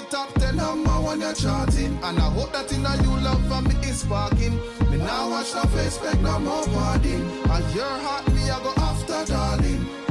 the top ten number one you're charting. And I hope that thing that you love for me is sparking. Me now watch no face, beg no more party. And your heart me I go after, darling.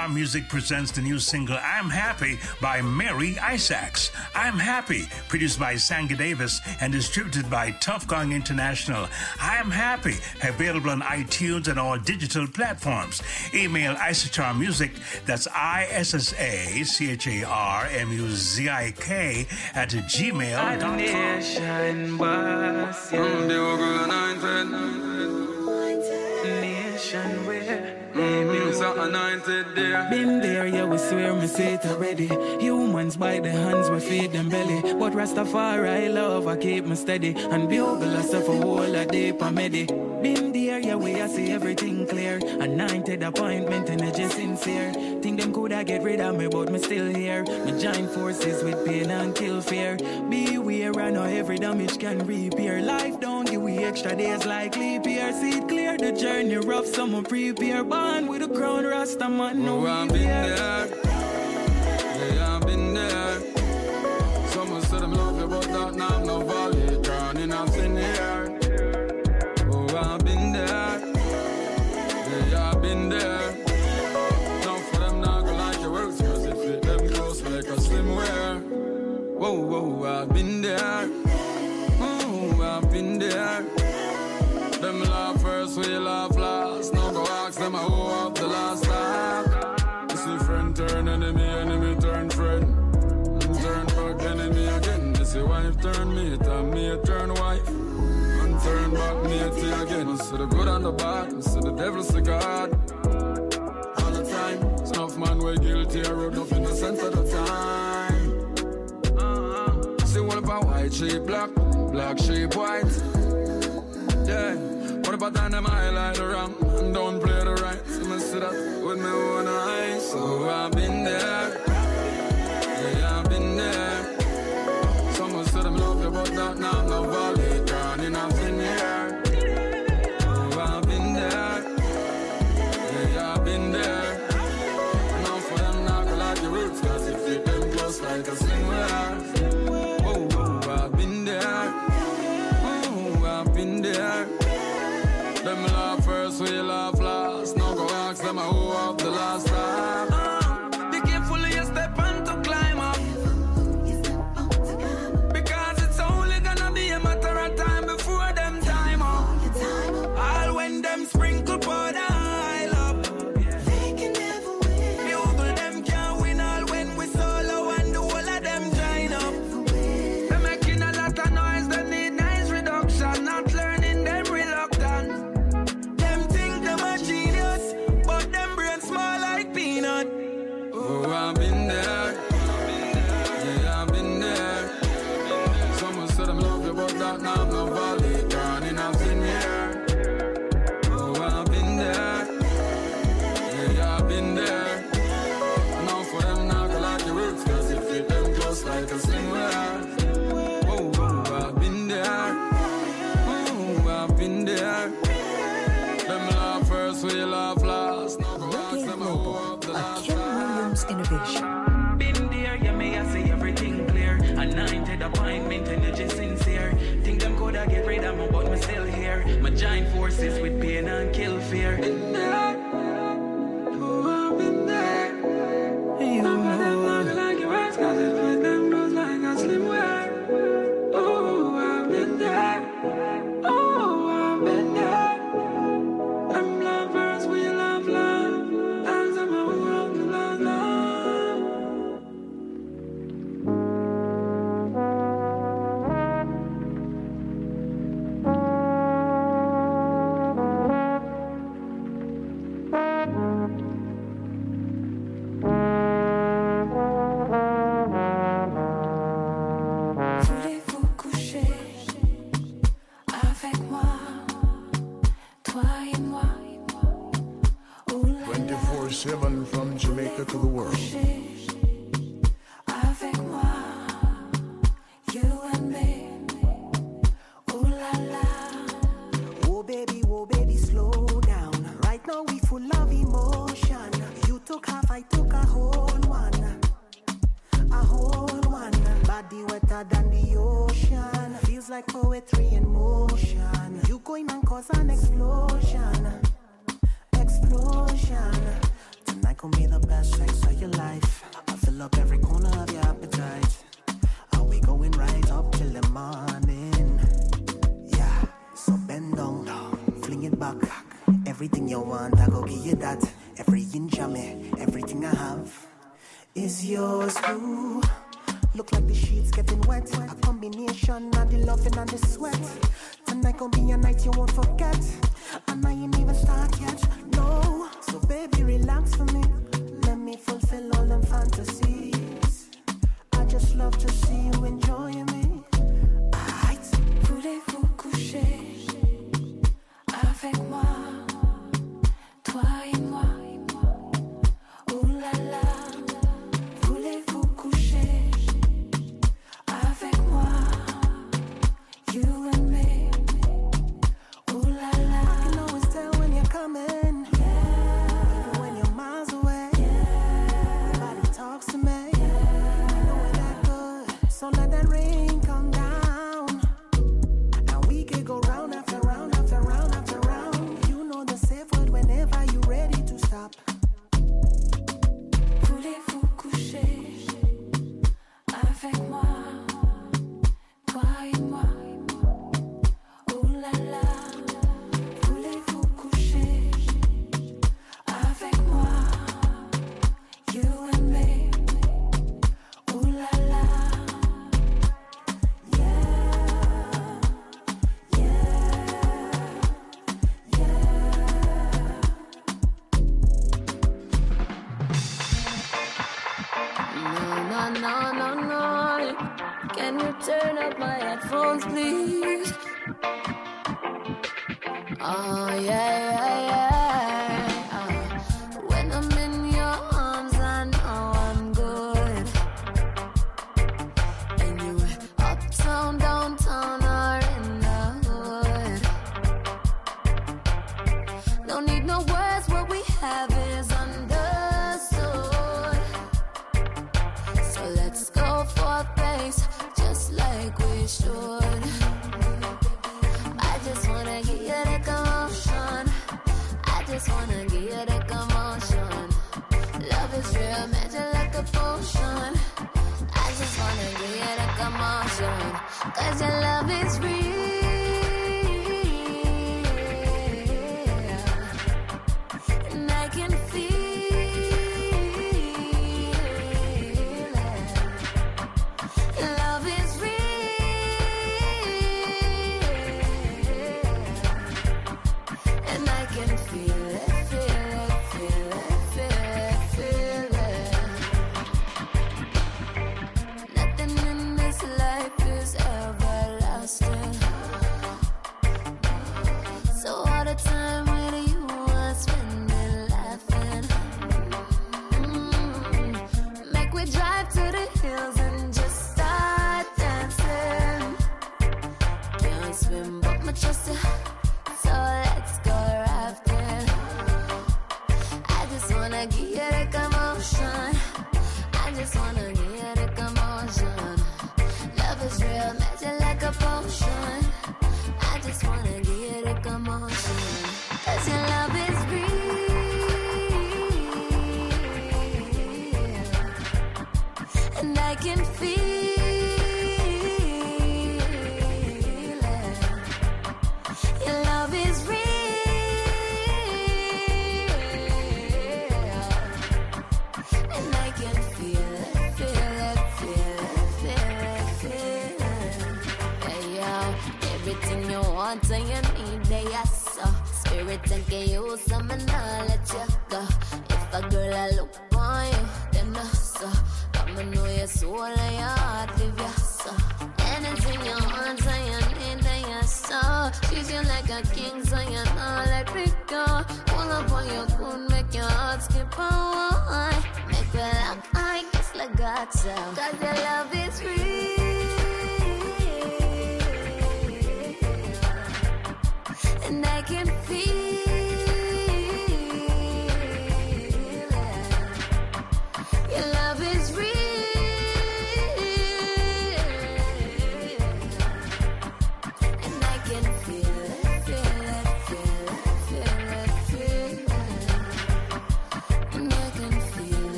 Star Music presents the new single I'm Happy by Mary Isaacs. I'm Happy, produced by Sanga Davis and distributed by Tough Gong International. I'm Happy, available on iTunes and all digital platforms. Email Issachar Music, that's I S S A C H A R M U Z I K, at gmail.com. Mm, so anointed there. Been there, yeah, we swear me say it already. Humans bite the hands, we feed them belly. But Rastafari love, I keep me steady. And bugle us for whole a day per medi. Been there, yeah, we I see everything clear. Anointed appointment, energy sincere. Think them coulda get rid of me, but me still here. Me join forces with pain and kill fear. Beware, I know every damage can repair. Life don't give we extra days like leap year. See it clear, the journey rough, someone prepare. Born with a crown, Rasta man, no Oh, I've been there. Yeah, I've been there. Someone said I'm love you, but that now Whoa, I've been there. Oh, I've been there. Them laugh first, we laugh last. No go ask them who up the last laugh. You see friend turn enemy, enemy turn friend. And turn back enemy again. You see wife turn mate, and mate turn wife. And turn back mate again. I see the good and the bad, I see the devil, see God. All the time, snuff man we're guilty, I wrote up innocent at the time. White sheep black, black sheep white. Yeah. What about them highlight the wrong don't play the right? So me see that with my own eyes. So I've been there. Yeah, I've been there. Someone said I'm love you, but that now I'm.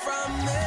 From me.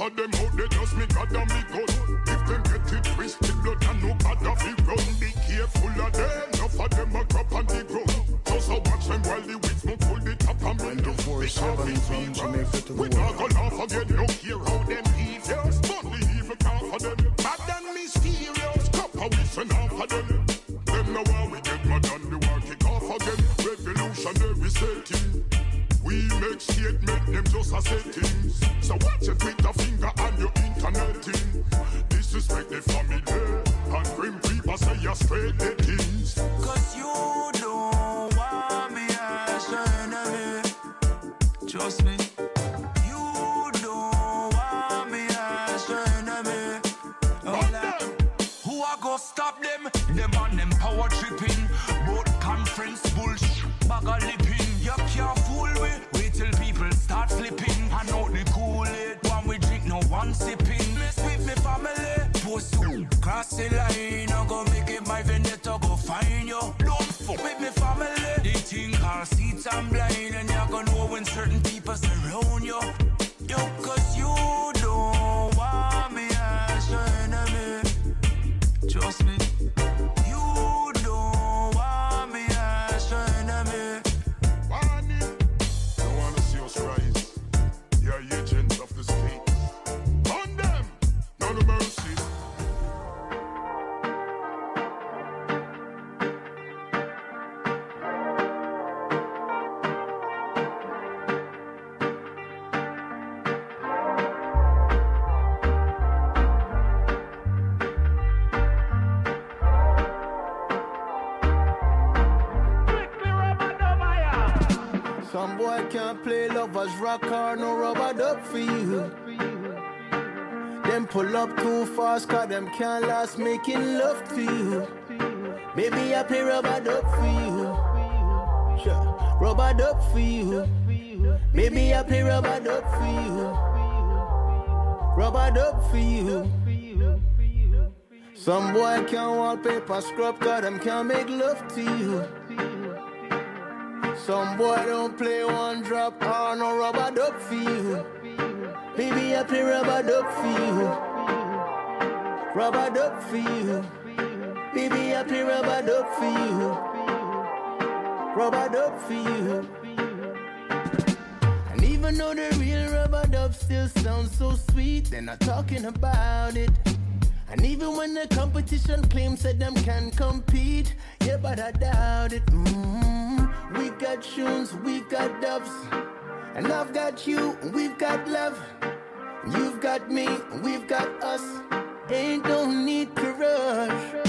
For them play rock or no rubber duck for you. Them pull up too fast, cause them can't last making love to you. Baby, I play rubber duck for you. Sure. Rubber duck for you. Baby, I play rubber duck for you. Rubber duck for you. Some boy can't wallpaper scrub, cause them can't make love to you. Some boy don't play one drop Play rubber duck for you. Rubber duck for you. Baby, I play rubber duck for you. Rubber duck for you. And even though the real rubber dub still sounds so sweet, they're not talking about it. And even when the competition claims that them can compete, yeah, but I doubt it. mm We've got tunes, we've got dubs, and I've got you, we've got love. You've got me, we've got us. Ain't no need to rush.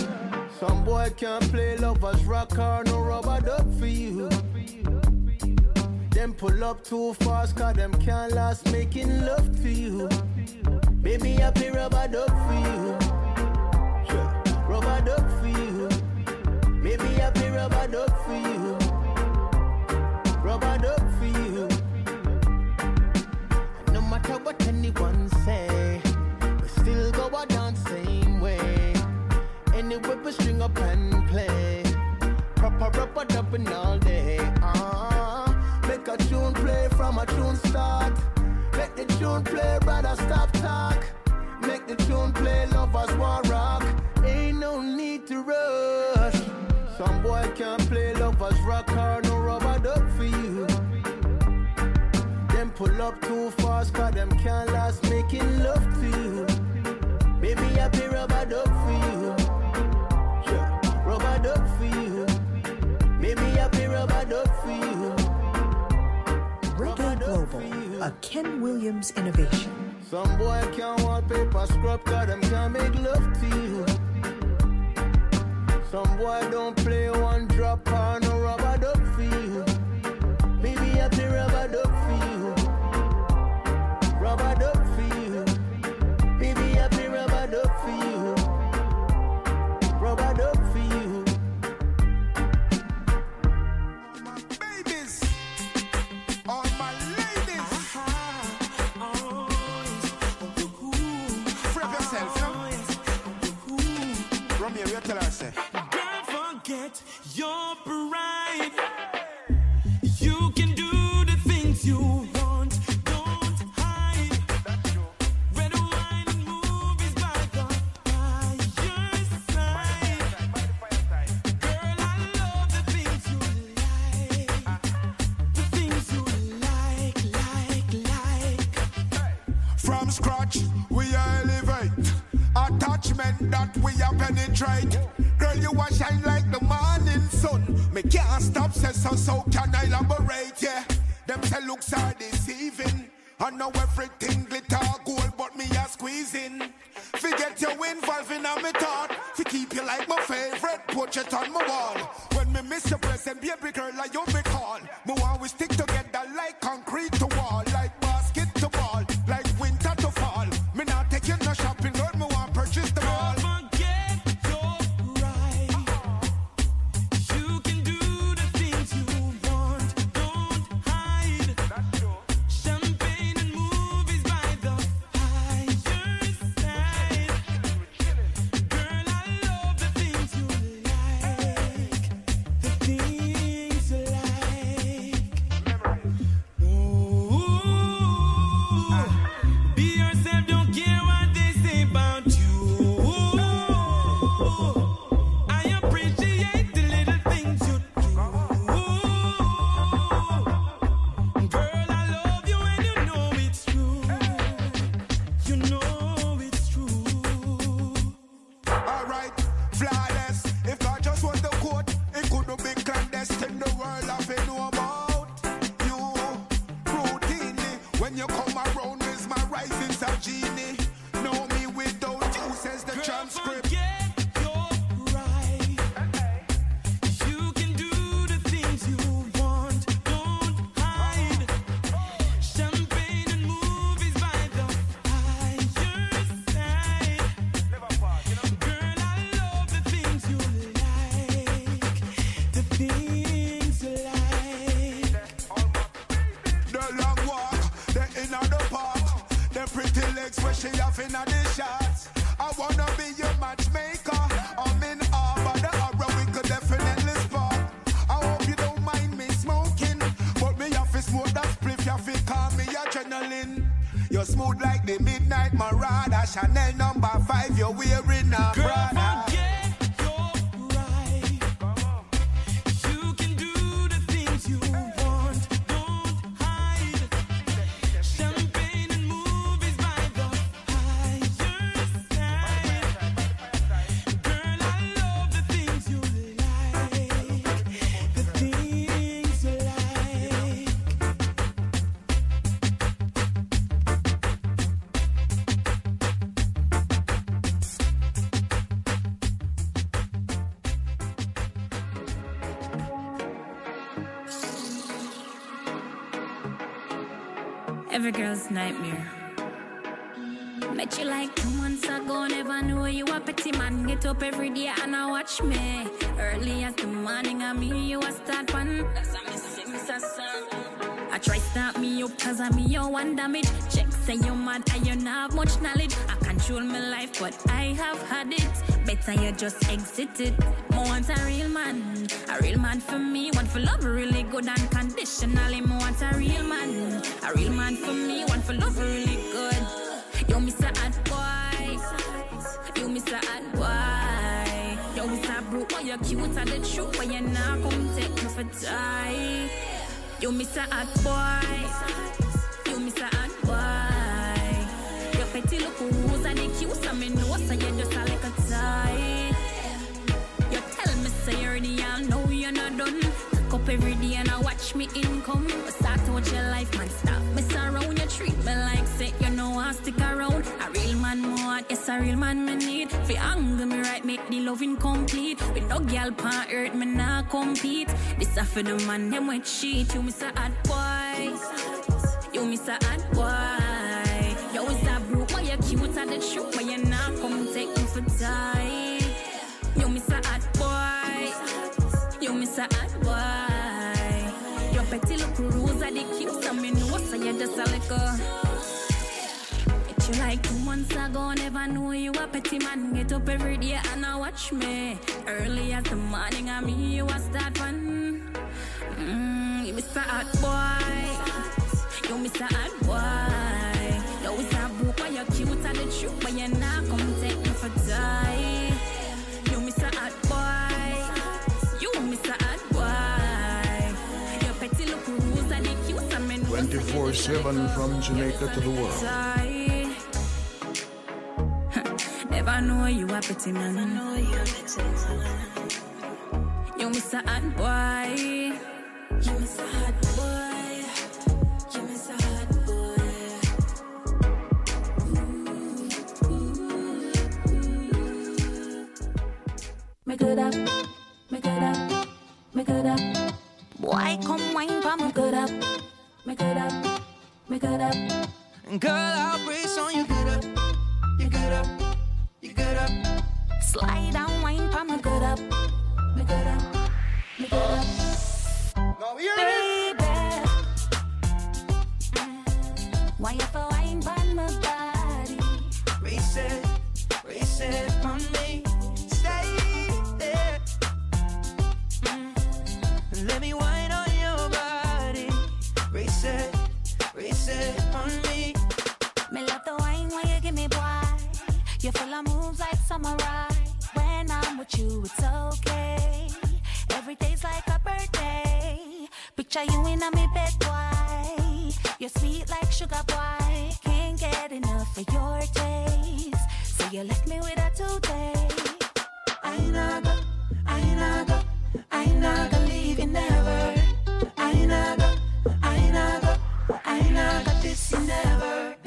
Some boy can't play lovers rock or no rubber duck for you. Them pull up too fast, cause them can't last making love to you. Baby, I play rubber duck for you. Sure. Rubber duck for you. Baby, I play rubber duck for you. Rubber duck Anyway, a string up and play. Proper rubber dubbing all day. Uh, make a tune play from a tune start. Make the tune play, brother, stop talk. Make the tune play, lovers want rock. Ain't no need to rush. Some boy can't play lovers rock or no rubber duck for you. Them pull up too fast, cause them can't last making love to you. Baby, I a Ken Williams innovation. Some boy can't scrub, can't make love to you. Some boy don't play one drop or no rubber duck for you. I play rubber duck for you. Girl's nightmare. Met you like two months ago, never knew you a petty man. Get up every day and I watch me. Early as the morning, I mean you a start song. I try stop me up cause I'm your one damage. Check say you mad and you not have much knowledge. I control my life, but I have had it. Better you just exit it. More want a real man, a real man for me. One for love, really good unconditionally. More want a real man, a real man for me. For love, really good. You miss a hot boy, you miss a hot boy. You miss a broke boy, you cute and the truth, but you not come take me for die. You miss a hot boy, real man me need. Fi angle me right, make the loving complete. With no girl pan earth, me nah compete. This a for the man them with cheat. You miss a hot boy. You miss a hot boy. You is a broke boy, you cute and the truth, but you not come take me for die. You miss a hot boy. You miss a hot boy. Your petty look rose are the cute, so me know so you just a little. You like two months ago, never knew you a petty man. Get up every day and I watch me. Early as the morning, I mean you a start one. Mm, you miss a hot boy. You miss a hot boy. Miss a broke boy, you cute and the truth, but you not come take me for die. You miss hot boy. You miss hot boy. Your petty look rose and the cute, and me know so you 24 just a 7 from Jamaica to the world. Die. Never know you a petty man. Never know you a petty man. You miss a hot boy. You miss a hot boy. You miss a hot boy. Make it up, make it up, make it up. Boy, come wine for me, good up, make it up, make it up. Girl, I'll brace on you. Get up, you get up, you get up. Slide and wine for me, good up, make good up, make it up. Moves like samurai. When I'm with you, it's okay. Every day's like a birthday. Picture you in a me bed, boy. You're sweet like sugar, boy. Can't get enough of your taste. So you left me with a today. I naga, I naga, I naga leave you never. I naga, I naga, I naga this you never.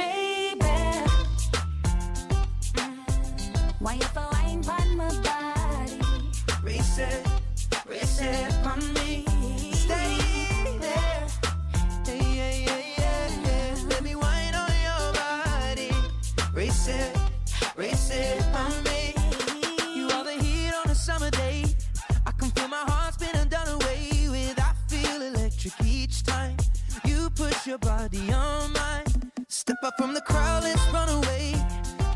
your body on mine. Step up from the crowd, let's run away.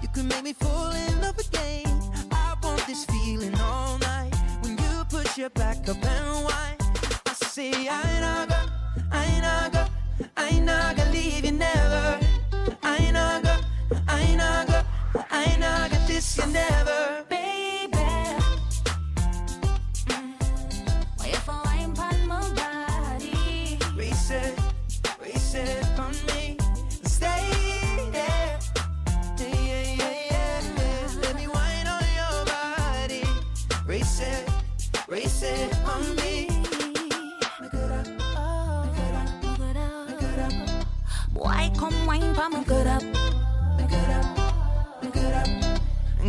You can make me fall in love again. I want this feeling all night. When you put your back up and whine, I say I ain't not go, I ain't not go, I ain't not gonna leave you never. I ain't not go, I ain't not go, I ain't not gonna this you never.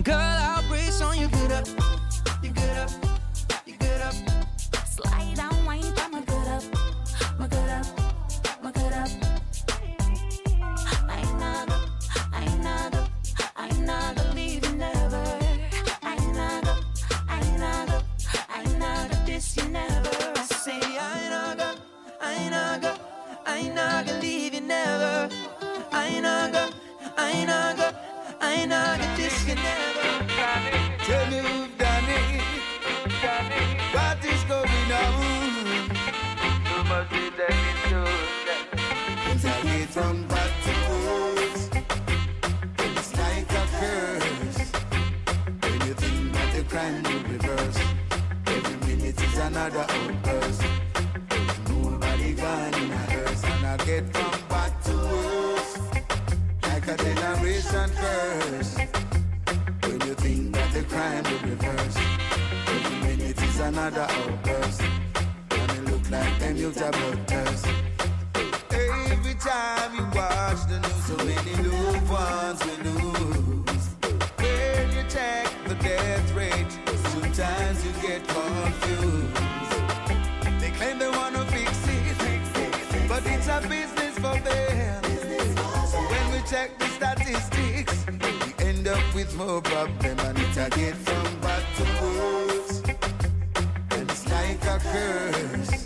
Girl, I'll brace on you good up. You good up. You good up. Slide down wine pon my good up. My good up. My good up. I not go, I not go, I not go leave you never. I not go, I not go, I not go this you never. I say I not go, I not go, I not go leave you never. I not go, I not go, Go this you never. Tell me who've done it. What is going on? Too much is that it's Things I get from bad to worse. It's like a curse. When you think that the crime will reverse, every minute is another outburst. Crime will reverse, every minute is another outburst. And it look like them youth are bloodthirst. Every time you watch the news, so many loved ones we lose. When you check the death rate, sometimes you get confused. They claim they wanna fix it, but it's a business for them. So when we check the statistics, with more problem and it a get from bad to worse. And it's like a curse.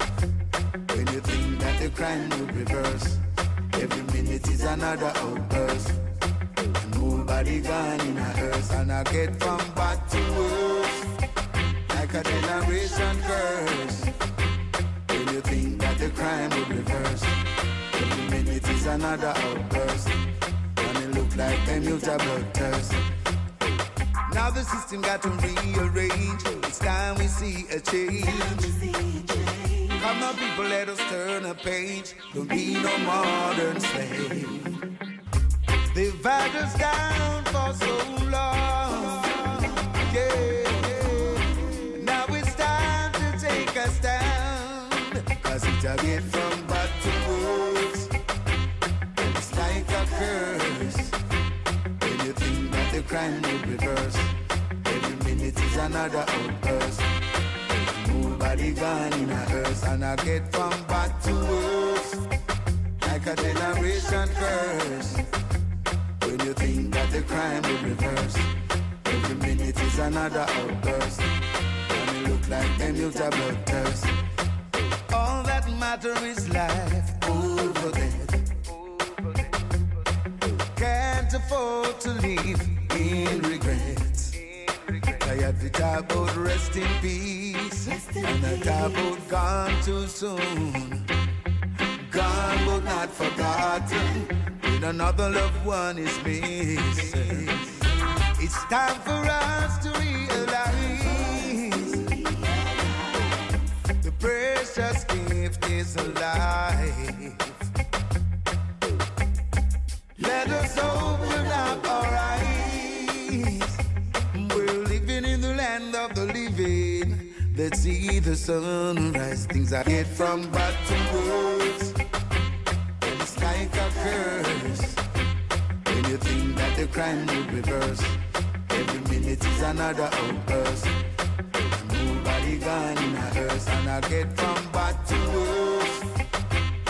When you think that the crime will reverse, every minute is another outburst. And nobody gone in a hearse, and I get from bad to worse, like a generation curse. When you think that the crime will reverse, every minute is another outburst. And it look like youth are bloodthirst. Now the system got to rearrange. It's time we see a change. Come on, people, let us turn a page. Don't be no modern slave. They've had us down for so long. Yeah. Now it's time to take us down. Cause it's a get from crime will reverse, every minute is another outburst. Nobody gone in a hearse, and I get from bad to worse, like a generation curse. When you think that the crime will reverse, every minute is another outburst. And it look like them youth are bloodthirst. All that matter is life over death. Can't afford to live in regrets. Tired to talk about rest in peace. And I talk about gone too soon. Gone but not forgotten. When another loved one is missing. It's time for us to realize the precious gift is alive. Let's see the sunrise. Things I get from bad to worse. It's like a curse. When you think that the crime will reverse, every minute is another outburst. Nobody gone in a hearse, and I get from bad to worse.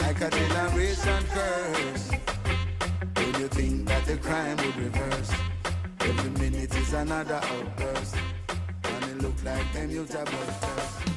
Like a generation curse. When you think that the crime will reverse, every minute is another outburst. Look like them youth are bloodthirst. I've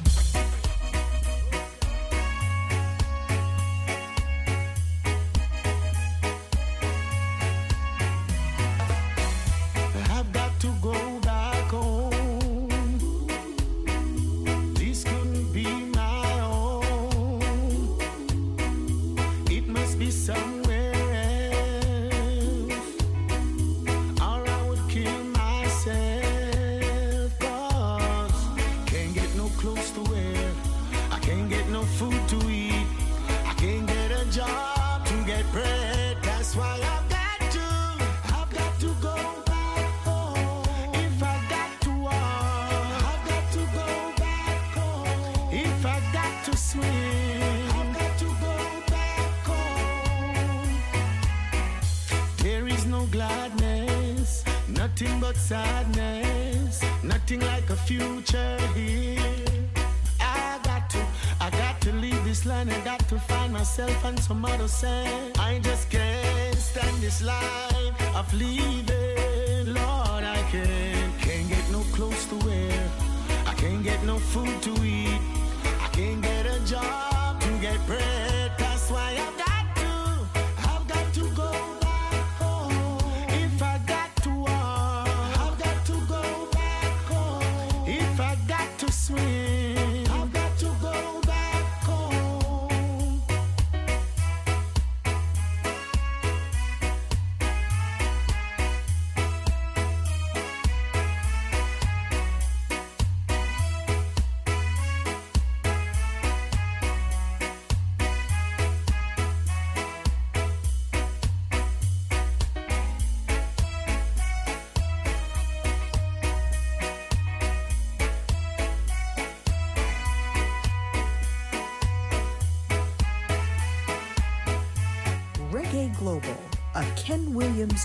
sand. I just can't stand this life of leaving. Lord, I can't, can't get no clothes to wear. I can't get no food to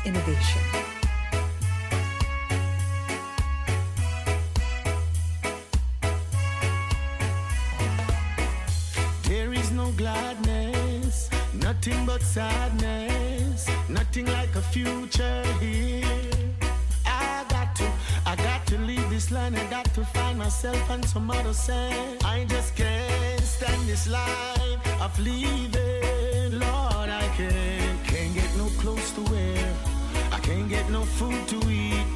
Innovation. There is no gladness, nothing but sadness, nothing like a future here. I got to, I got to leave this land. I got to find myself and some other sand. I just can't stand this life of leaving. Lord, I can't, no clothes to wear. I can't get no food to eat.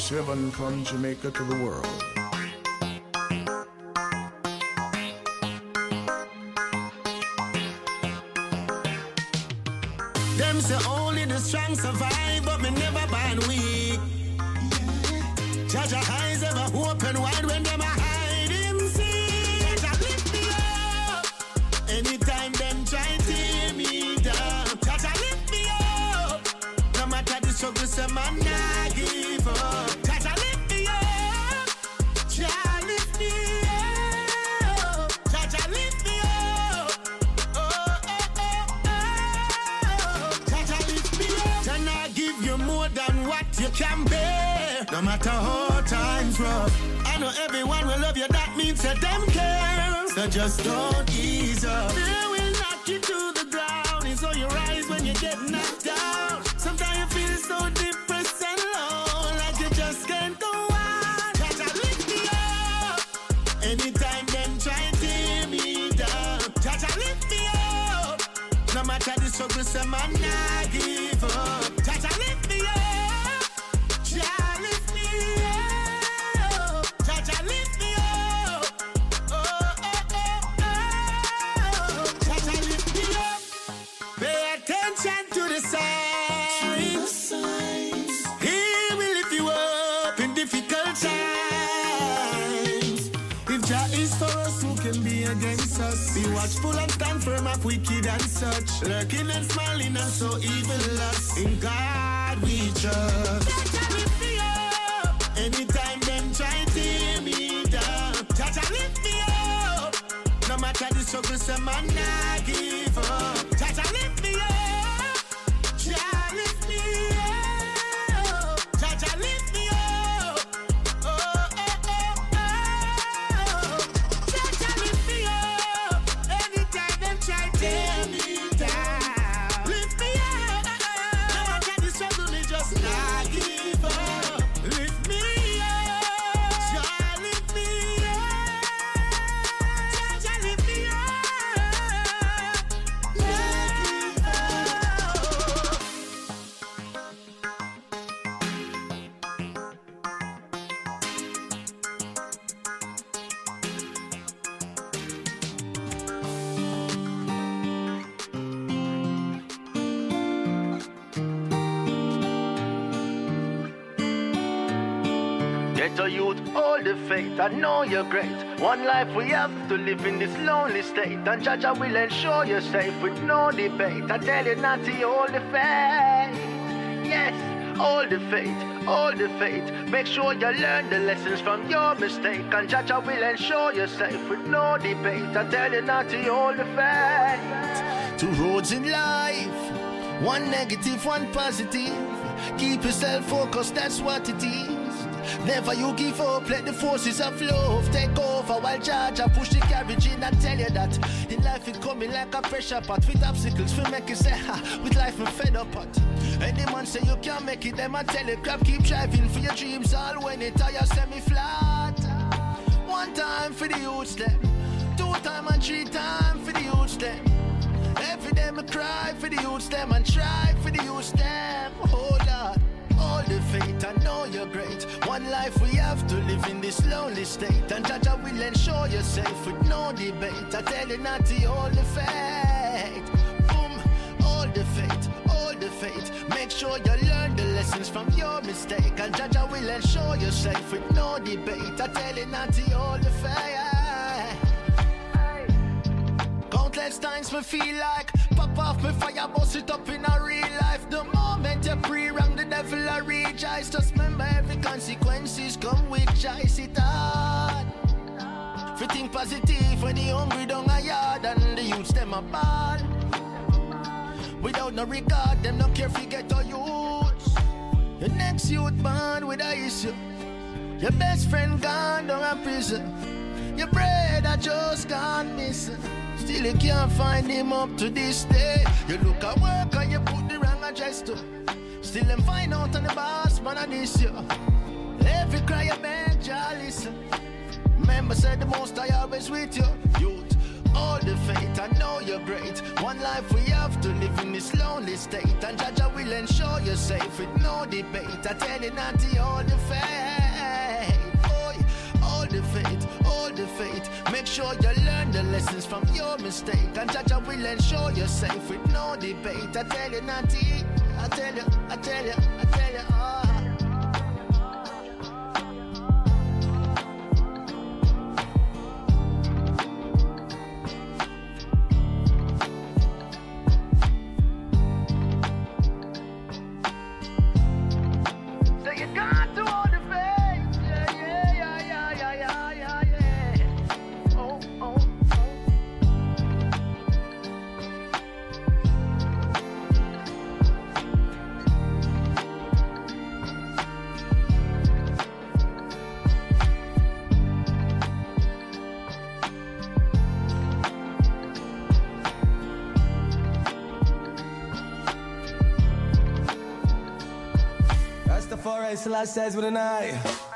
24 7 from Jamaica to the world. No matter how times rough. I know everyone will love you, that means that them care. So just don't ease up. They will knock you to the ground. It's all you rise when you get knocked down. Sometimes you feel so depressed and low, like you just can't go on. Jah lift me up. Anytime them try to tear me down. Jah lift me up. No matter the struggle, say man nah give up. And such. Lurking and smiling and so evil us. In God we trust. Jah lift me up. Anytime them try to tear me down. Jah lift me up. No matter the struggle, say man nah give up. Jah lift One life we have to live in this lonely state. And Jah Jah will ensure you're safe with no debate. I tell you not to hold the faith. Yes, hold the faith, hold the faith. Make sure you learn the lessons from your mistake. And Jah Jah will ensure you're safe with no debate. I tell you not to hold the faith. Two roads in life, one negative, one positive. Keep yourself focused, that's what it is. Never you give up, let the forces of love take over while Jah Jah push the carriage in. I tell you that in life it coming like a pressure pot with obstacles. We make you say, ha, with life we fed up pot. Any man say you can't make it, them I tell you, crap, keep driving for your dreams all when it tire semi flat. One time for the youths them, two time and three time for the youths them. Every day I cry for the youths them and try for the youths them. Oh Lord, all the faith, I know you're great. One life we have to live in this lonely state. And Jah Jah will ensure you're safe with no debate. I tell you not the faith. Boom, all the faith, all the faith. Make sure you learn the lessons from your mistake. And Jah Jah will ensure you're safe with no debate. I tell you not the faith. Countless times me feel like pop off me fire, bust it up in a real life. The moment you pre-rang the devil I rejoice. Just remember every consequences come with choice it hard. Fi think positive when the hungry down a yard and the youths them a ball. Without no regard, them don't care if you get a youths. Your next youth born with a issue. Your best friend gone down a prison. Your brother just gone missing. Still you can't find him up to this day. You look at work and you put the wrong address to. Still them find out on the boss man and this you. Every cry you beg, just listen. Remember said the most I always with you. Youth, all the faith, I know you're great. One life we have to live in this lonely state. And Jah Jah will ensure you're safe with no debate. I tell you not to all the faith. Boy, all the faith, all the faith. Make sure you the lessons from your mistake. And Jah Jah will ensure you're safe with no debate. I tell you to, I tell you, I tell you, I tell you, uh. Selassie says with an eye.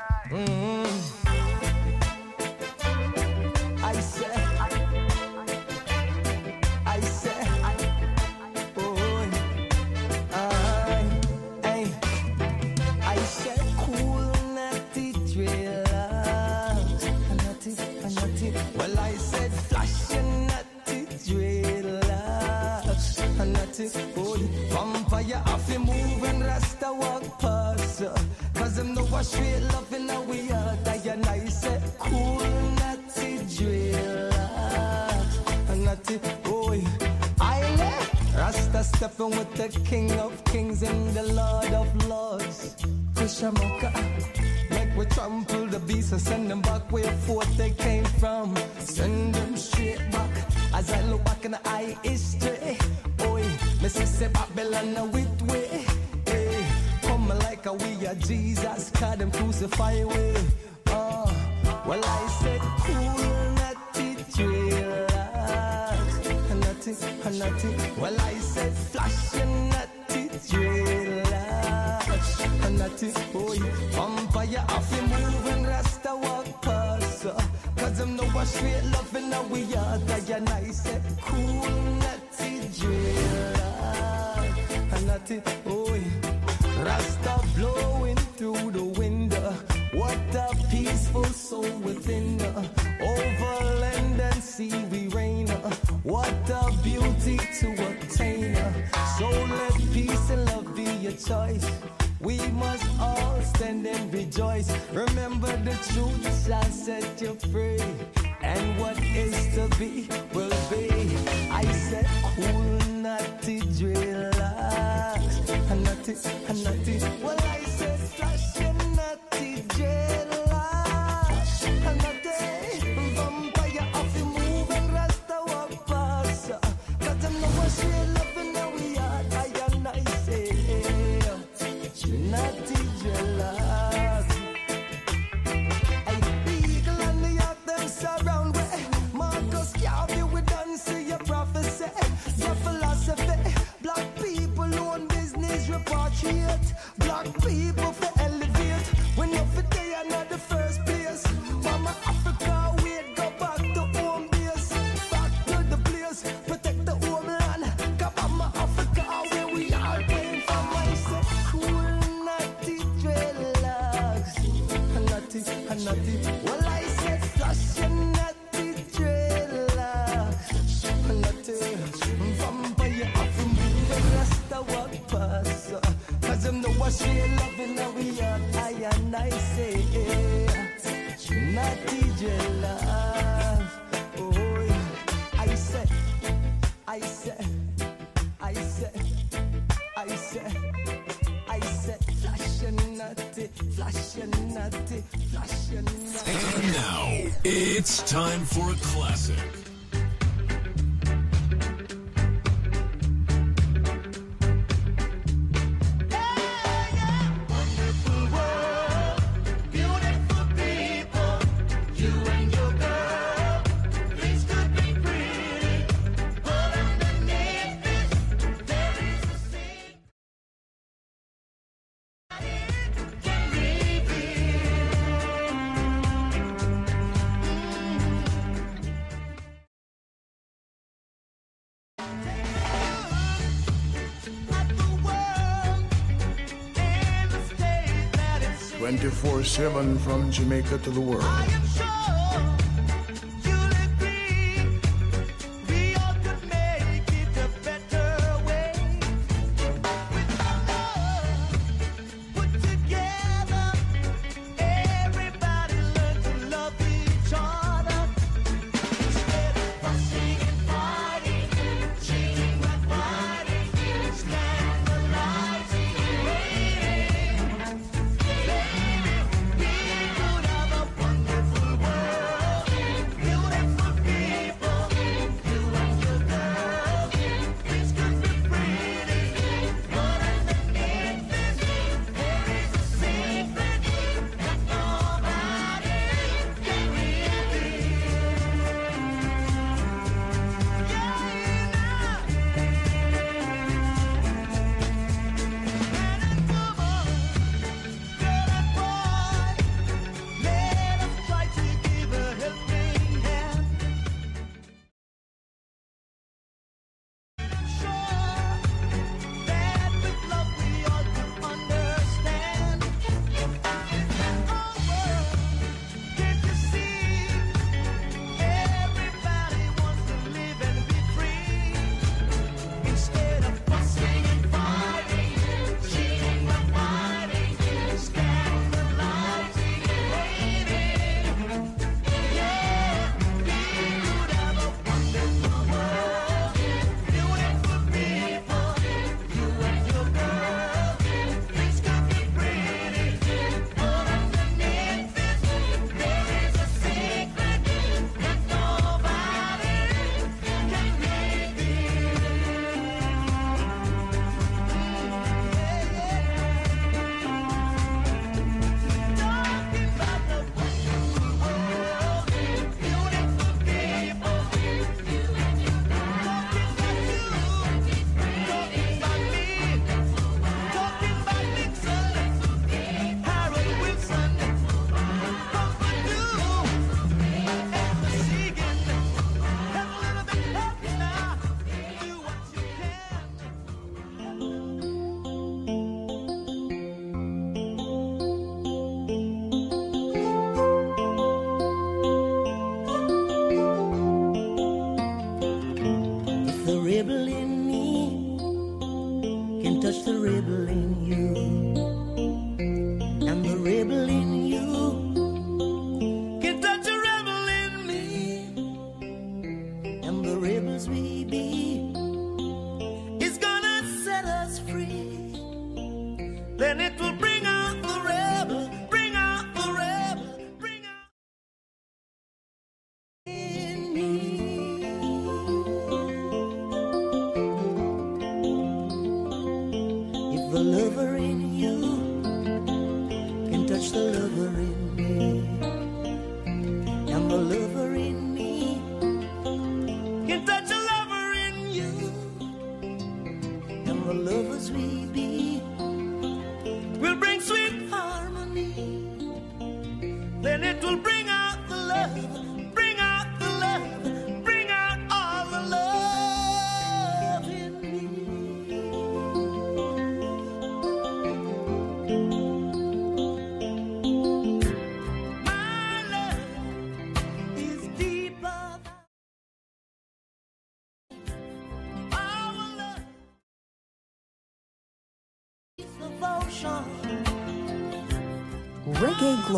Straight love in we are. That eh, I said cool, natty dreadlocks, natty. I let Rasta stepping with the King of Kings and the Lord of Lords. Kushamaka. Make we trample the beast and send them back where forth they came from. Send them straight back. As I look back in the eye history. Oi, me say say Babylon a like a we are Jesus, cause them crucify way. Oh, well I said cool, natty, dreadlocks. Natty, natty. Well I said flashing natty, dreadlocks. Natty, boy, vampire off him moving, Rasta walk past. Cause them know what straight in a we are. That and I said cool, natty, dreadlocks. Natty, boy. Rasta blowing through the window. What a peaceful soul within. Over land and sea we reign. What a beauty to attain. uh, So let peace and love be your choice. We must all stand and rejoice. Remember the truth shall set you free. And what is to be will be. I said, cool, naughty dreadlocks. And naughty. Well, 24-7 from Jamaica to the world.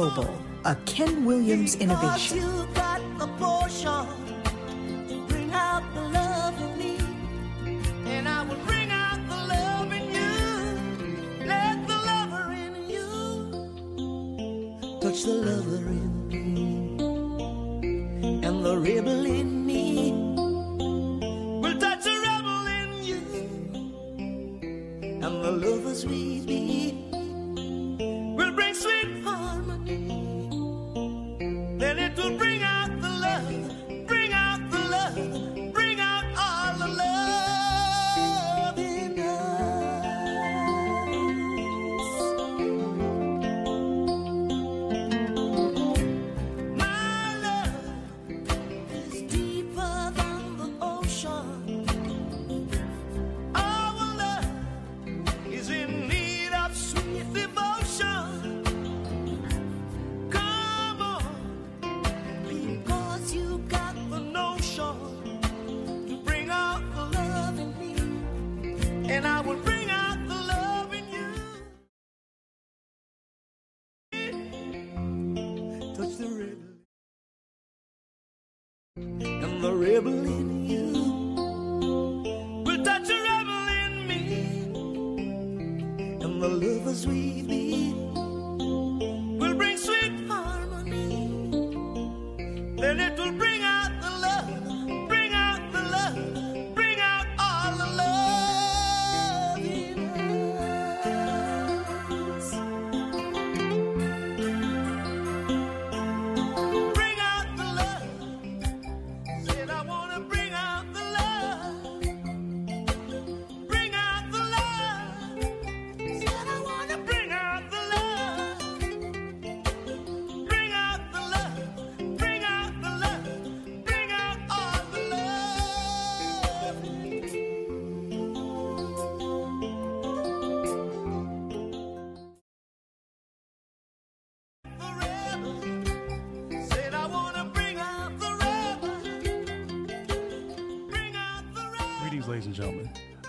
Global, a Ken Williams innovation.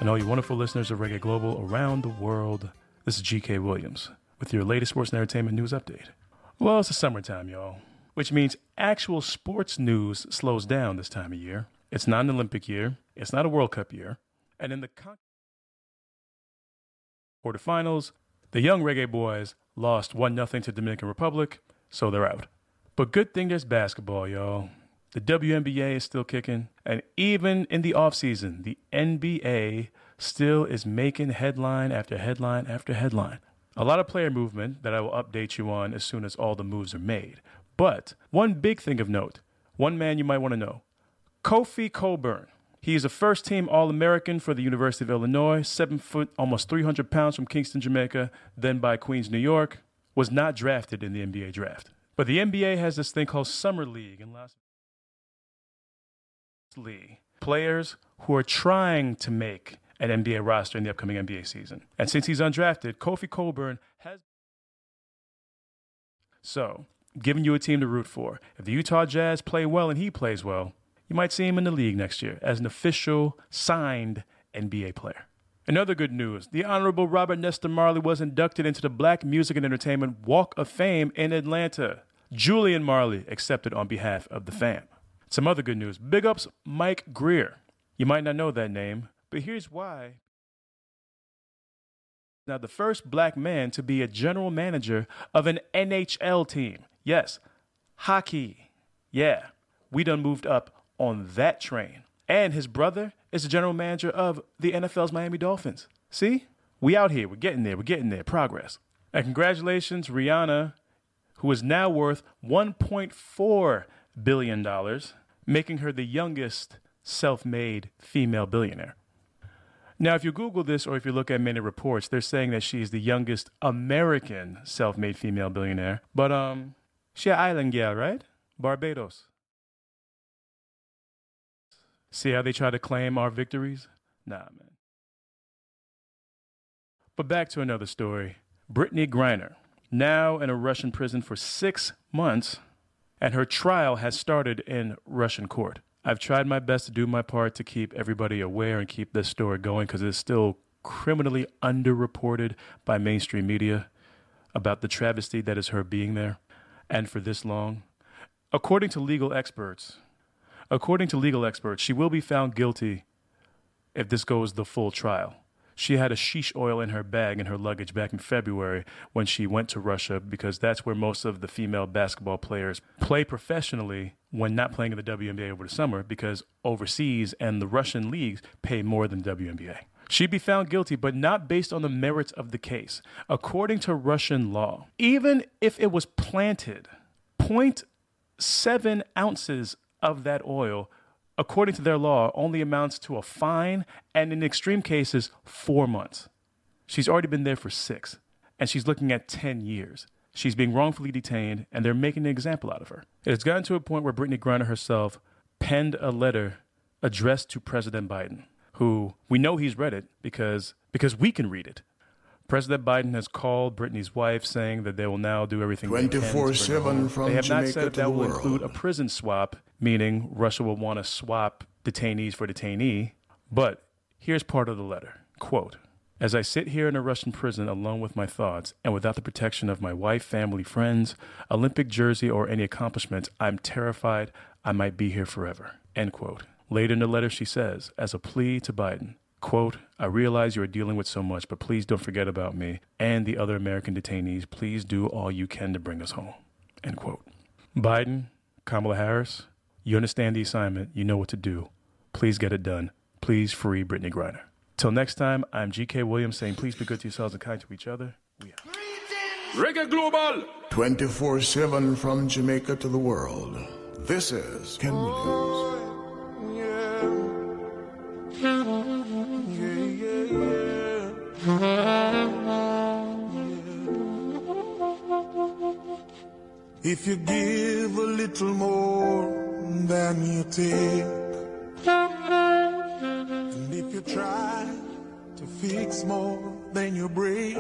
And all you wonderful listeners of Reggae Global around the world. This is GK Williams with your latest sports and entertainment news update. Well, it's the summertime, y'all, which means actual sports news slows down this time of year. It's not an Olympic year, it's not a World Cup year, and in the con- quarterfinals, the young Reggae Boys lost 1 0 to Dominican Republic, so they're out. But good thing there's basketball, y'all. The WNBA is still kicking, and even in the offseason, the NBA still is making headline after headline after headline. A lot of player movement that I will update you on as soon as all the moves are made. But one big thing of note, one man you might want to know Kofi Cockburn. He is a first team All American for the University of Illinois, seven foot, almost 300 pounds from Kingston, Jamaica, then by Queens, New York. Was not drafted in the NBA draft. But the NBA has this thing called Summer League in Las League. Players who are trying to make an NBA roster in the upcoming NBA season. And since he's undrafted, Kofi Cockburn has. So, giving you a team to root for. If the Utah Jazz play well and he plays well, you might see him in the league next year as an official signed NBA player. In other good news, the Honorable Robert Nesta Marley was inducted into the Black Music and Entertainment Walk of Fame in Atlanta. Julian Marley accepted on behalf of the fam. Some other good news. Big ups Mike Grier. You might not know that name, but here's why. Now, the first black man to be a general manager of an NHL team. Yes, hockey. Yeah, we done moved up on that train. And his brother is the general manager of the NFL's Miami Dolphins. See? We out here. We're getting there. We're getting there. Progress. And congratulations, Rihanna, who is now worth $1.4 billion, dollars, making her the youngest self made female billionaire. Now, if you Google this or if you look at many reports, they're saying that she's the youngest American self made female billionaire. But um, she an island gal, right? Barbados. See how they try to claim our victories? Nah, man. But back to another story. Brittney Griner, now in a Russian prison for six months, and her trial has started in Russian court. I've tried my best to do my part to keep everybody aware and keep this story going because it's still criminally underreported by mainstream media about the travesty that is her being there and for this long. According to legal experts, according to legal experts, she will be found guilty if this goes the full trial. She had hashish oil in her bag in her luggage back in February when she went to Russia because that's where most of the female basketball players play professionally when not playing in the WNBA over the summer because overseas and the Russian leagues pay more than WNBA. She'd be found guilty, but not based on the merits of the case. According to Russian law, even if it was planted, 0.7 ounces of that oil according to their law, only amounts to a fine and, in extreme cases, four months. She's already been there for six, and she's looking at 10 years. She's being wrongfully detained, and they're making an example out of her. It has gotten to a point where Brittney Griner herself penned a letter addressed to President Biden, who we know he's read it because, because we can read it. President Biden has called Brittney's wife, saying that they will now do everything they can to 24/7 from They have not said to that will world. include a prison swap, meaning Russia will want to swap detainees for detainee. But here's part of the letter. Quote, as I sit here in a Russian prison alone with my thoughts and without the protection of my wife, family, friends, Olympic jersey, or any accomplishments, I'm terrified I might be here forever. End quote. Later in the letter, she says, as a plea to Biden, quote, I realize you are dealing with so much, but please don't forget about me and the other American detainees. Please do all you can to bring us home. End quote. Biden, Kamala Harris, you understand the assignment. You know what to do. Please get it done. Please free Brittney Griner. Till next time, I'm GK Williams saying please be good to yourselves and kind to each other. We out. Reggae Global. 24 7 from Jamaica to the world. This is Ken Williams. Mm-hmm. If you give a little more than you take, and if you try to fix more than you break,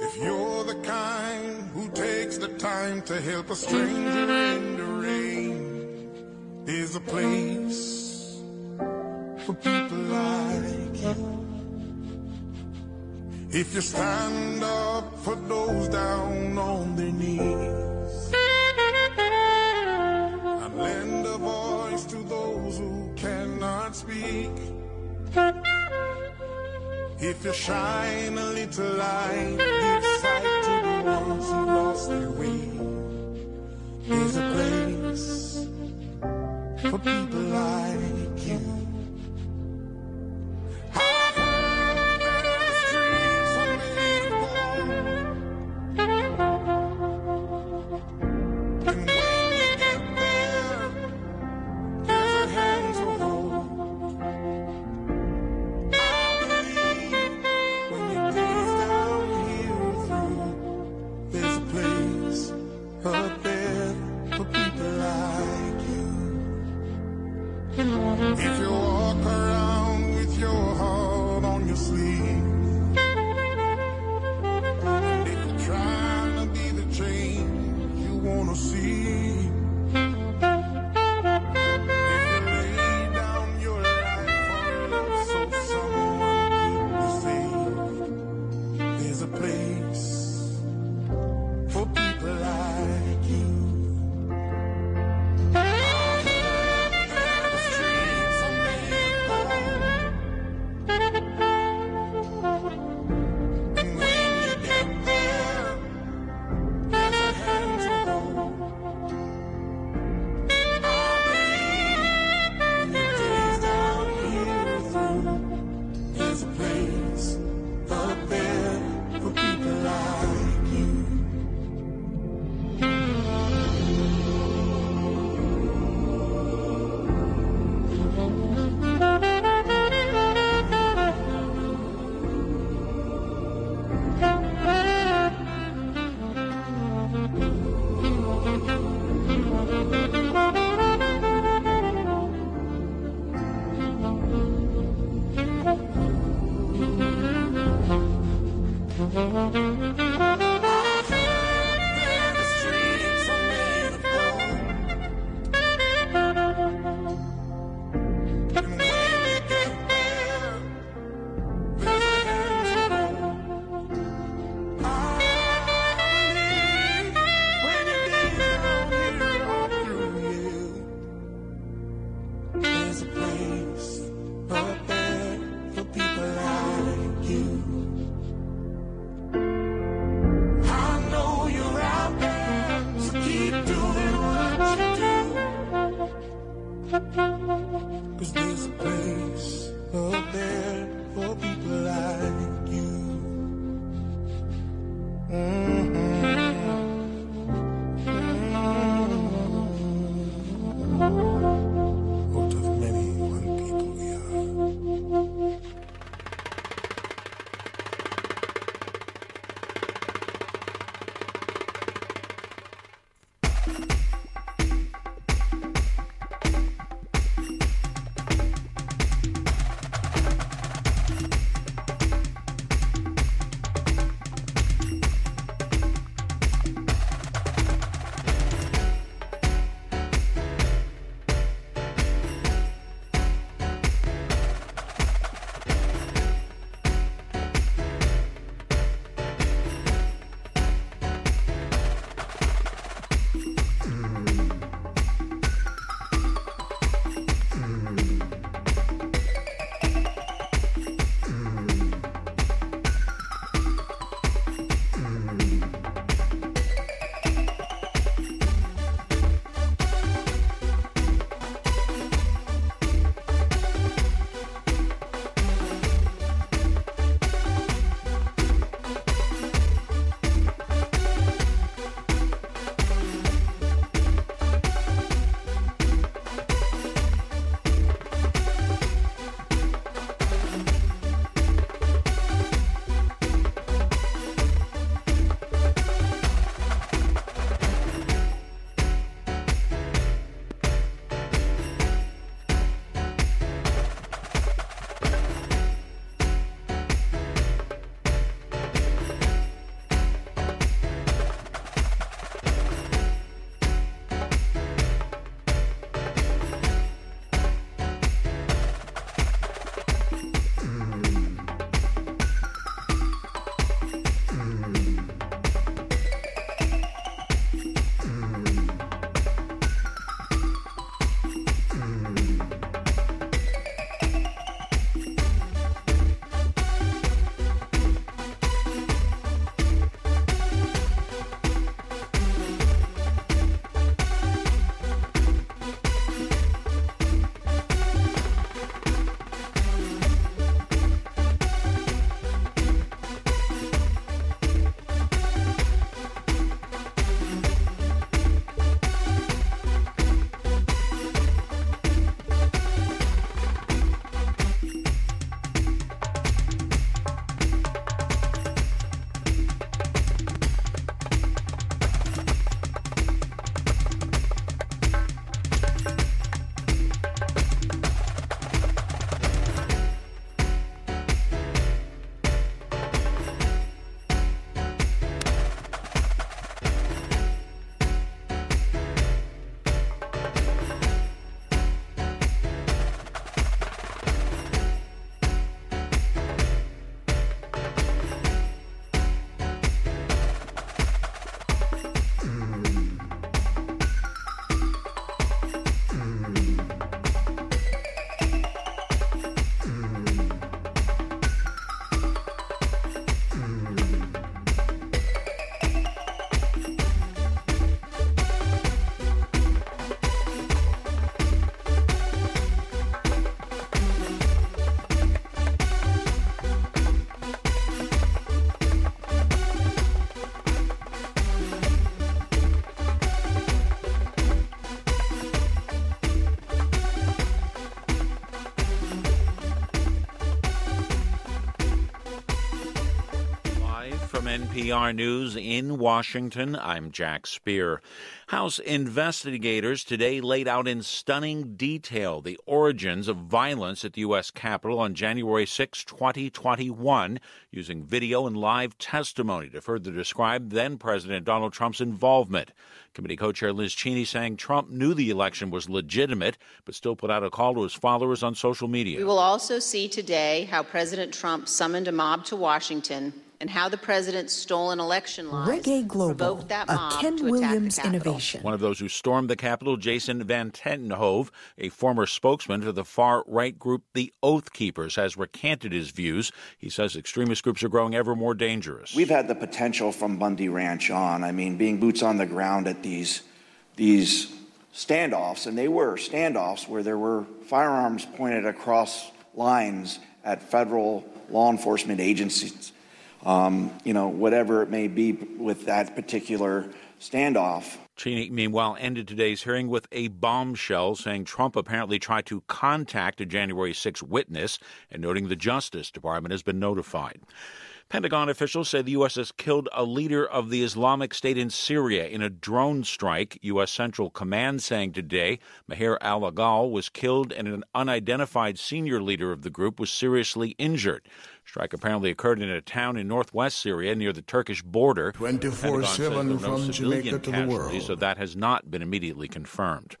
if you're the kind who takes the time to help a stranger in the rain, there's a place for people like you. If you stand up for those down on their knees and lend a voice to those who cannot speak. If you shine a little light, give sight to the ones who lost their way. There's a place for people like you. NPR News in Washington, I'm Jack Speer. House investigators today laid out in stunning detail the origins of violence at the U.S. Capitol on January 6, 2021, using video and live testimony to further describe then President Donald Trump's involvement. Committee co chair Liz Cheney saying Trump knew the election was legitimate, but still put out a call to his followers on social media. We will also see today how President Trump summoned a mob to Washington and how the president stole an election lies Reggae Global, provoked that a Ken Williams innovation. One of those who stormed the Capitol, Jason Van Tatenhove, a former spokesman for the far right group the Oath Keepers, has recanted his views. He says extremist groups are growing ever more dangerous. We've had the potential from Bundy Ranch on. I mean, being boots on the ground at these these standoffs, and they were standoffs where there were firearms pointed across lines at federal law enforcement agencies. Um, you know, whatever it may be with that particular standoff. Cheney, meanwhile, ended today's hearing with a bombshell saying Trump apparently tried to contact a January 6 witness and noting the Justice Department has been notified. Pentagon officials say the U.S. has killed a leader of the Islamic State in Syria in a drone strike. U.S. Central Command saying today Maher al Agal was killed and an unidentified senior leader of the group was seriously injured. Strike apparently occurred in a town in northwest Syria near the Turkish border. 24/7 no from civilian Jamaica to the world. So that has not been immediately confirmed.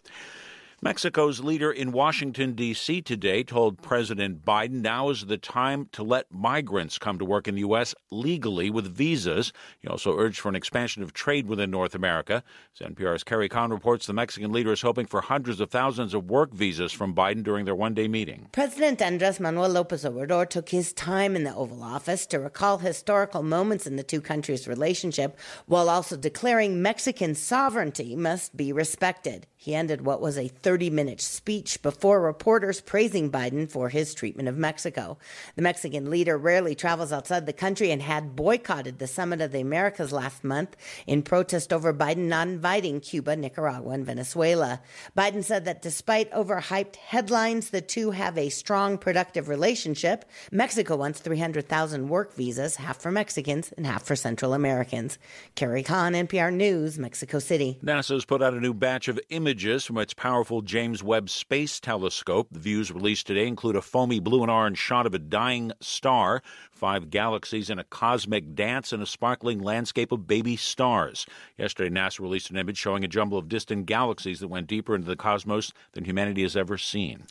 Mexico's leader in Washington, D.C. today told President Biden now is the time to let migrants come to work in the U.S. legally with visas. He also urged for an expansion of trade within North America. As NPR's Carrie Kahn reports, the Mexican leader is hoping for hundreds of thousands of work visas from Biden during their one day meeting. President Andres Manuel Lopez Obrador took his time in the Oval Office to recall historical moments in the two countries' relationship while also declaring Mexican sovereignty must be respected. He ended what was a 30 minute speech before reporters praising Biden for his treatment of Mexico. The Mexican leader rarely travels outside the country and had boycotted the Summit of the Americas last month in protest over Biden not inviting Cuba, Nicaragua, and Venezuela. Biden said that despite overhyped headlines, the two have a strong, productive relationship. Mexico wants 300,000 work visas, half for Mexicans and half for Central Americans. Carrie Kahn, NPR News, Mexico City. NASA's put out a new batch of images from its powerful James Webb Space Telescope. The views released today include a foamy blue and orange shot of a dying star, five galaxies in a cosmic dance, and a sparkling landscape of baby stars. Yesterday, NASA released an image showing a jumble of distant galaxies that went deeper into the cosmos than humanity has ever seen.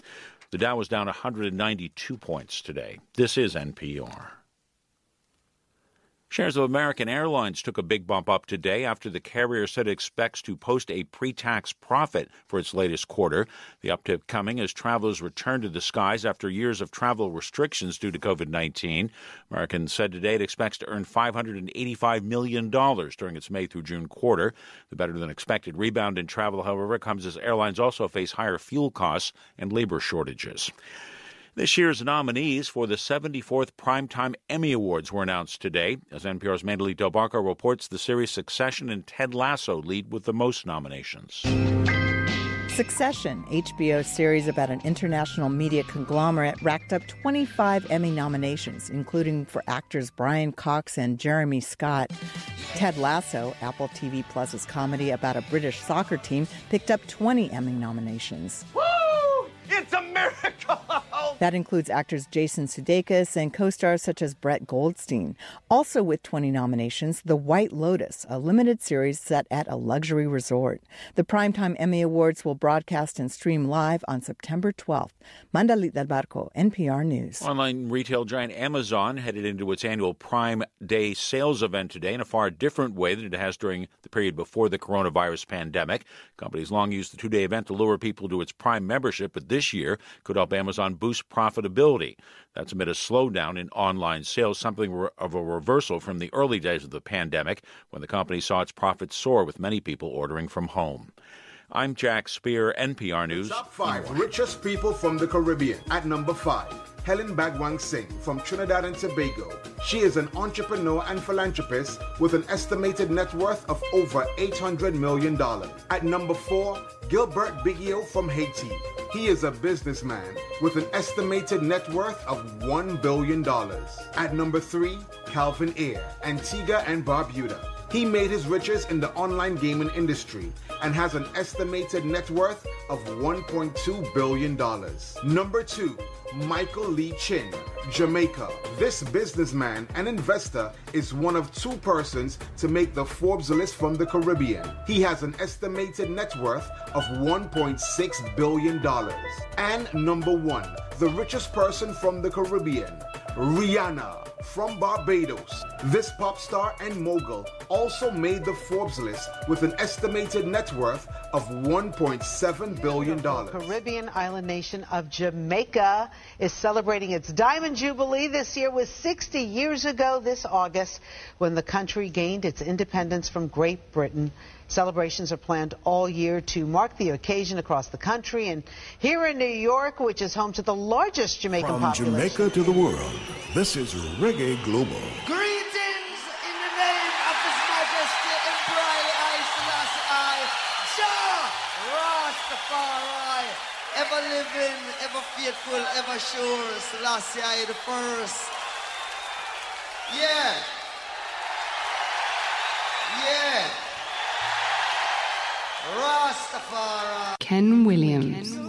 The Dow was down 192 points today. This is NPR. Shares of American Airlines took a big bump up today after the carrier said it expects to post a pre tax profit for its latest quarter. The uptick coming as travelers return to the skies after years of travel restrictions due to COVID 19. American said today it expects to earn $585 million during its May through June quarter. The better than expected rebound in travel, however, comes as airlines also face higher fuel costs and labor shortages. This year's nominees for the 74th Primetime Emmy Awards were announced today. As NPR's Mandalit Del Barco reports, the series Succession and Ted Lasso lead with the most nominations. Succession, HBO's series about an international media conglomerate, racked up 25 Emmy nominations, including for actors Brian Cox and Jeremy Scott. Ted Lasso, Apple TV Plus's comedy about a British soccer team, picked up 20 Emmy nominations. Woo! It's a miracle! That includes actors Jason Sudeikis and co-stars such as Brett Goldstein. Also with 20 nominations, The White Lotus, a limited series set at a luxury resort. The Primetime Emmy Awards will broadcast and stream live on September 12th. Mandalit del Barco, NPR News. Online retail giant Amazon headed into its annual Prime Day sales event today in a far different way than it has during the period before the coronavirus pandemic. Companies long used the two day event to lure people to its Prime membership, but this year could help Amazon boost profitability. That's amid a slowdown in online sales, something of a reversal from the early days of the pandemic when the company saw its profits soar with many people ordering from home. I'm Jack Speer, NPR News. Top five richest people from the Caribbean. At number five, Helen Bhagwansingh from Trinidad and Tobago. She is an entrepreneur and philanthropist with an estimated net worth of over $800 million. At number four, Gilbert Bigio from Haiti. He is a businessman with an estimated net worth of $1 billion. At number three, Calvin Ayre, Antigua and Barbuda. He made his riches in the online gaming industry and has an estimated net worth of $1.2 billion. Number two, Michael Lee Chin, Jamaica. This businessman and investor is one of two persons to make the Forbes list from the Caribbean. He has an estimated net worth of $1.6 billion. And number one, the richest person from the Caribbean, Rihanna from Barbados. This pop star and mogul also made the Forbes list with an estimated net worth of $1.7 billion. Caribbean island nation of Jamaica is celebrating its Diamond Jubilee. This year was 60 years ago this August when the country gained its independence from Great Britain. Celebrations are planned all year to mark the occasion across the country. And here in New York, which is home to the largest Jamaican From population. Jamaica to the world, this is Reggae Global. Greetings in the name of His Majesty Emperor I Selassie I, Jah Rastafari, ever living, ever faithful, ever sure, Selassie I the first. Yeah. Yeah. Rastafari. Ken Williams. You're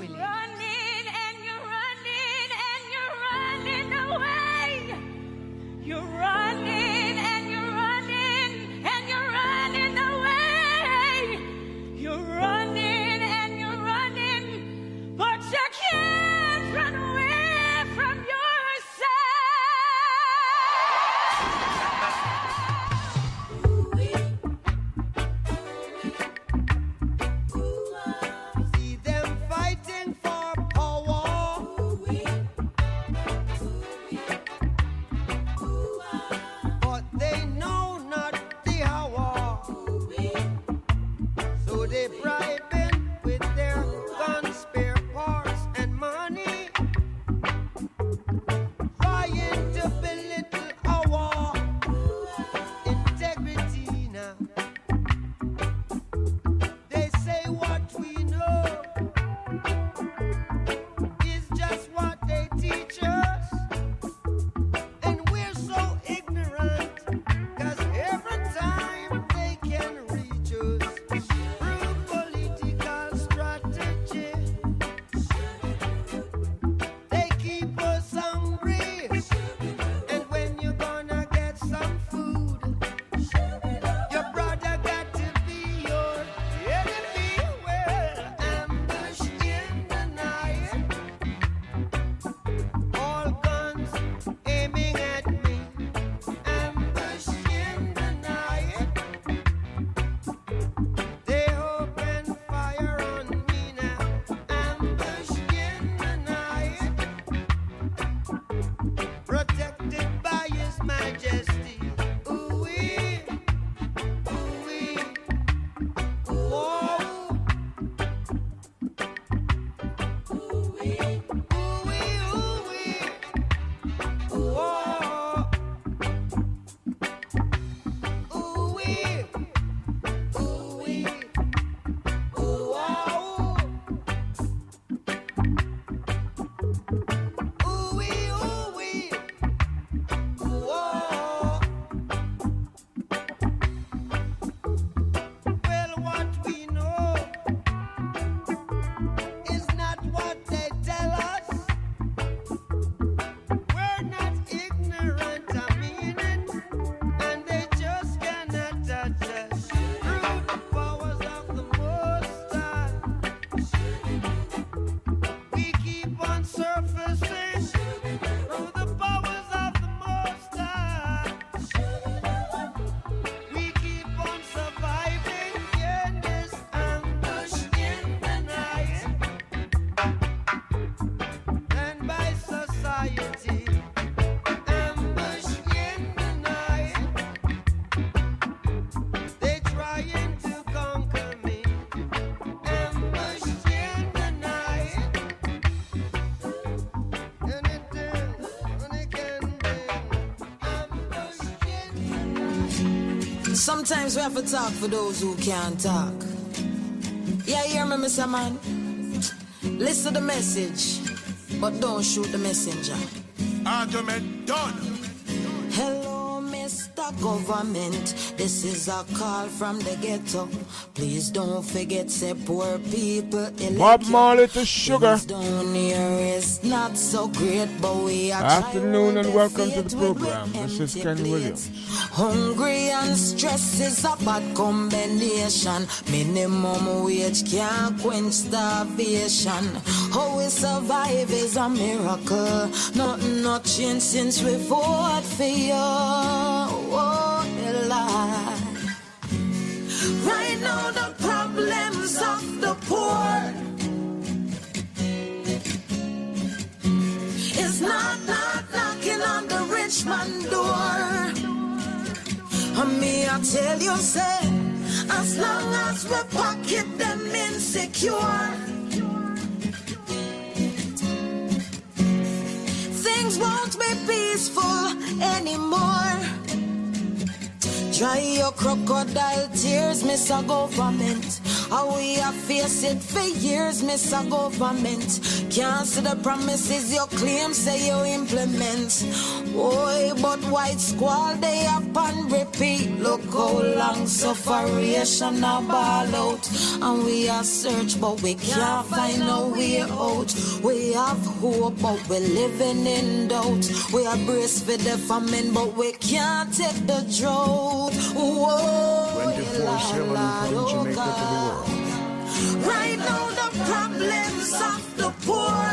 Sometimes we have to talk for those who can't talk. Yeah, you hear me, Mr. Man? Listen to the message, but don't shoot the messenger. Argument done. Hello, Mr. Government. This is a call from the ghetto. Please don't forget, say poor people. elect Bob you. Marley to sugar. Things down here is not so great, but we are Afternoon and welcome to the program. This is empty Ken. Williams. Hungry and stress is a bad combination. Minimum wage can't quench starvation. How we survive is a miracle. Nothing not changed since we fought for you. Tell you, say, as long as we pocket them insecure, things won't be peaceful anymore. Dry your crocodile tears, Miss a government. How we have faced it for years, Miss a government. Can't see the promises you claim, say you implement. Boy, but white squall, they up and repeat. Look how long sufferation a ball out. And we are search, but we can't find no way out. We have hope, but we're living in doubt. We are braced for the famine, but we can't take the drought. Whoa, 24 7 from Jamaica to the world. Right now, problems of the poor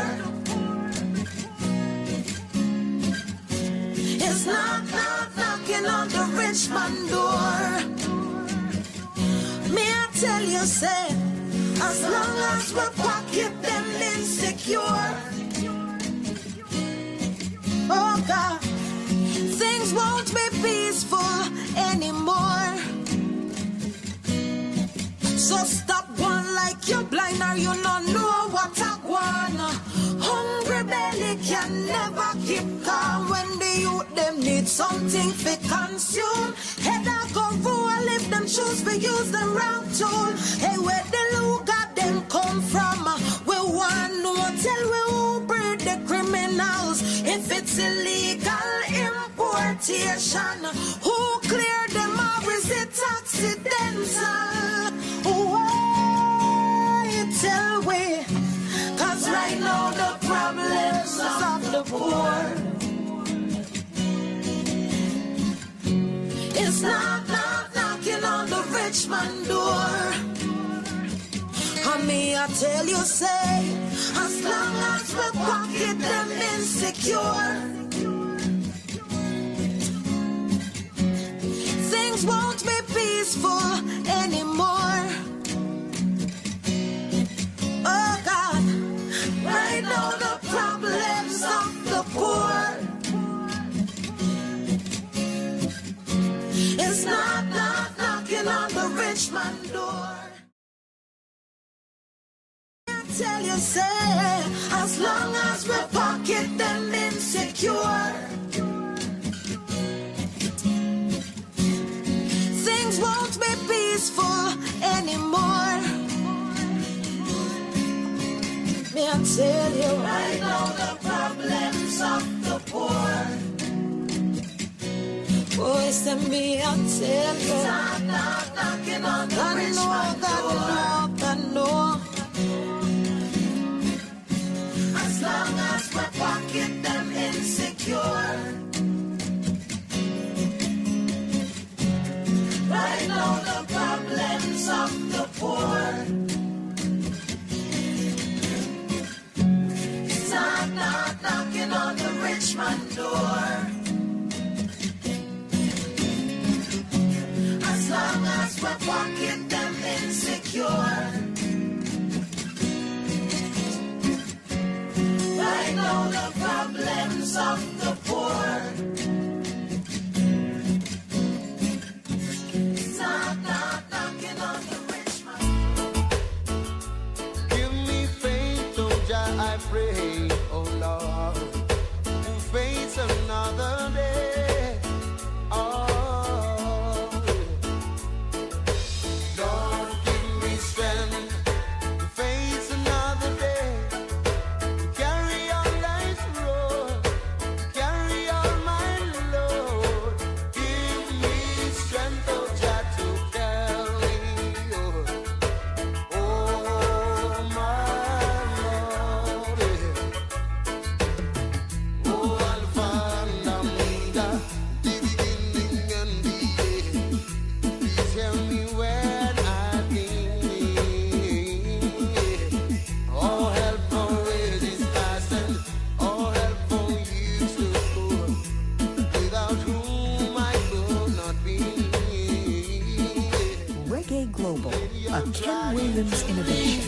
is not, not knocking on the rich man door. Me, I tell you, say, as long as we pocket them insecure. Oh God, things won't be peaceful anymore. So you're blind or you don't know what I want. Hungry belly can never keep calm when the youth them need something to consume. Head I go roll if them choose to use the wrong tool. Hey, where the look at them come from? We want no tell we who breed the criminals. If it's illegal importation, who clear them or is it accidental? Cause right now the problems of the poor is not, not knocking on the rich man door. Me, I tell you, say, as long as we pocket them insecure, things won't be peaceful anymore. Oh tell you, say, as long as we pocket them insecure, things won't be peaceful anymore. Me, I tell you, I know the problems of the poor. Boys, to me, I tell you, not, not knocking on the I rich know, God know, I know. As long as we pocket them insecure. Right now the problems of the poor. Not, knocking on the rich man door. As long as we pocket them insecure. Right now the problems of the poor. Knocking on the rich. Give me faith, oh Jah, I pray, Global, a Ken Williams innovation.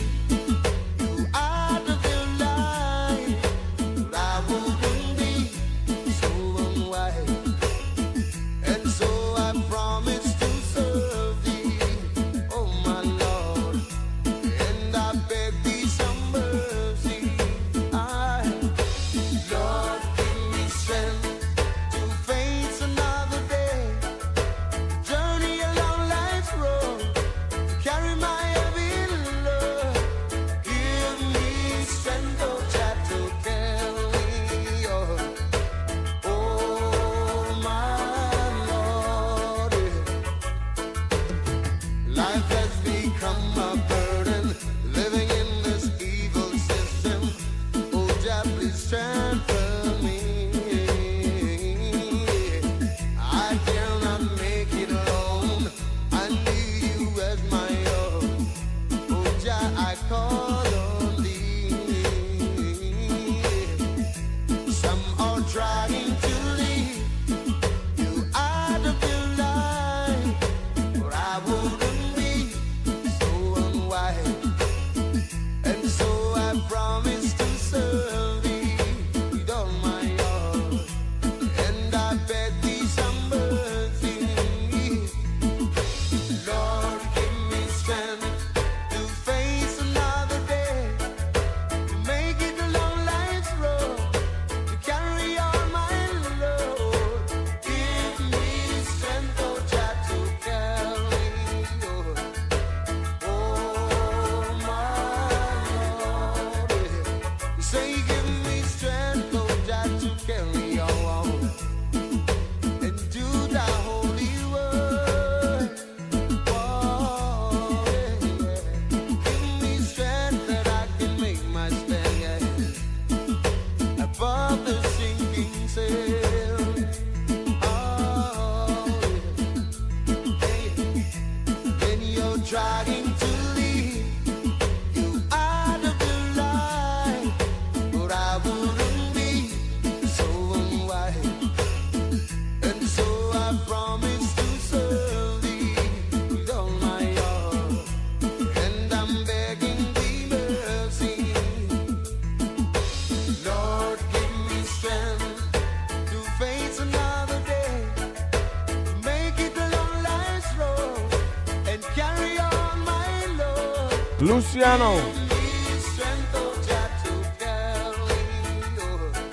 Luciano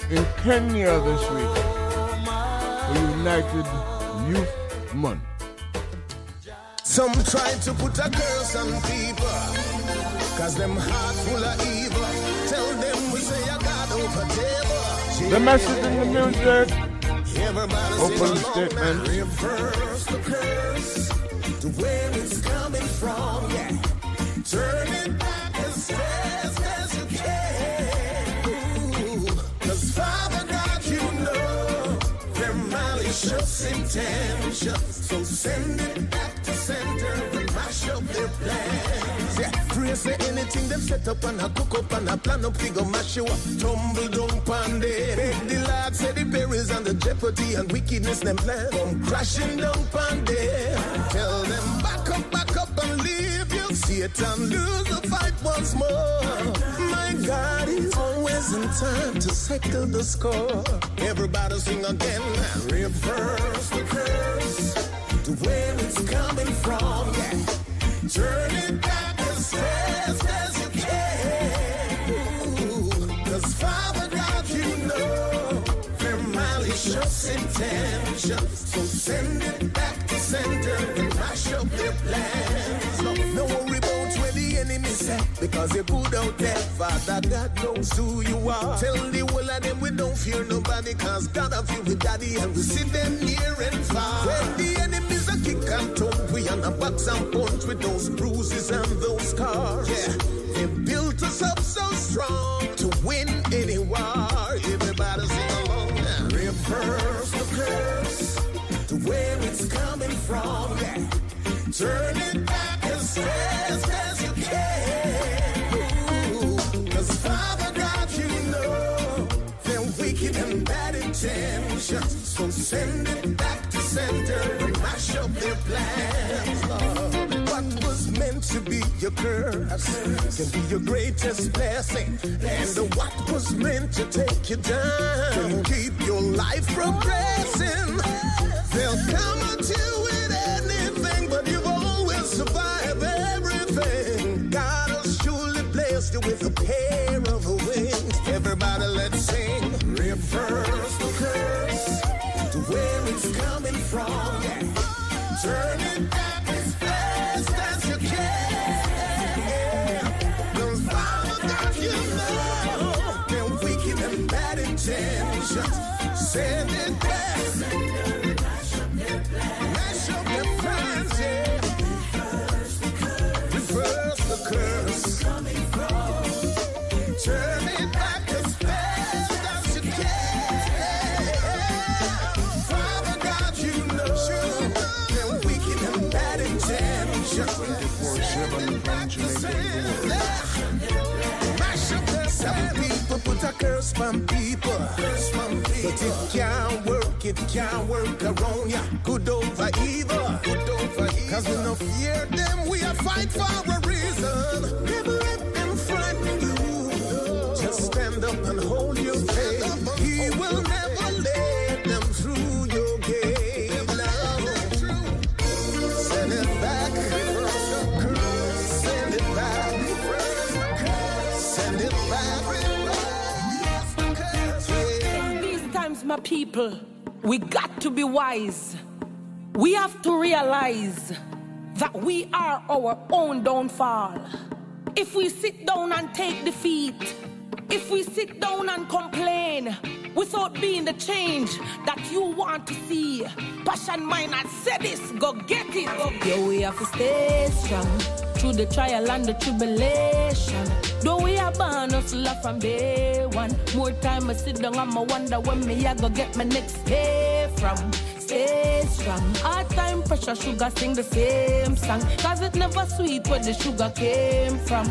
in Kenya this week for United Youth Month. Some try to put a curse on people, cause them heart full of evil. Tell them we say a God over table. The message in the music. Everybody Open statement. Reverse the curse to where it's coming from, yeah. Turn it back as fast as you can. Father God, you know intentions. So send it back to center mash up their plans. Anything them set up and a cook up and a plan up, we go mash you up. Tumble down pan there. Beg the Lord say the perils and the jeopardy and wickedness them plan. Come crashing down pan there. Tell them Satan lose the fight once more. My God is always in time to settle the score. Everybody sing again. Reverse the curse to where it's coming from. Yeah. Turn it back as fast as you can. Cause Father God, you know their malicious intentions. So send it back to center and mash up their plans. No, enemy set because you're good out there. Father God knows who you are. Tell the whole of them we don't fear nobody cause God of you with daddy and we see them near and far. When the enemies are kick and tongue, we on a box and punch with those bruises and those scars. Yeah, they built us up so strong to win any war. Everybody sing along now. Reverse the curse to where it's coming from. Yeah, turn it back as fast bad intentions. So send it back to center and mash up their plans. Lord. What was meant to be your curse can be your greatest blessing. And what was meant to take you down can keep your life progressing. They'll come at you with anything, but you've always survived everything. God has surely blessed you with a pair Turn But it can't work, it can't work around ya. Good over evil. Good over evil. Cause we no fear them, we a fight for a reason. People, we got to be wise. We have to realize that we are our own downfall. If we sit down and take defeat, if we sit down and complain without being the change that you want to see, passion mind and say this, go get it. Yo, we have to stay strong through the trial and the tribulation. Though we are born hustler from day one. More time I sit down I'ma wonder when me I go get my next pay from. Stay strong. Hard time pressure sugar sing the same song. Cause it never sweet where the sugar came from.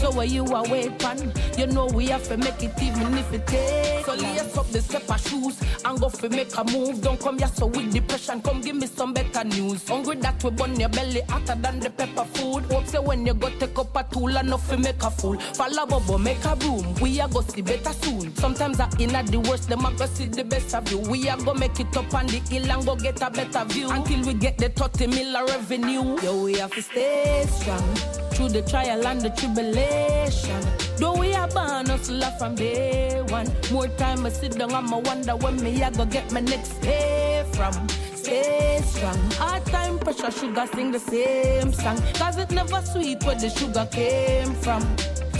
So where you are wait pan, you know we have to make it even if it takes. So lace up the stepper shoes and go for make a move. Don't come here so with depression, come give me some better news. Hungry that we burn your belly hotter than the pepper food. Hope say when you go take up a tool enough to make a fool. Follow bubble, make a broom. We are go see better soon. Sometimes I in at the worst, them go see the best of you. We are go make it up on the hill and go get a better view. Until we get the 30 mil revenue. Yo, we have to stay strong. Through the trial and the tribulation. Though we are born hustler from day one. More time I sit down, I'ma wonder when me I go get my next pay from. Stay strong. Hard time, pressure, sugar, sing the same song. Cause it never sweet where the sugar came from.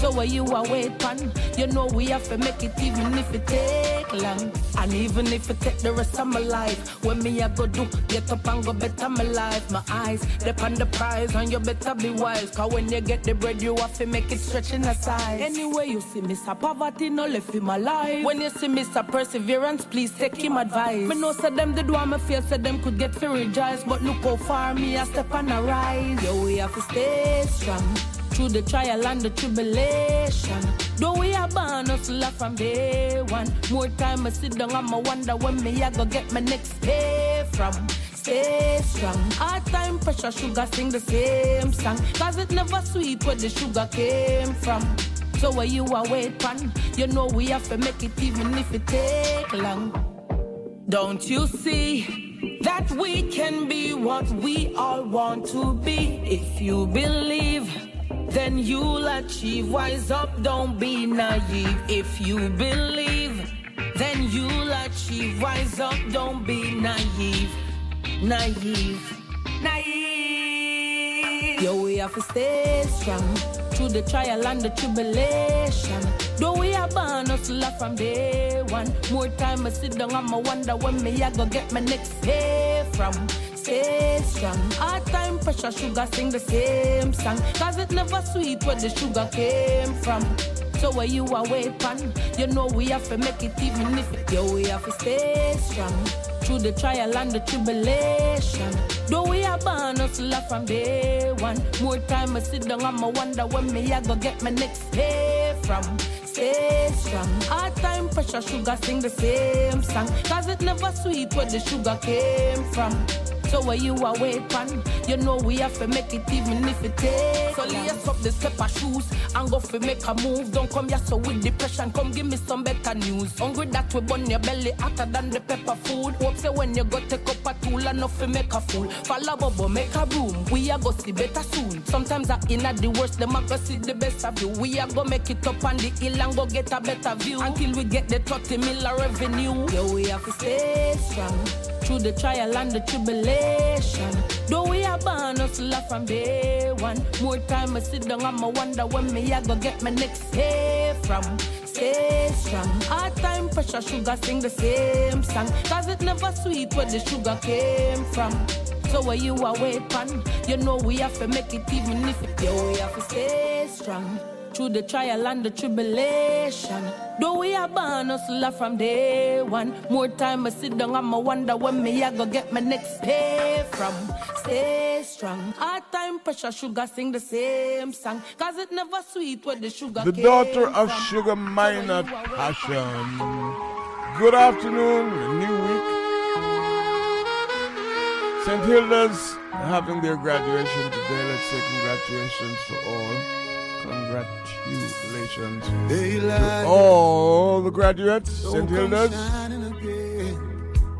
So where you are wait pan, you know we have to make it even if it take long. And even if it take the rest of my life, when me I go do, get up and go better my life. My eyes depend the prize and you better be wise. Cause when you get the bread, you have to make it stretch in a size. Anyway, you see Mr. Poverty, no left in my life. When you see Mr. Perseverance, please take him advice. Me know say them the do me feel say them could get fi rejoice. But look how far me a step and a rise. Yo, we have to stay strong through the trial and the tribulation. Though we are born hustler from day one. More time I sit down, I'ma wonder when me I go get my next pay from. Stay strong. Hard time, pressure, sugar, sing the same song. Cause it never sweet where the sugar came from. So where you are wait you know we have to make it even if it take long. Don't you see that we can be what we all want to be? If you believe, then you'll achieve. Wise up, don't be naive. If you believe, then you'll achieve. Wise up, don't be naive. Naive. Naive. Yo, we have to stay strong through the trial and the tribulation. Though we are born hustler from day one. More time I sit down, I'ma wonder when me I go get my next pay from. Stay strong. Hard time, pressure, sugar, sing the same song. Cause it never sweet where the sugar came from. So where you are wait you know we have to make it even if it, yo, we have to stay strong. Through the trial and the tribulation. Though we are born hustler from day one. More time I sit down, I'ma wonder when me I go get my next pay from. Stay strong. Hard time, pressure, sugar, sing the same song. Cause it never sweet where the sugar came from. So where you are wait pan, you know we have to make it even if it takes. So lace up the stepper shoes and go fi make a move. Don't come here so with depression, come give me some better news. Hungry that we burn your belly hotter than the pepper food. Hope say when you go take up a tool enough fi make a fool. Follow bubble, make a room. We are go see better soon. Sometimes I in at the worst, see the best of you. We are go make it up on the hill and go get a better view until we get the 30 mil revenue. Yeah, we have to stay strong through the trial and the tribulation. Though we are born hustler from day one. More time I sit down, I'ma wonder when me I go get my next pay from. Stay strong. Hard time, pressure, sugar, sing the same song. Cause it never sweet where the sugar came from. So where you are wait pan, you know we have to make it even if it, yo, we have to stay strong through the trial and the tribulation. Though we are born hustler from day one. More time I sit down, I'ma wonder when me I go get my next pay from. Stay strong. Hard time, pressure, sugar, sing the same song. Cause it never sweet where the sugar The daughter of from. Sugar Minor Passion. Good afternoon, a new week. St. Hilda's having their graduation today. Let's say congratulations to all. Congratulations to all the graduates, St. Hilda's.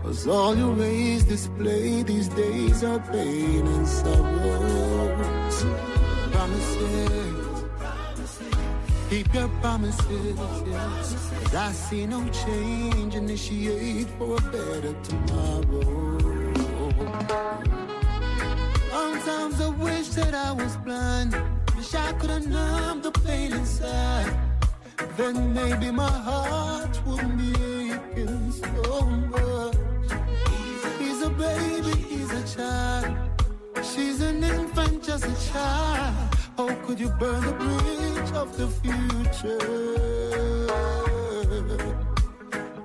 Cause all your ways display these days are pain and. Promises, keep your promises. Yes. 'Cause I see no change, initiate for a better tomorrow. Sometimes I wish that I was blind. Wish I could have numbed the pain inside. Then maybe my heart wouldn't be aching so much. He's a baby, he's a child. She's an infant, just a child. How could you burn the bridge of the future?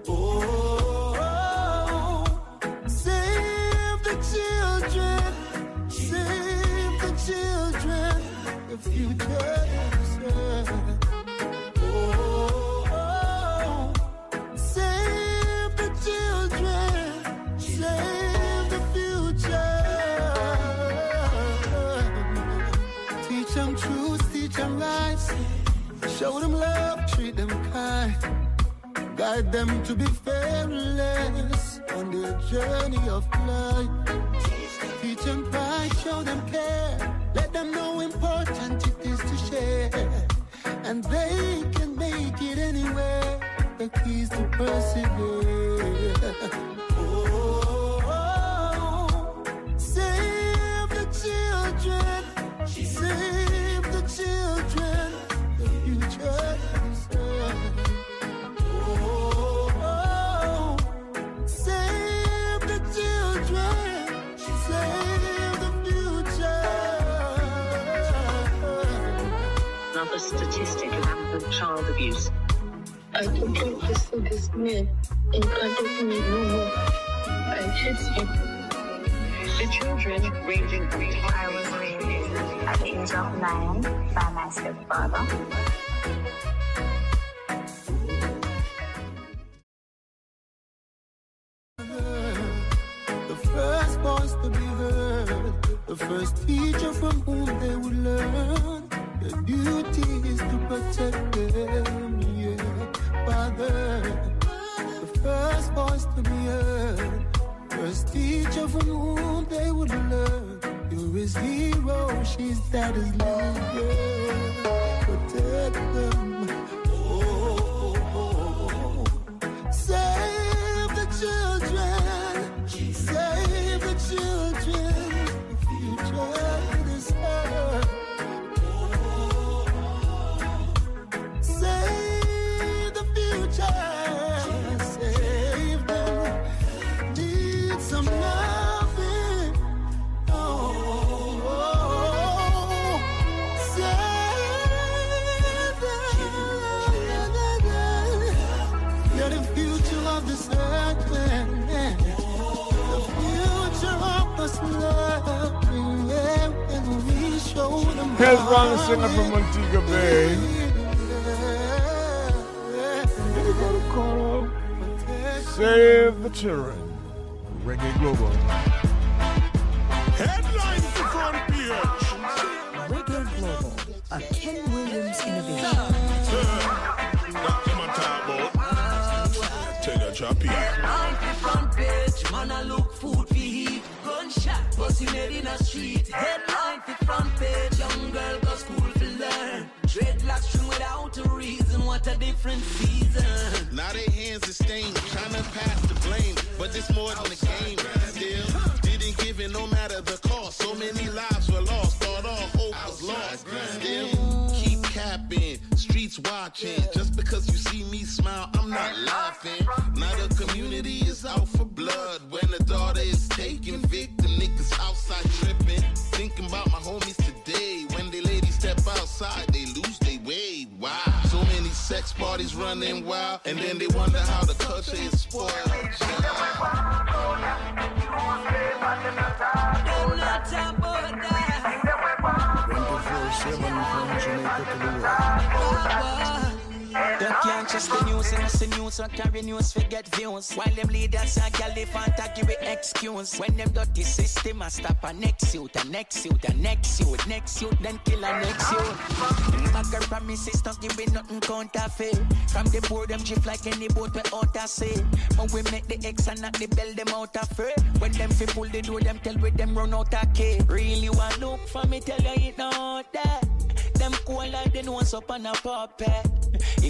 Oh, the future. Oh, save the children, save the future. Teach them truth, teach them rights. Show them love, treat them kind. Guide them to be fearless on their journey of life. Teach them pride, show them care. Let them know important it future, and they can make it anywhere. The keys to persevere. Oh, oh, oh, save the children. Child abuse. I don't think this food is made in front of me no more. I hate you. The children ranging from I was raised at the age of nine by my stepfather. A stop a next youth, a next youth, a next youth, next youth, then kill a next youth. Bagger promises don't give it nothing counterfeit. From the board them drift like any boat we out a say. But we make the X and not the bell them out of fray. When them fi pull the door, them tell with them run out a key. Really want look for me, tell you it not that. Them cool like the nose up on a puppet.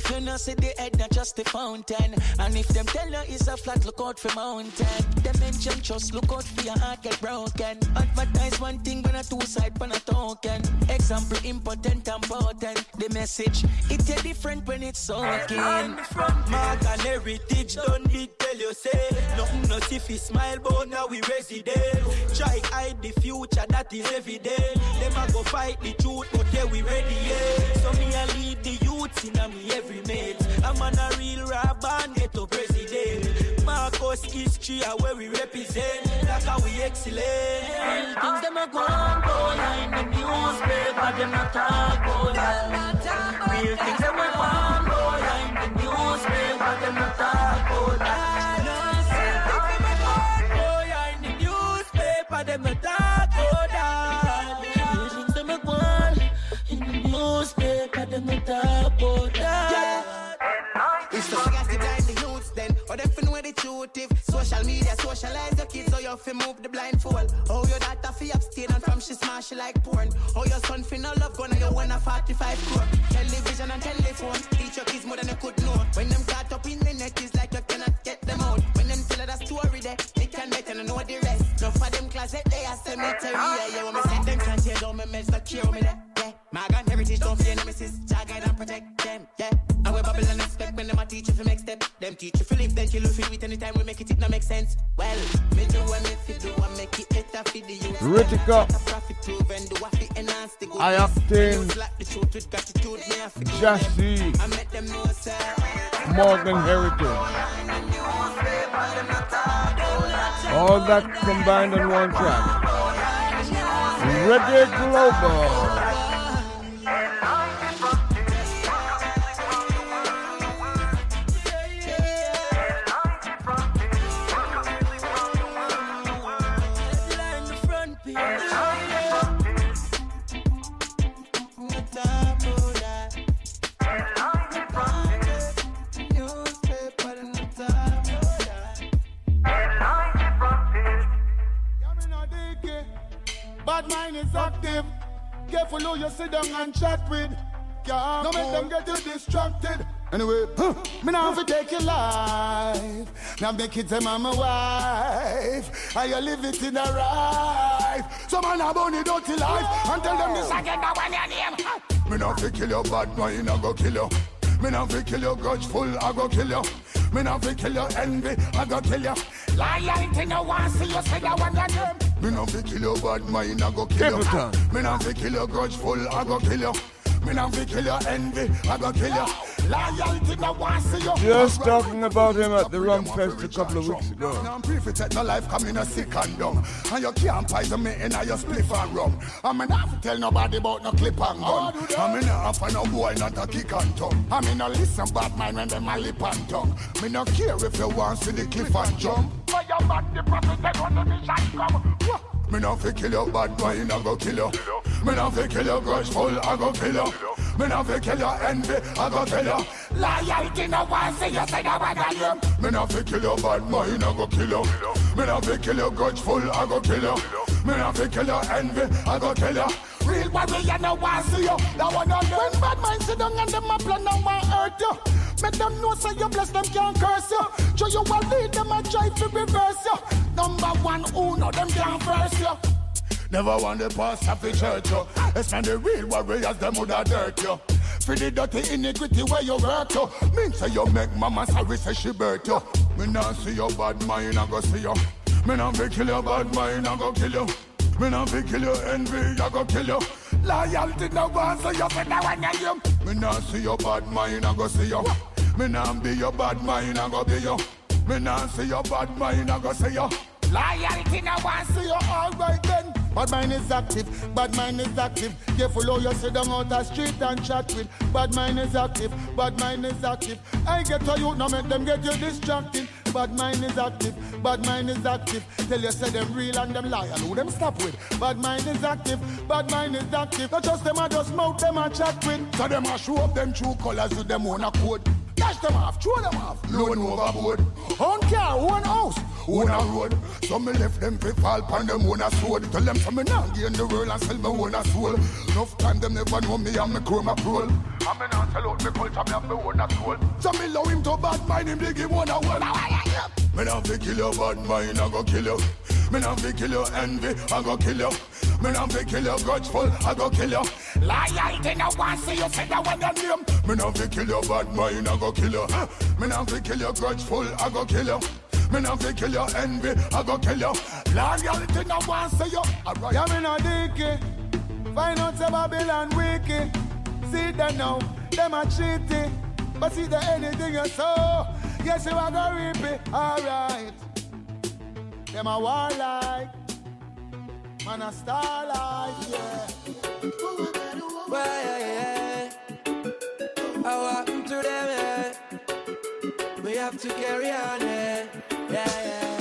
If you not see the head, not just the fountain. And if them tell you it's a flat, look out for mountain. Them mention just look out for your heart get broken. Advertise one thing when a two side pan a token. Example important and potent. The message it a different when it's soaking. Mark and heritage don't need tell you say Nothing not if he smile but now we resident Try hide the future that is evident Them a go fight the truth but yeah we ready yeah So me a lead the youths in a me every mate I'm on a real rap and get to president. Marcus history are where we represent. Like how we excellent. Real things them a go on, go in the newspaper, them not talk about that. Real things them a go on, go in the newspaper, them not Social media, socialize your kids, so you fi move the blindfold. Oh, your daughter fi abstain and from she smash like porn. Oh, your son fi no love gun and you want a 45 crore. Television and telephone, teach your kids more than you could know. When them caught up in the net, it's like you cannot get them out. When them tell that story there, they can make and know the rest. No for them closet, they are cemetery. Yeah, yeah, when me say them can't tear down my meds, not cure me. Yeah, Morgan Heritage don't fear nemesis. Jah and protect them. Yeah, and we bubble and expect when them a teach you fi make step. Them teach you fi live, then kill you fi it anytime we make it, it no make sense. Well, me do what me fi do, I make it better fi the youth. Rytikal. Profit prove and do what fi enhance the good. I-Octane. Like the truth with gratitude, me have to give Jassy. I make them. Morgan Heritage. All that combined in one track. Reggae Global. Sit down and chat with. Yeah, no make them get you distracted. Anyway, huh, me now fi take your life. Now make it them and my wife. And you live it in a right. Some man a bunny dirty life. And tell them this again now when your name. Me now fi kill your bad mind, I go kill you. Me now fi kill your grudgeful, I go kill you. Me now fi kill your envy, I go kill you. Loyalty no one see you say you want your name. Me now fi kill your bad mind, I go kill you. Capleton. Me now fi kill your grudgeful, I go kill you. Me now fi kill your envy, I go kill you. Loyalty no one see you. Just talking about him at the Rum Fest a couple of weeks ago. Now I'm free take no life come in a sick and dumb. And you can't poison me in a your spliff and rum. I mean, I tell nobody about no clip and gun. Oh, I mean, I for no boy not a kick and tongue. I mean, no listen bad mind when them a lip and tongue. Me no care if you want see the cliff and jump. For your bad the prophet take on the mission come. Me no fi kill your bad mind, I go kill you. Me no fi kill your grudgeful, I go kill you. Me no fi kill your envy, I go kill you. Loyalty no one see you say no one got you. Me no fi kill your bad mind, I go kill you. Me no fi kill your grudgeful, I go kill you. Me no fi kill your envy, I go kill you. Real warrior no one see you. That one on When bad mind sit down and them a plan now want hurt you. Make them know say you bless them can't curse you. Show you a lead them a try to reverse you. Number one, who know them can't first you. Never want the pastor fi church you. It's not the real warriors them woulda dirt you. For the dirty iniquity where you work you. Mean say you make mama sorry say she birth you. Me not see your bad mind I go see you. Me not fi kill your bad mind I go kill you. Me not fi kill your envy I go kill you. Loyalty no one so you fi that one you. Me not see your bad mind I go see you. Me not be your bad mind I go be you. Me not see your bad mind I go see you. Loyalty no one see you alright then. Bad mind is active, bad mind is active. Careful how you sit down out the street and chat with. Bad mind is active, bad mind is active. I get to you, now make them get you distracted. Bad mind is active, bad mind is active. Tell you say them real and them loyal, who them stop with. Bad mind is active, bad mind is active. Not just them I just mouth them a chat with. So them I show up them true colors with them own a code. Dash them off, throw them off, load overboard. Own car, own house, own a road. So me left them fi fall pon them own a sword. Tell them so me now gain the world and sell me own a soul. Enough time them never know me and me crew my prole. And me not sell out me culture, me have me own a soul. So me allow him to bad mind him, dig him one a one. Me not fi kill your bad mind, I go kill you. Me not fi kill your envy, I go kill you. Me not fi kill your grudgeful, I go kill you. Loyalty no one see you say that when your name. Me not fi kill your bad mind, I go kill you. Me not fi kill your grudgeful, I go kill you. Me not fi kill your envy, I go kill you. Loyalty no one see you. Alright. Yeah, me no dicky. Find out say Babylon wiki. See them now, them a cheaty. But see the anything you sow, yes you are gonna reap it. Alright. Them a warlike. Man a starlight, yeah. Well, yeah, yeah. I walk to them, yeah. We have to carry on, yeah. Yeah, yeah.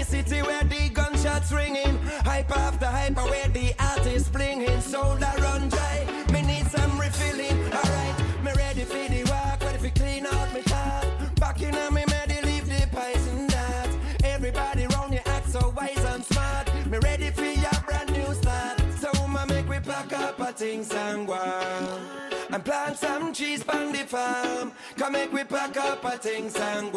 The city where the gunshots ringing. Hype after hype where the artists blinging. That run dry. Me need some refilling. Alright, me ready for the walk. Ready for clean out me top. Back in on me, ready leave the and that. Everybody round you act so wise and smart. Me ready for your brand new start. So ma make we pack up a things and. And plant some trees on the farm. Come make we pack up a things and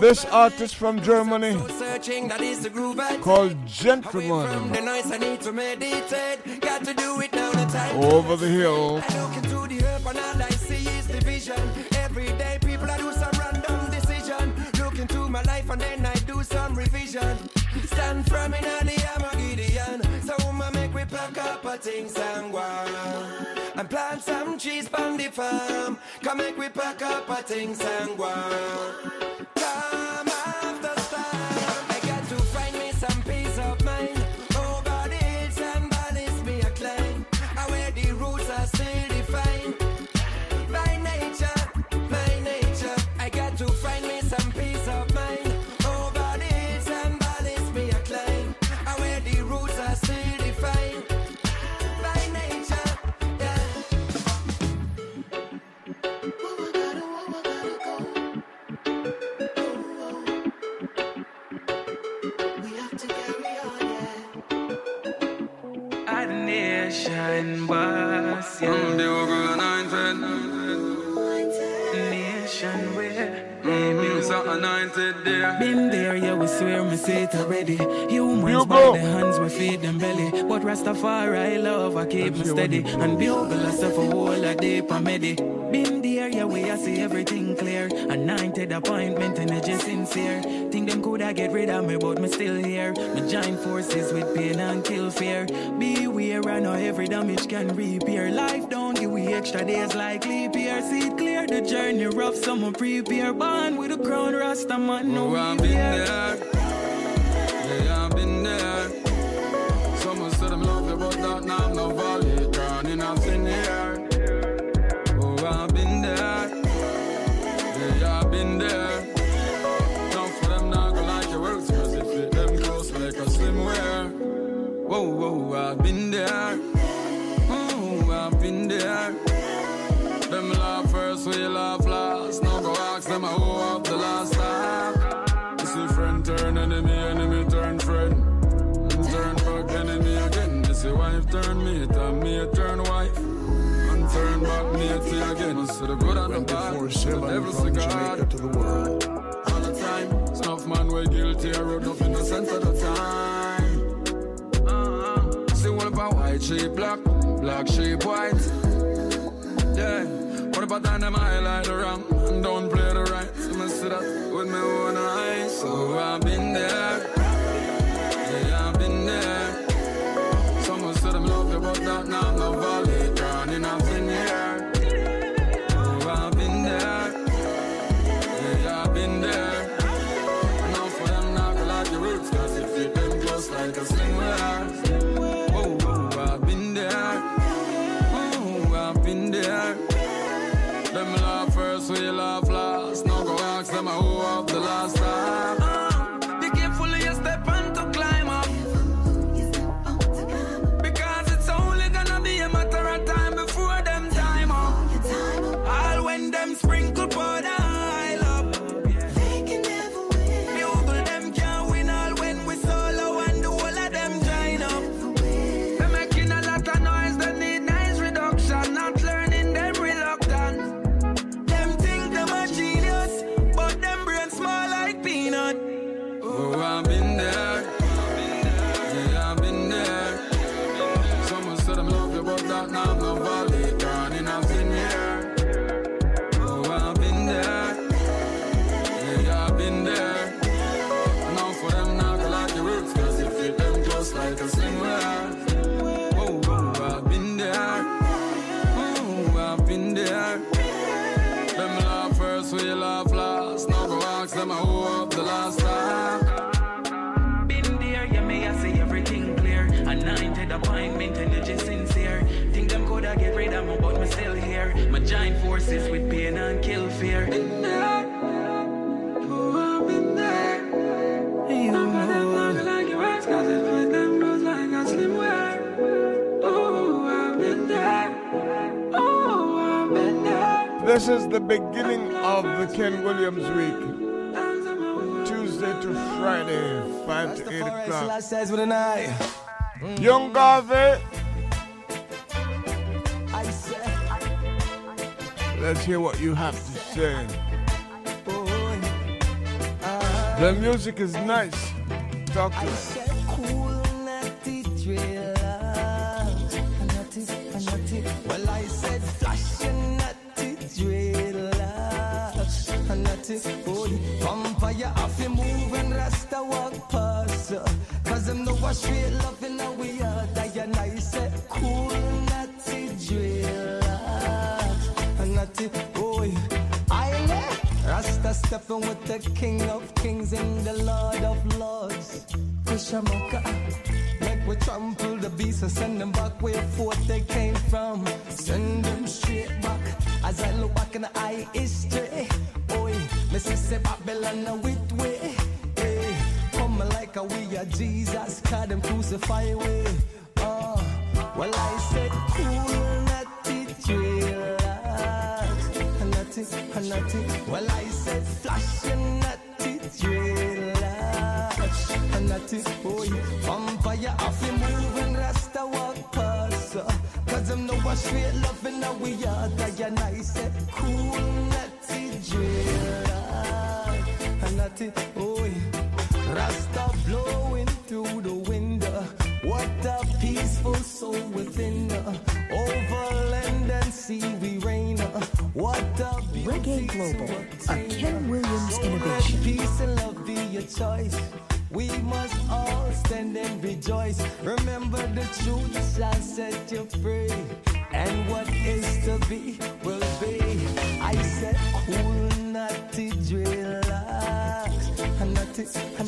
This artist from Germany called Gentleman over the hill. And all I see is division. Every day people I do some random decision. Look into my life and then I do some revision. Stand in the Armageddon. So make we up things and. And plant some on the farm. Come make we pack up things and say it already. Humans You by the hands we feed them belly. But Rastafari love, I keep me steady. And build myself a whole a deep and medi. Been there, yeah, we I see everything clear. Anointed appointment, energy sincere. Think them coulda get rid of me, but me still here. Me join forces with pain and kill fear. Beware, I know every damage can repair. Life don't give we extra days like leap year. See it clear, the journey rough, someone prepare. Born with a crown, Rasta man, no Oh, I've been there. Turn mate, and mate turn wife. And turn back mate again. So the good and the bad. The 24/7 devil cigar. To the world. All the time. Snuff man we guilty, I wrote up innocent at the time. Uh-huh. See what about white sheep black, black sheep white. Yeah. What about that them highlight the wrong and don't play the right? So me see that with my own eyes. So I've been there. This is the beginning of the Ken Williams week. Tuesday to Friday, 5 to 8 o'clock. Last says with an eye. Young Garvey, let's hear what you have to say. The music is nice. Talk to us. And rasta walk past. uh, Cause them know what straight loving how we are. That and I said cool, natty driller. Natty, oh, I let Rasta stepping with the king of kings and the lord of lords. Kushamaka. Make we trample the beast and send them back where forth they came from. Send them straight back. As I look back in the eye history. Oi, me say Babylon a wit way. Like a we are Jesus, call them crucify way. Oh, well I said cool, natty relax. Natty, natty. Well I said flash and natty relax. Natty, boy, vampire off you move and rasta walk past. uh, Cause them know what straight loving how we are. And I said cool, natty relax. Natty, boy, rasta blowing through the window. What a peaceful soul within Over land and sea we reign What a Reggae Global, a Ken Williams so innovation. Let peace and love be your choice we must all stand and rejoice. Remember the truth shall set you free. And what is to be will be. I said, cool. Natty, natty. Well,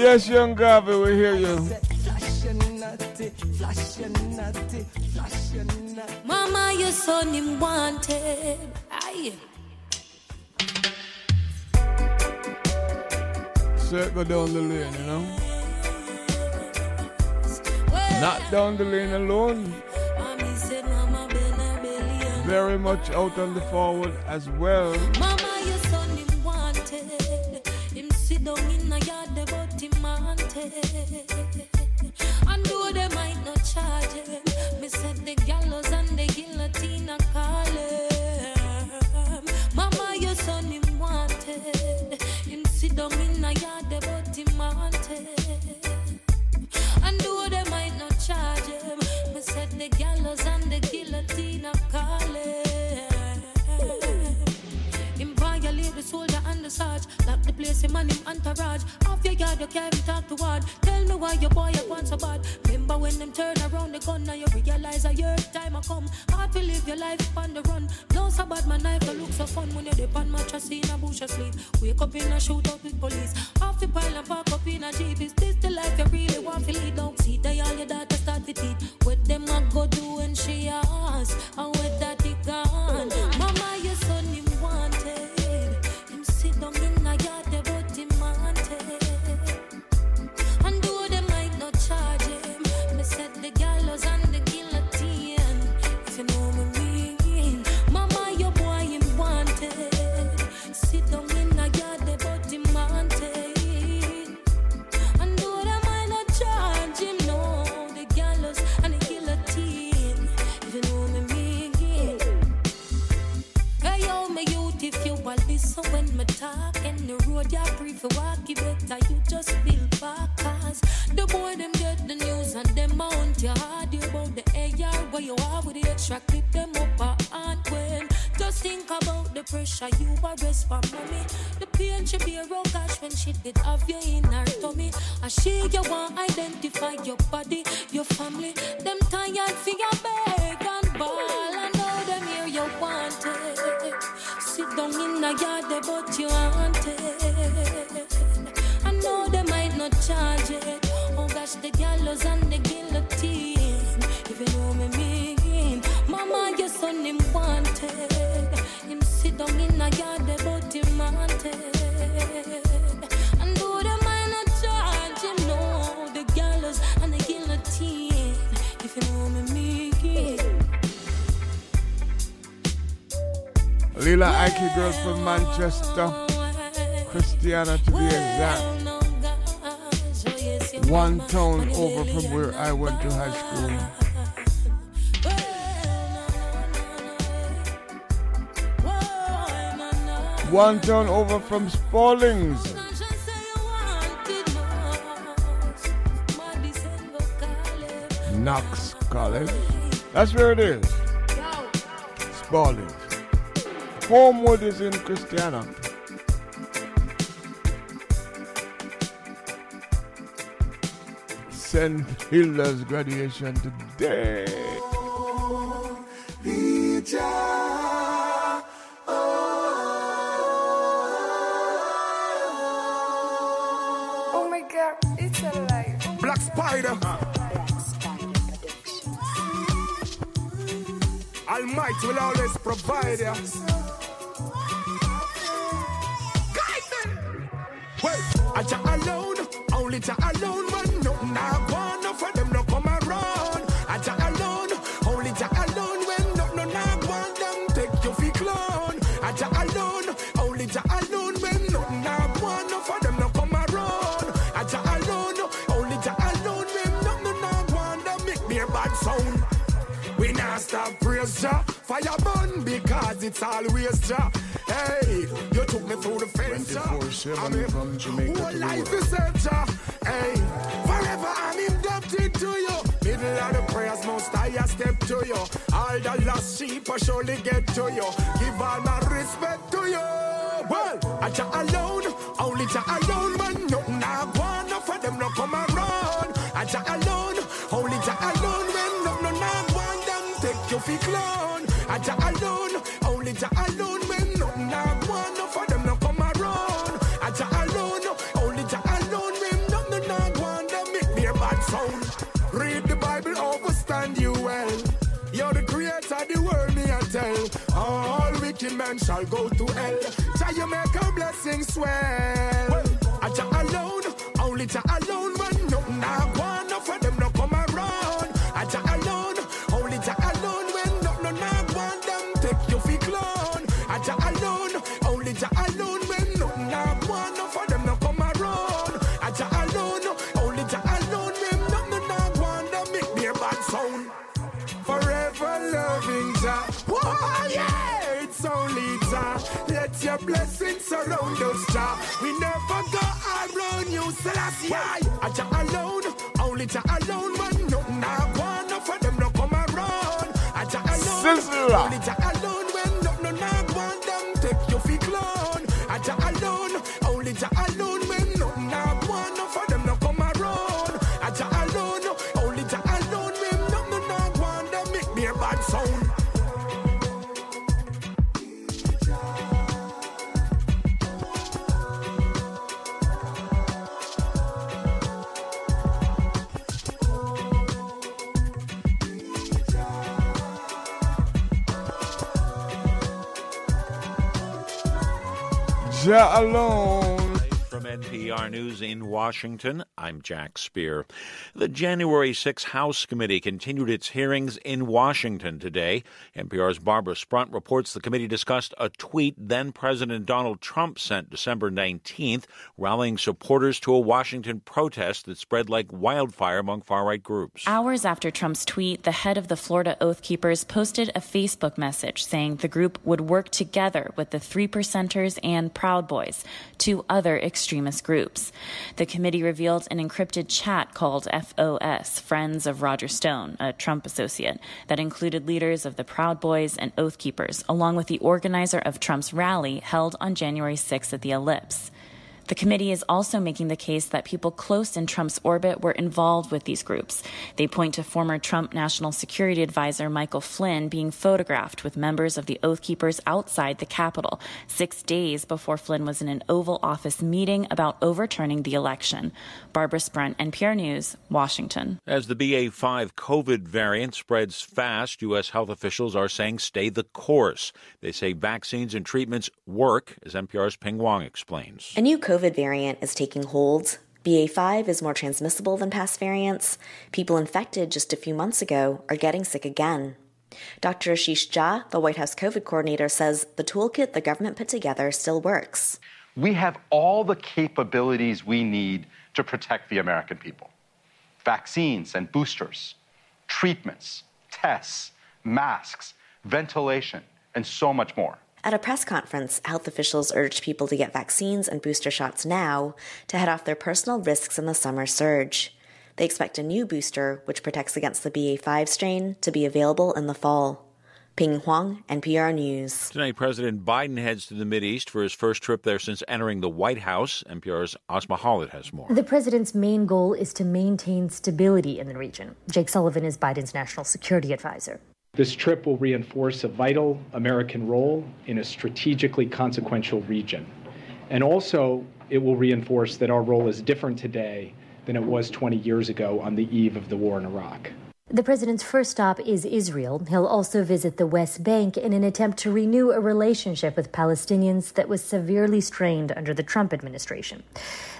Yes, young Garvey, we hear you. Mama, your son him wanted. Aye. Circle down the lane, you know. Not down the lane alone. Mommy said, Mama, belly, belly. and- Very much out on the forward as well. Mama, Town over from Spaldings. Knox College. That's where it is. Spaldings. Homewood is in Christiana. St. Hilda's graduation today. Provide. Guide them. Wait, I ja alone, only ja alone, man. No, nah, one no for them no come around. I ja alone, only ja alone, when no, no, nah, one them take you fi clown. I ja alone, only ja alone, when no, nah, one no for them no come around. I ja alone, only ja alone, when no, no, nah, one them make me a bad sound. We not stop praise Jah. Fire burn because it's always Jah. Hey, you took me through the fence. 24-7 from Jamaica Whole life is Jah. Hey, forever I'm indebted to you. Middle of the prayers, most I a step to you. All the lost sheep I surely get to you. Give all my respect to you. Well, I Jah alone, only Jah alone, man. Nothing I want, no for them no come around. I Jah alone, men shall go to hell. Jah you make a blessing swell. I Jah alone, only Jah alone, only Let your blessings surround us, Jah. We never go around you, Selassie. I Jah alone, only Jah alone, man. No, nah, one no for them no come around. I Jah alone, Sizzla. only Jah alone, alone. From NPR. News in Washington, I'm Jack Speer. The January 6 House Committee continued its hearings in Washington today. NPR's Barbara Sprunt reports the committee discussed a tweet then President Donald Trump sent December 19th, rallying supporters to a Washington protest that spread like wildfire among far right groups. Hours after Trump's tweet, the head of the Florida Oath Keepers posted a Facebook message saying the group would work together with the Three Percenters and Proud Boys, two other extremist groups. The committee revealed an encrypted chat called FOS, Friends of Roger Stone, a Trump associate, that included leaders of the Proud Boys and Oath Keepers, along with the organizer of Trump's rally held on January 6th at the Ellipse. The committee is also making the case that people close in Trump's orbit were involved with these groups. They point to former Trump National Security Advisor Michael Flynn being photographed with members of the Oath Keepers outside the Capitol, six days before Flynn was in an Oval Office meeting about overturning the election. Barbara Sprunt, NPR News, Washington. As the BA5 COVID variant spreads fast, U.S. health officials are saying stay the course. They say vaccines and treatments work, as NPR's Pien Huang explains. A new COVID variant is taking hold. BA5 is more transmissible than past variants. People infected just a few months ago are getting sick again. Dr. Ashish Jha, the White House COVID coordinator, says the toolkit the government put together still works. We have all the capabilities we need to protect the American people vaccines and boosters, treatments, tests, masks, ventilation, and so much more. At a press conference, health officials urged people to get vaccines and booster shots now to head off their personal risks in the summer surge. They expect a new booster, which protects against the BA5 strain, to be available in the fall. Pien Huang, NPR News. Tonight, President Biden heads to the Mideast for his first trip there since entering the White House. NPR's Asma Khalid has more. The president's main goal is to maintain stability in the region. Jake Sullivan is Biden's national security advisor. This trip will reinforce a vital American role in a strategically consequential region. And also, it will reinforce that our role is different today than it was 20 years ago on the eve of the war in Iraq. The president's first stop is Israel. He'll also visit the West Bank in an attempt to renew a relationship with Palestinians that was severely strained under the Trump administration.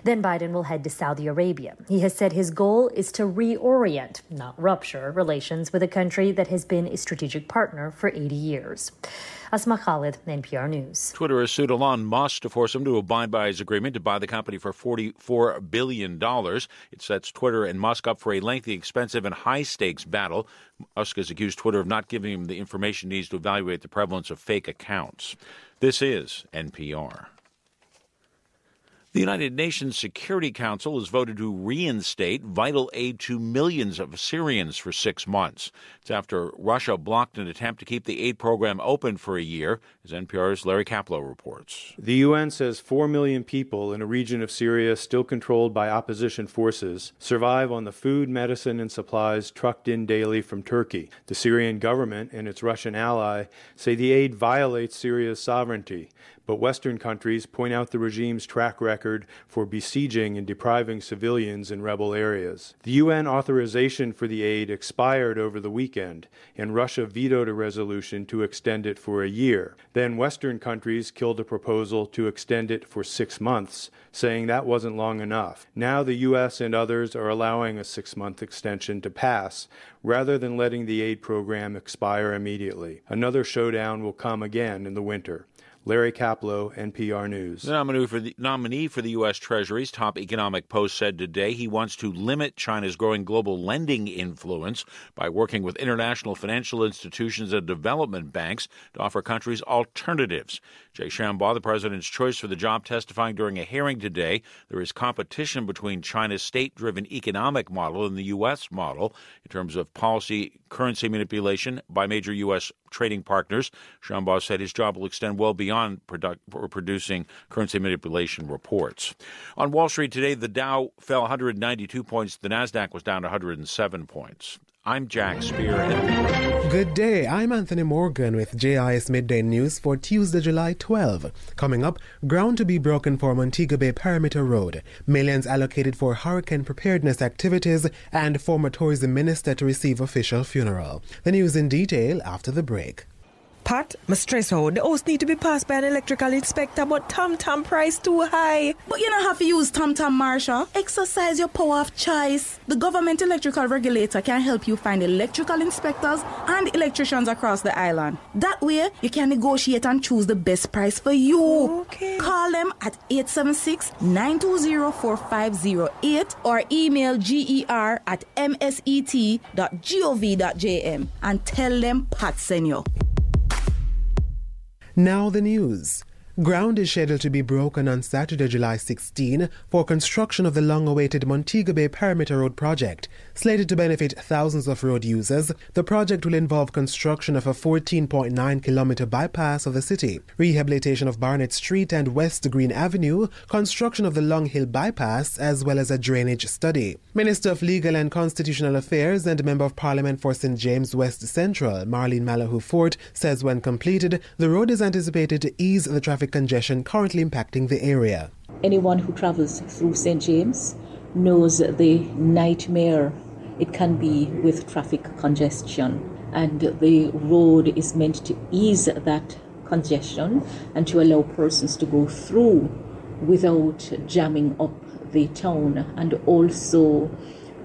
Then Biden will head to Saudi Arabia. He has said his goal is to reorient, not rupture, relations with a country that has been a strategic partner for 80 years. Asma Khalid, NPR News. Twitter has sued Elon Musk to force him to abide by his agreement to buy the company for $44 billion. It sets Twitter and Musk up for a lengthy, expensive, and high stakes battle. Musk has accused Twitter of not giving him the information he needs to evaluate the prevalence of fake accounts. This is NPR. The United Nations Security Council has voted to reinstate vital aid to millions of Syrians for six months. It's after Russia blocked an attempt to keep the aid program open for a year, as NPR's Larry Kaplow reports. The UN says 4 million people in a region of Syria still controlled by opposition forces survive on the food, medicine, and supplies trucked in daily from Turkey. The Syrian government and its Russian ally say the aid violates Syria's sovereignty, but Western countries point out the regime's track record for besieging and depriving civilians in rebel areas. The UN authorization for the aid expired over the weekend, and Russia vetoed a resolution to extend it for a year. Then Western countries killed a proposal to extend it for six months, saying that wasn't long enough. Now the US and others are allowing a six month extension to pass, rather than letting the aid program expire immediately. Another showdown will come again in the winter. Larry Kaplow, NPR News. The nominee for the, nominee for the U.S. Treasury's top economic post said today he wants to limit China's growing global lending influence by working with international financial institutions and development banks to offer countries alternatives. Jay Shambaugh, the president's choice for the job, testifying during a hearing today. There is competition between China's state driven economic model and the U.S. model in terms of policy currency manipulation by major U.S. trading partners. Shambaugh said his job will extend well beyond produ- producing currency manipulation reports. On Wall Street today, the Dow fell 192 points. The Nasdaq was down 107 points. I'm Jack Speer. Good day. I'm Anthony Morgan with JIS Midday News for Tuesday, July 12. Coming up, ground to be broken for Montego Bay Perimeter Road, millions allocated for hurricane preparedness activities, and former tourism minister to receive official funeral. The news in detail after the break. Pat, my stress out. The house need to be passed by an electrical inspector, but Tom Tom price too high. But you don't have to use Tom Tom Marsha. Exercise your power of choice. The government electrical regulator can help you find electrical inspectors and electricians across the island. That way, you can negotiate and choose the best price for you. Okay. Call them at 876-920-4508 or email ger at mset.gov.jm and tell them Pat sent you. Now the news. Ground is scheduled to be broken on Saturday, July 16 for construction of the long awaited Montego Bay Perimeter Road project. Slated to benefit thousands of road users, the project will involve construction of a 14.9 kilometer bypass of the city, rehabilitation of Barnett Street and West Green Avenue, construction of the Long Hill bypass, as well as a drainage study. Minister of Legal and Constitutional Affairs and Member of Parliament for St. James West Central, Marlene Malahoo Forte, says when completed, the road is anticipated to ease the traffic congestion currently impacting the area. Anyone who travels through St. James knows the nightmare it can be with traffic congestion. And the road is meant to ease that congestion and to allow persons to go through without jamming up the town and also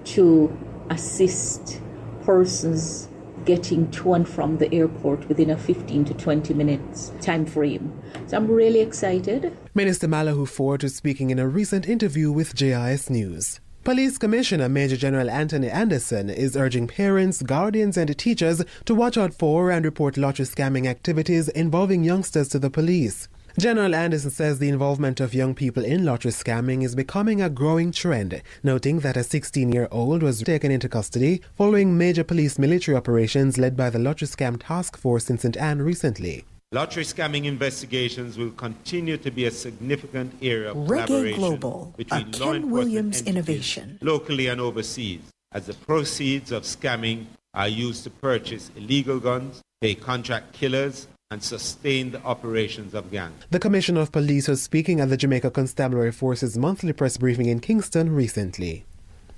to assist persons getting to and from the airport within a 15 to 20 minutes time frame. So I'm really excited. Minister Malahoo Forte was speaking in a recent interview with JIS News. Police Commissioner Major General Anthony Anderson is urging parents, guardians, and teachers to watch out for and report lottery scamming activities involving youngsters to the police. General Anderson says the involvement of young people in lottery scamming is becoming a growing trend, noting that a 16 year old was taken into custody following major police military operations led by the Lottery Scam Task Force in St. Anne recently. Lottery scamming investigations will continue to be a significant area of Reggae collaboration Global, a between law Ken enforcement Williams entities innovation. locally and overseas, as the proceeds of scamming are used to purchase illegal guns, pay contract killers, and sustain the operations of gangs. The Commissioner of Police was speaking at the Jamaica Constabulary Force's monthly press briefing in Kingston recently.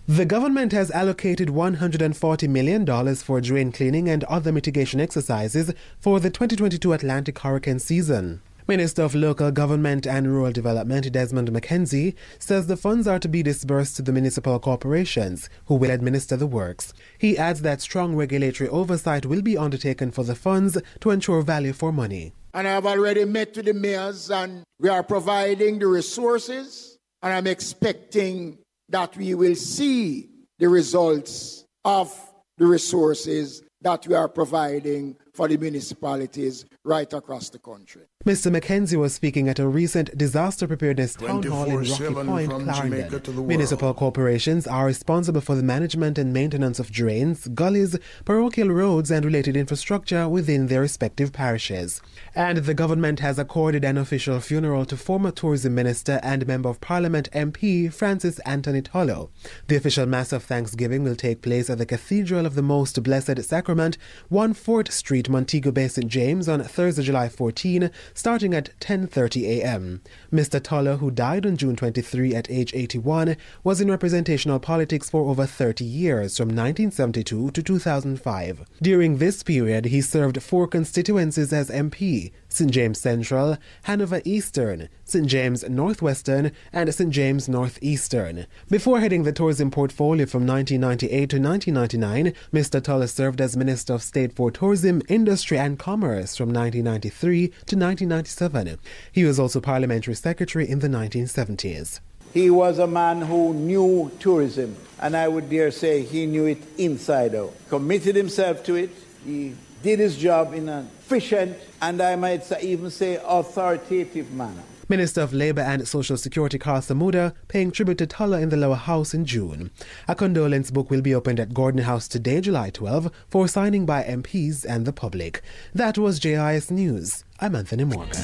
The government has allocated $140 million for drain cleaning and other mitigation exercises for the 2022 Atlantic hurricane season. Minister of Local Government and Rural Development Desmond McKenzie says the funds are to be disbursed to the municipal corporations who will administer the works. He adds that strong regulatory oversight will be undertaken for the funds to ensure value for money. And I've already met with the mayors, and we are providing the resources, and I'm expecting that we will see the results of the resources that we are providing for the municipalities right across the country. Mr. McKenzie was speaking at a recent disaster preparedness town hall in Rocky Point, Clarendon. to the world. Municipal corporations are responsible for the management and maintenance of drains, gullies, parochial roads, and related infrastructure within their respective parishes. And the government has accorded an official funeral to former tourism minister and member of parliament MP Francis Anthony Tulloch. The official mass of thanksgiving will take place at the Cathedral of the Most Blessed Sacrament, 1 Fort Street, Montego Bay, St. James on Thursday, July 14, starting at 10:30 a.m. Mr. Tulloch, who died on June 23 at age 81, was in representational politics for over 30 years from 1972 to 2005. During this period, he served four constituencies as MP: St. James Central, Hanover Eastern, St. James Northwestern, and St. James Northeastern. Before heading the tourism portfolio from 1998 to 1999, Mr. Tulloch served as Minister of State for Tourism, Industry and Commerce from 1993 to 1997. He was also Parliamentary Secretary in the 1970s. He was a man who knew tourism, and I would dare say he knew it inside out. Committed himself to it. He did his job in an efficient and I might say, even say authoritative manner. Minister of Labour and Social Security Karl Samuda paying tribute to Tulloch in the Lower House in June. A condolence book will be opened at Gordon House today, July 12, for signing by MPs and the public. That was JIS News. I'm Anthony Morgan.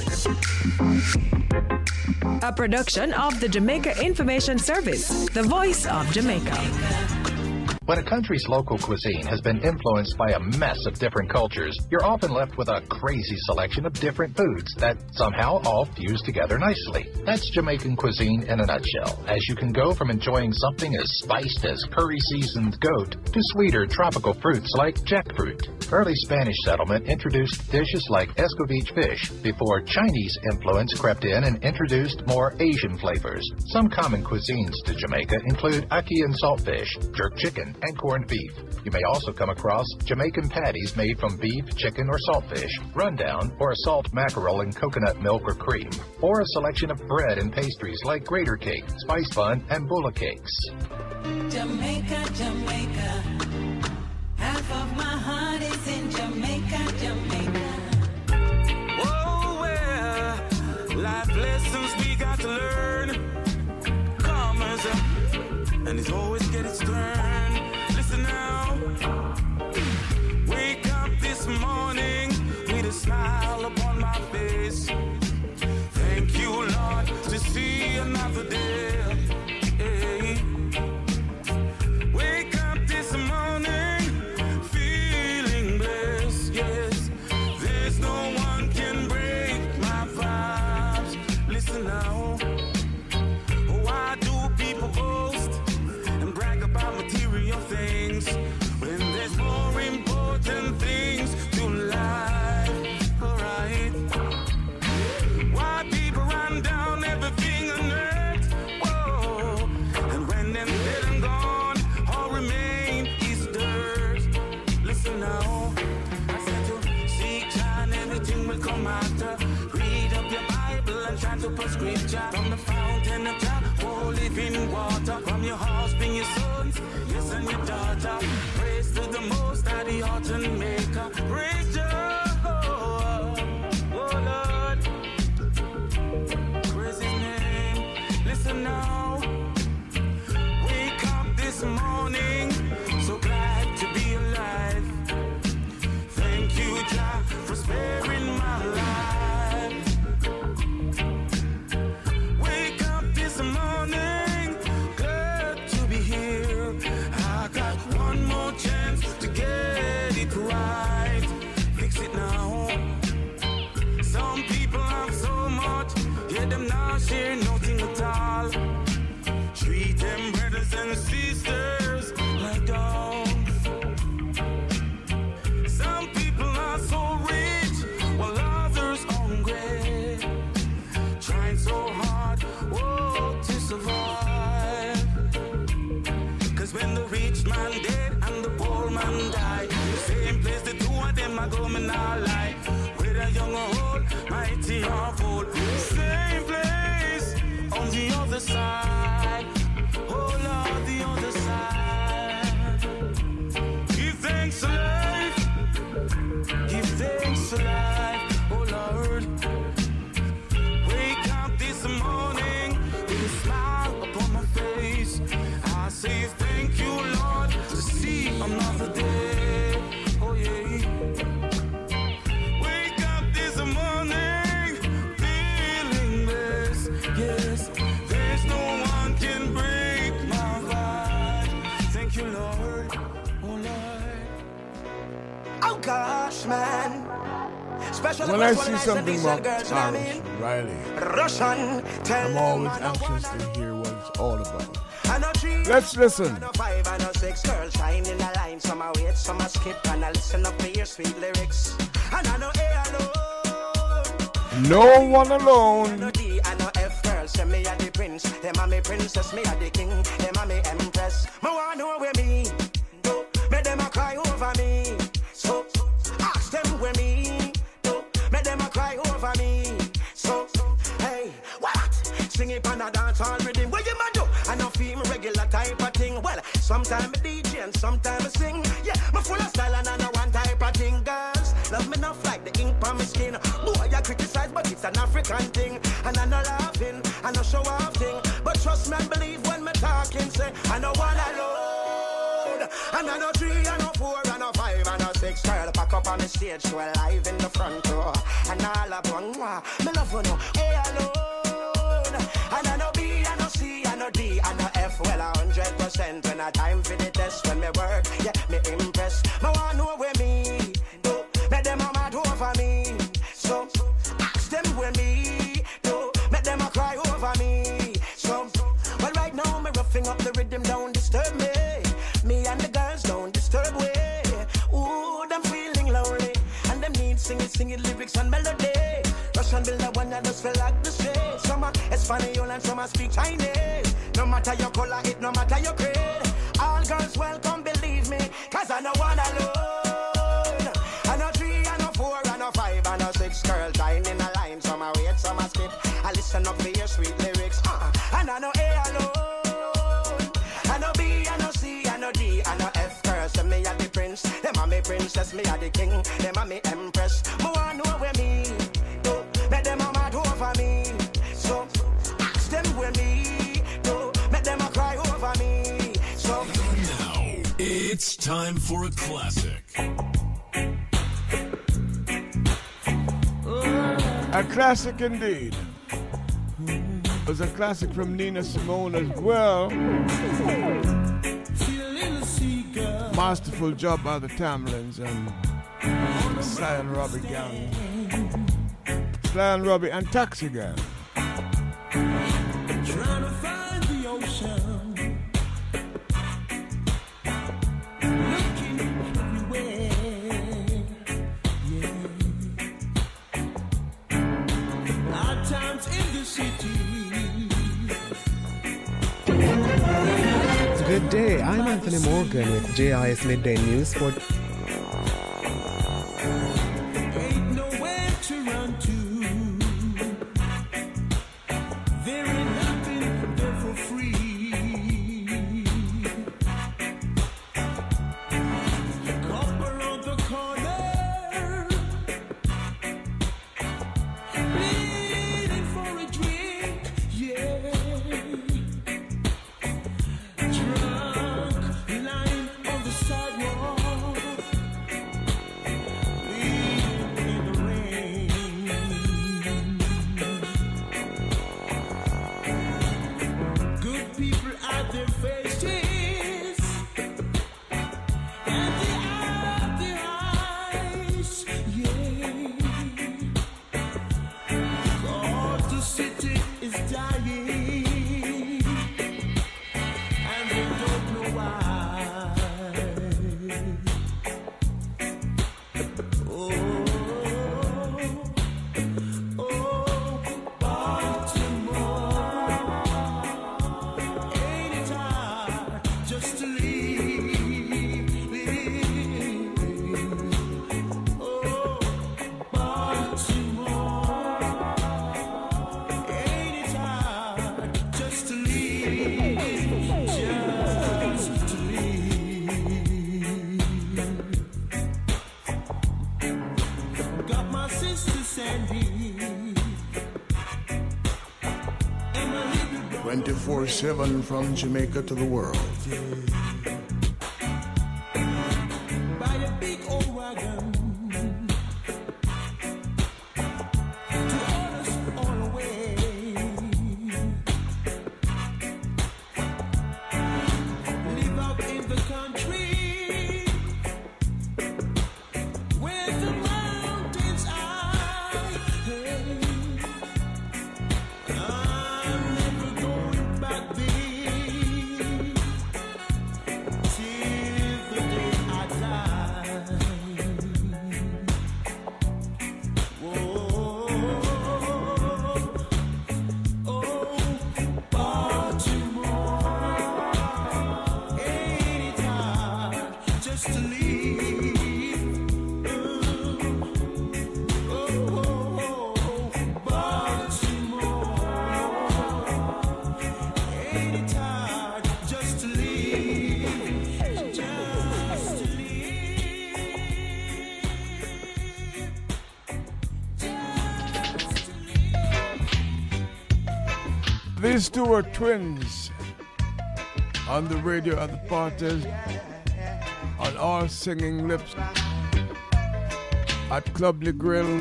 A production of the Jamaica Information Service, the voice of Jamaica. When a country's local cuisine has been influenced by a mess of different cultures, you're often left with a crazy selection of different foods that somehow all fuse together nicely. That's Jamaican cuisine in a nutshell, as you can go from enjoying something as spiced as curry seasoned goat to sweeter tropical fruits like jackfruit. Early Spanish settlement introduced dishes like escovitch fish before Chinese influence crept in and introduced more Asian flavors. Some common cuisines to Jamaica include ackee and saltfish, jerk chicken, and corned beef. You may also come across Jamaican patties made from beef, chicken, or saltfish, rundown, or a salt mackerel in coconut milk or cream, or a selection of bread and pastries like grater cake, spice bun, and bulla cakes. Jamaica, Jamaica. Half of my heart is in Jamaica, Jamaica. Whoa, well, life lessons we got to learn. Karma's up, and it's always getting its turn. Listen now. Wake up this morning with a smile upon my face. Thank you, Lord, to see another day. Put scripture from the fountain of Jah. Oh, living water from your house, bring your sons, yes, and your daughter. Praise to the most high, the autumn maker. Praise Jah. Share nothing at all. Treat them brothers and sisters like dogs. Some people are so rich, while others hungry. Trying so hard, whoa, to survive. Cause when the rich man dead and the poor man die, the same place the two of them are going all lie. Whether young or old, mighty or fool, side. Gosh, man. Special When I see something about girls, Riley, Russian, tell I'm always anxious to hear what it's all about. I know three, Let's listen. Five, know six girls shine in the line. Some wait, some skip, and I listen up to your sweet lyrics. And I know A alone. No one alone. know D, I know F girls, say me a the prince. Them a me princess, me a the king. Them a me empress. Me want know where me go. Them a cry over me. So ask them where me go. Make them a cry over me. So hey, what? Sing it on a dance hall rhythm. What you ma do? I know feel regular type of thing. Well, sometimes I DJ and sometimes I sing. Yeah, me full of style and I know one type of thing. Girls, love me enough like the ink on my skin. Boy, I criticize, but it's an African thing. And I know laughing, I know show off thing. But trust me and believe when me talking, say, I know. And I three, I know stage, show live in the front row. And all of one, me love you know. Hey, alone. And I know B, I know C, I know D, I know F. Well, a hundred percent when I time for the test, when me work, yeah, me impress. Me want know where me do. Make them a mad over me. So ask them where me sing it, sing it, lyrics and melody. Russian builder one that just feel like the street. Some are Espanol and some are speak Chinese. No matter your color, it no matter your creed. All girls welcome, believe me, cause I know one alone. I know three, I know four, I know five, I know six girls dying in a line. Some are wait, some are skip. I listen up for your sweet lyrics. Prince, them are me princess, me are the king, them are me empress. More know where me go, make them a mad over me. So ask them where me go, make them a cry over me. So Now, it's time for a classic. A classic indeed. It was a classic from Nina Simone as well. Masterful job by the Tamlins and Sly and Robbie gang. Sly and Robbie and Taxi Gang. Good day, I'm Anthony Morgan with JIS Midday News for 24 7 from Jamaica to the world. Are twins on the radio at the parties, on all singing lips, at Club Le Grill,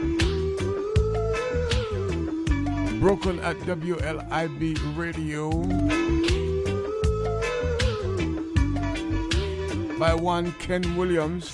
broken at WLIB Radio by one Ken Williams.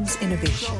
Innovation.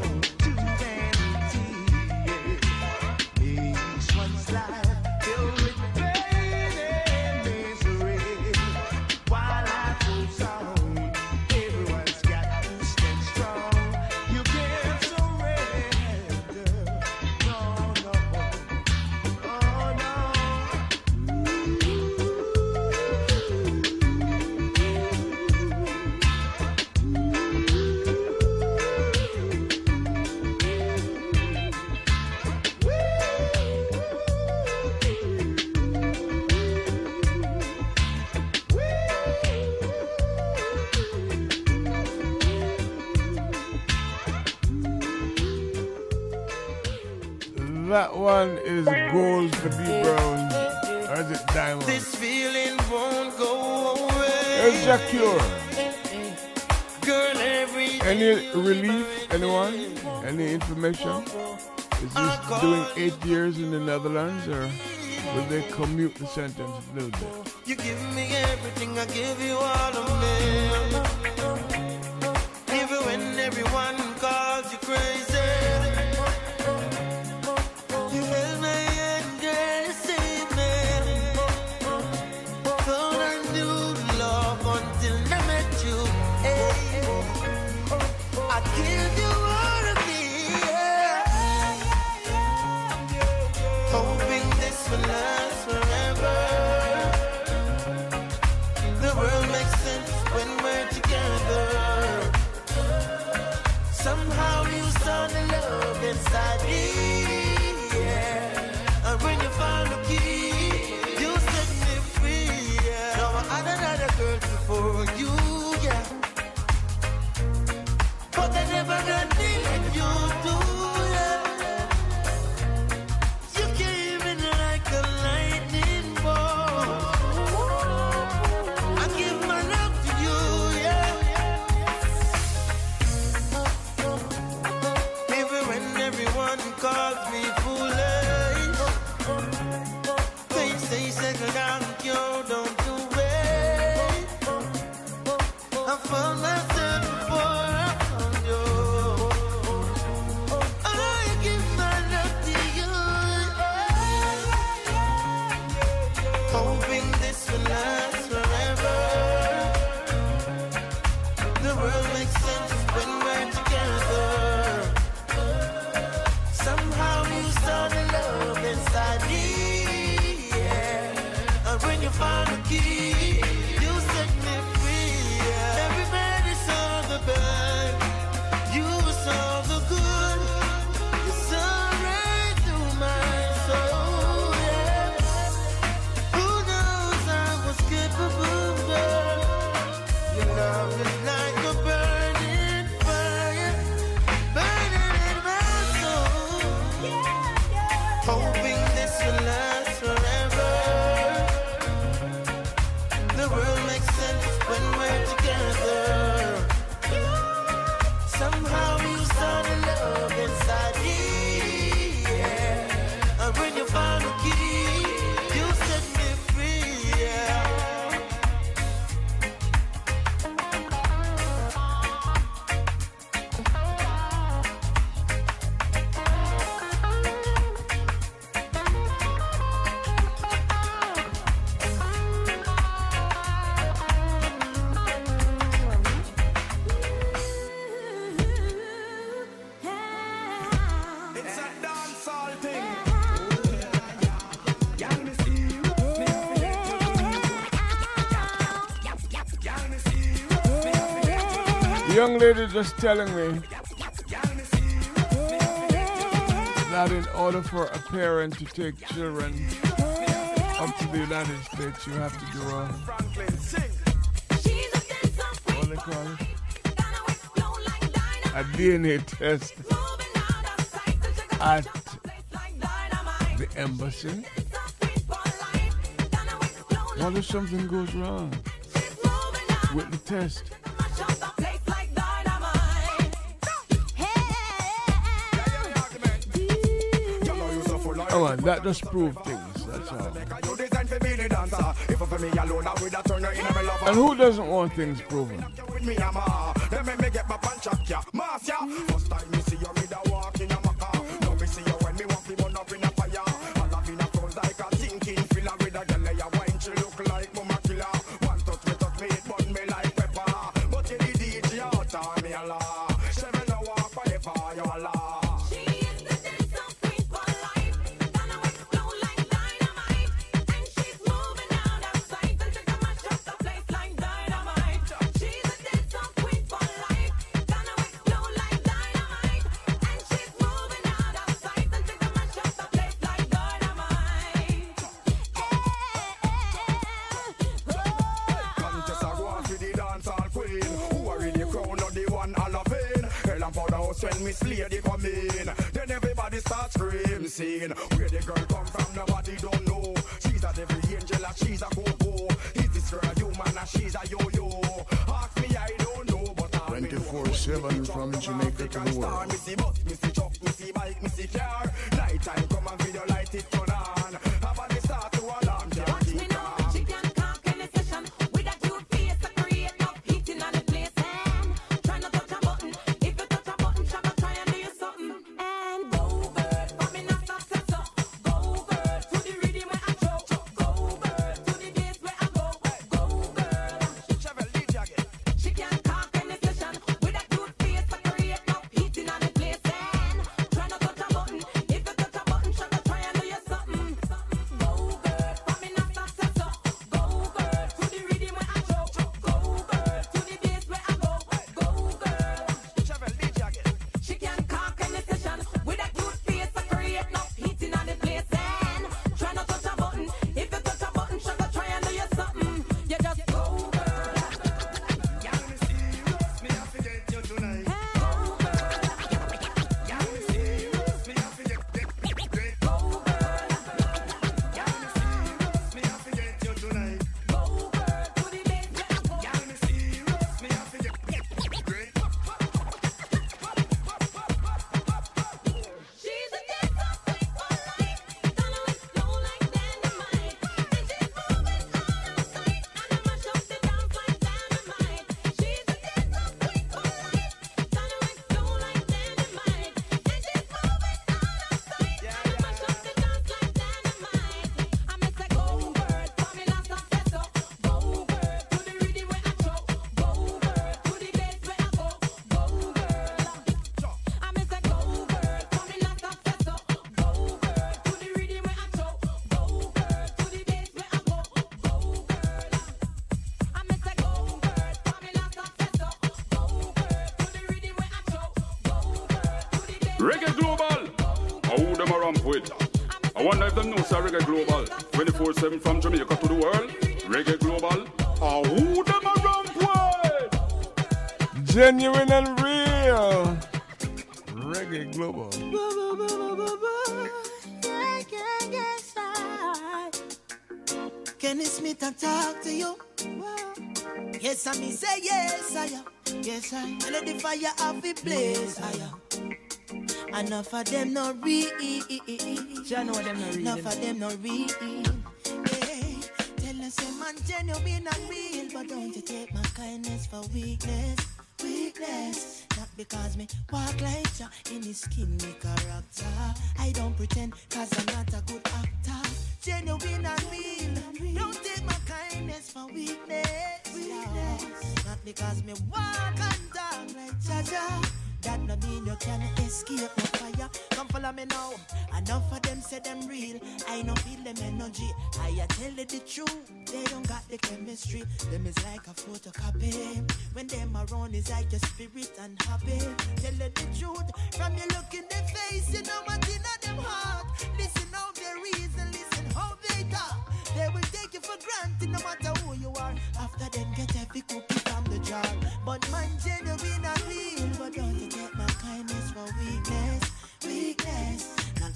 commute the sentence a little bit. You give me everything, I give you all of me. lady just telling me that in order for a parent to take children up to the United States, you have to do a. What they call it? A DNA test at the embassy. What if something goes wrong with the test? man, that just proves things. That's all. And who doesn't want things proven? 24-7 from Jamaica to the world. Reggae Global. Ah, How them a ramp with? Genuine and real. Reggae Global. Kenny Smith, I talk to you. Yes, I me say yes, I am. Yes, I. And let the fire off the blaze, I am. Enough of them not read. I know them not reading. Enough of them not read. Man, genuine and real, but don't you take my kindness for weakness. Weakness, not because me walk like ya in his skin, me character. I don't pretend, cause I'm not a good actor. Genuine and real, don't take my kindness for weakness. Weakness, not because me walk and talk like Jah Jah. That no mean you can escape no fire. Come follow me now. Enough of them say them real. I no feel them energy. I tell you the truth. They don't got the chemistry. Them is like a photocopy. When them around is like your spirit and happy. Tell you the truth. From your look in their face, you know what in them heart. Listen how they reason, listen how they talk. They will take you for granted no matter who you are. After them get every cookie from the jar. But man genuine and real.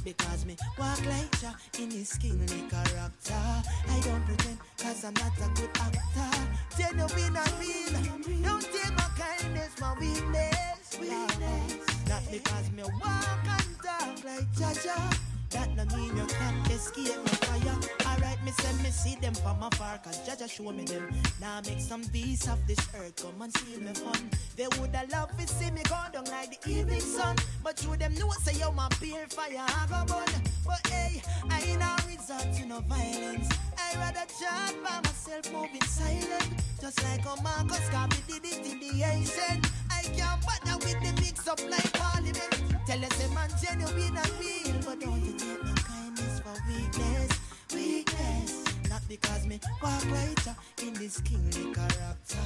Because me walk like ya in his skinny character. I don't pretend cause I'm not a good actor. Genuine and real. Don't take my kindness for weakness, weakness. Not because me walk and talk like Jah Jah. That no mean you can't escape my fire. Me say me see them from afar, cause Jah Jah show me them. Now make some beasts of this earth, come and see me fun. They woulda love to see me go down like the evening sun. But you them know say yo my beer fire I go burn. But hey, I ain't no resort to no violence. I rather chat by myself moving silent. Just like a Marcus Garvey did it in the ancient. I can't bother with the mix up like parliament. Tell us a man genuine and real, but don't you take my kindness for weakness, weakness. Not because me walk right uh, in this kingly character.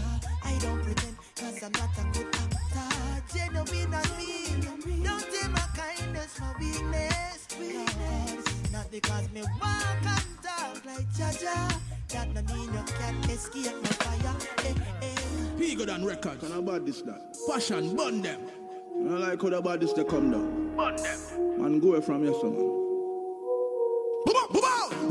I don't pretend, cause I'm not a good actor. Genuine and real. Don't take my kindness for weakness, weakness. Not because me walk and talk like Jah Jah. That no mean you can't escape my fire. Eh, eh. Bigger than records. And about this that. Passion, burn them. I like how the bodies they come down. Burn them. Man, go away from here, son.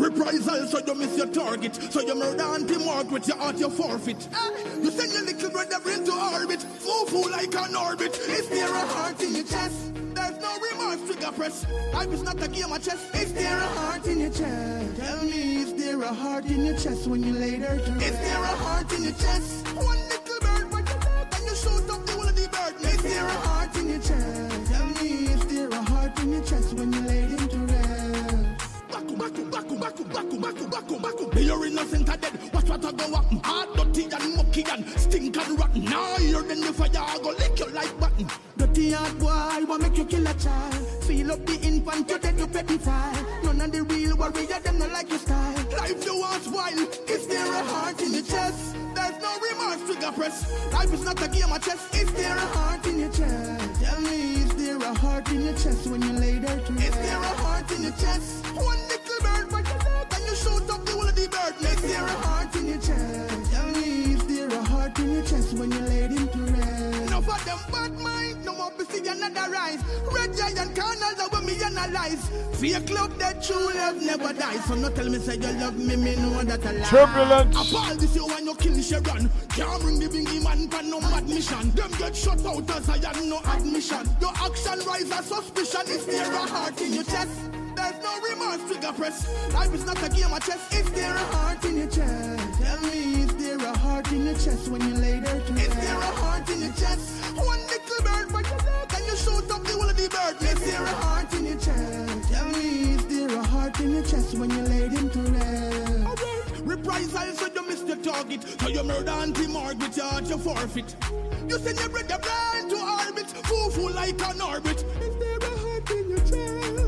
Reprisal, so you miss your target. So you murder Auntie Margaret, your heart you forfeit. Eh, You send your little brother into orbit. Foo foo like an orbit. Is there a heart in your chest? There's no remorse, trigger press. Life is not a game of chess. Is there a heart in your chest? Tell me, is there a heart in your chest when you lay there to? Is there a heart in your chest? One little bird, but you love and you shoot up the whole of the bird. Is there a heart in your chest? Tell me, is there a heart in your chest when you lay baku, baku, baku, baku. Be your innocent are dead. Watch what I go up. Hard, dirty and mucky and stink and rotten. Now you're in the fire, I go lick you like button. Dirty hard boy, what make you kill a child? Feel up the infant, you dead, you pedophile. None of the real warrior, them not like your style. Life you want wild. Is there a heart in your chest? There's no remorse, trigger press. Life is not a game of chess. Is there a heart in your chest? Tell me, is there a heart in your chest when you lay there to Is there a heart in your chest? One little bird, but you shoot up whole of the bird. Is there a heart in your chest? Me, is there a heart in your chest when you laid him to rest? No for them bad mind, no more to see another rise. Red giant canals that when me analyze. Fake love that true love never dies. So no tell me say you love me, me know that I lie. Turbulence. Apart this you when you kill Sharon. Can't bring the bingy man for no admission. Them get shut out as I had no admission. Your action rise a suspicion. Is there a heart in your chest? There's no remorse, trigger press. Life is not a game of chess. Is there a heart in your chest? Tell me, is there a heart in your chest when you lay there to Is there a heart in your chest? One little bird, but you love and you shoot up the whole of the bird. Is there a heart in your chest? Tell me, is there a heart in your chest when you laid him to rest? Reprisal, so you missed your target. So you murder Auntie Margaret, you heart you forfeit. You send your brother blind to orbit, foo foo like an orbit. Is there a heart in your chest?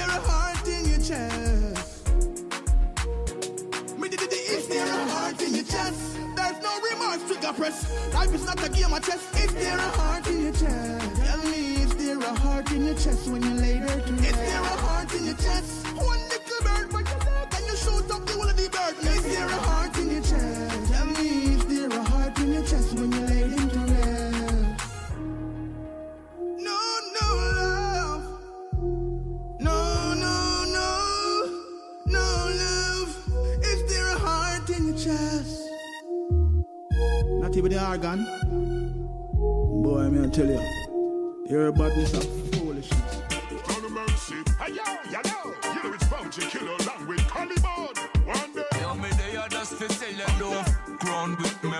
There a heart in your chest? Is there a heart in your chest? There's no remorse, trigger press. Life is not a game of chess. Is there a heart in your chest? Tell me, is there a heart in your chest when you lay there to Is there a heart in your chest? One little bird, but you love and you shoot up the whole of the bird. Is there a heart in your chest? Tell me, is there a heart in your chest when you lay him to? No, no chest? Not even the organ. Boy, I'm gonna tell you. You're a badness of foolishness. Lord of mercy. Hey, yo, you know, you know it's bounty killer along with me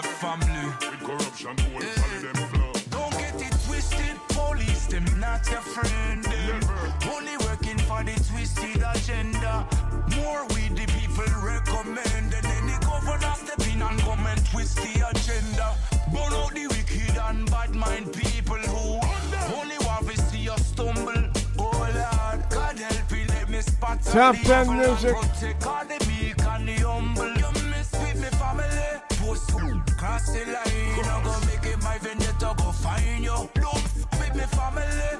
me family, music. cross the line. I make it my vendetta go find you. Don't with me family.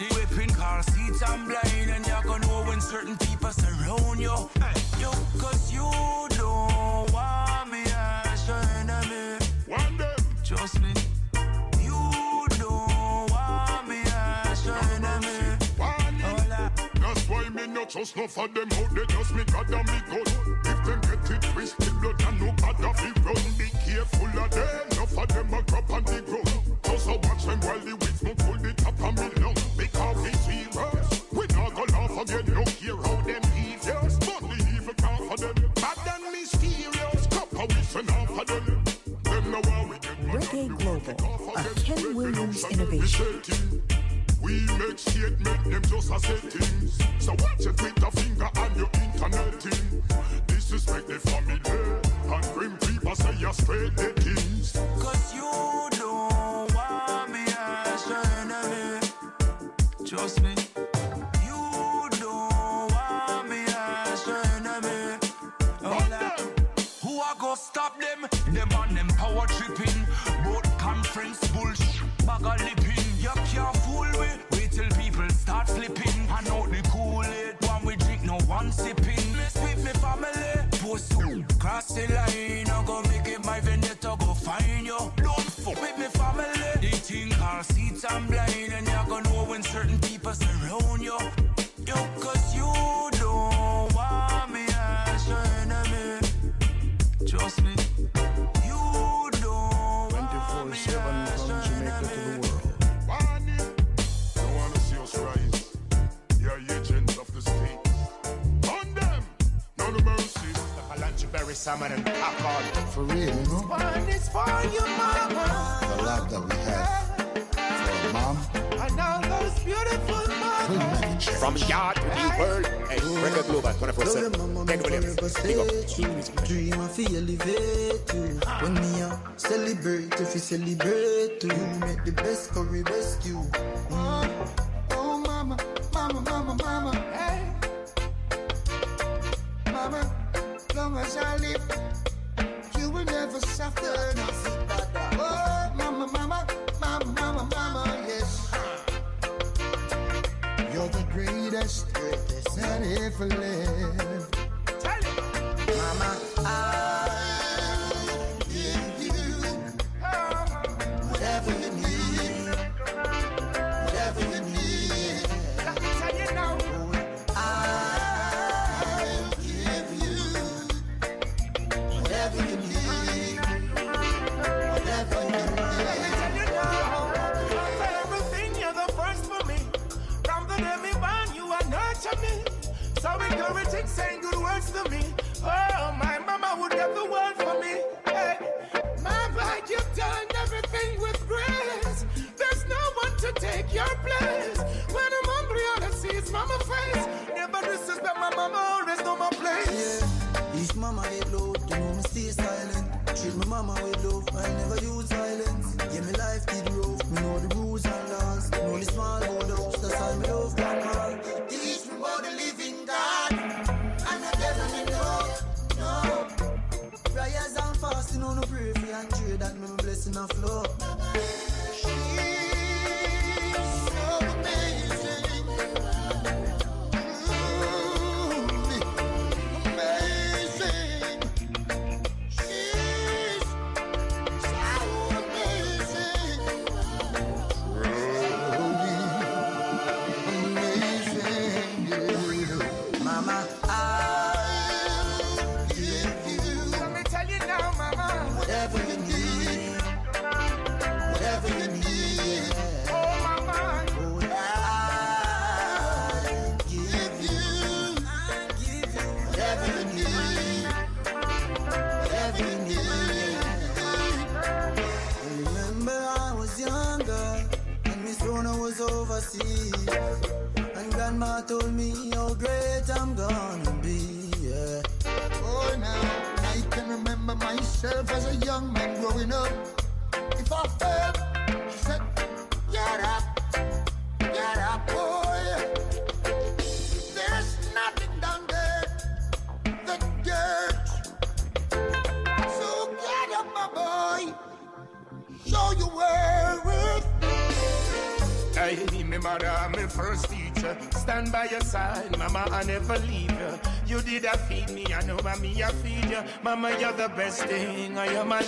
Just no for them out, they just me God and me gun. If them get it twisted, blood and no bad of it run. Be careful of them, no for them a crop on the ground. Just a watch them while the weeds no pull the top of me lung. Because we serious, we not go laugh again. No care how them devious, but the evil can't for them. Bad and mysterious, cup of wish and half of them. Them no want we get Reggae Global, a Ken Williams innovation. We make statement, them just a settings. So watch your Twitter finger and your internet thing. Disrespect the family, and grim people say you're straight dead. nothing like The love that we have for mom. And those beautiful mothers. From yard to the world. Hey, oh. record global 24 7. Ted Williams. Dream of you. Ah. When me a celebrate, if you celebrate you, make the best curry rescue. Oh, oh, mama, mama, mama, mama. mama, you're the best thing. I am a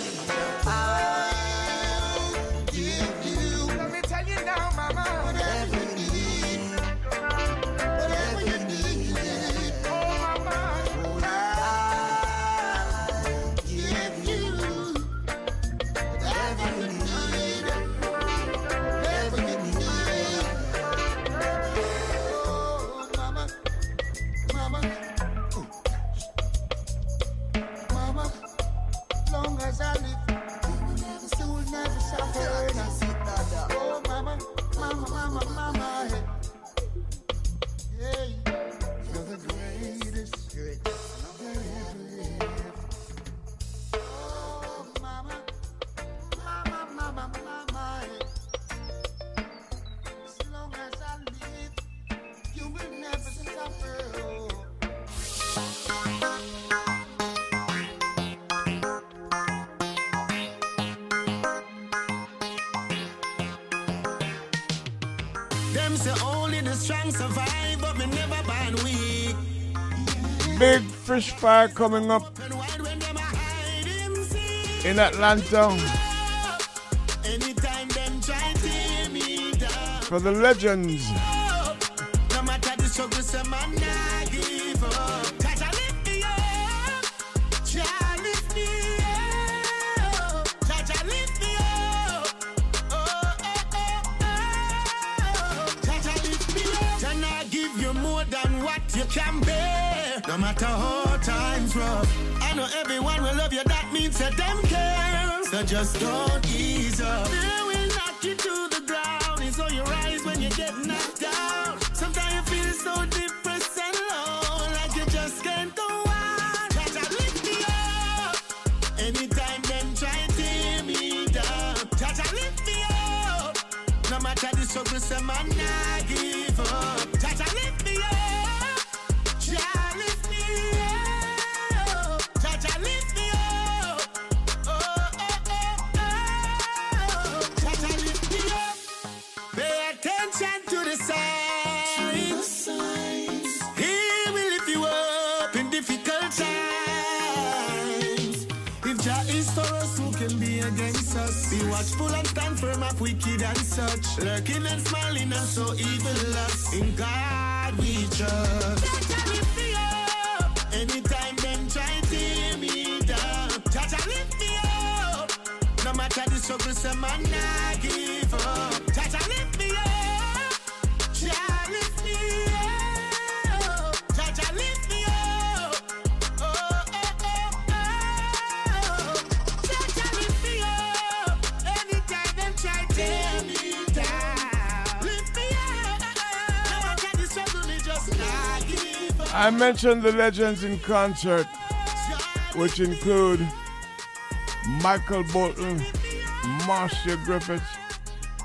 say only the strong survive, but me never born weak. Big fish fire coming up in Atlanta Anytime them try tear me down. for the legends. Can bear. No matter how times rough. I know everyone will love you. That means that them care. So just don't ease up. They will knock you to the ground. It's on your rise when you get knocked down. Sometimes you feel so depressed and low, like you just can't go on. Jah Jah lift me up. Anytime them try tear me down. Jah Jah lift me up. No matter the struggle, say man such. Lurking and smiling and so evil us. In God we trust. Jah lift me up. Anytime them try tear me down. Jah Jah lift me up. No matter the struggle, say man nah give up. I mentioned the legends in concert, which include Michael Bolton, Marcia Griffiths,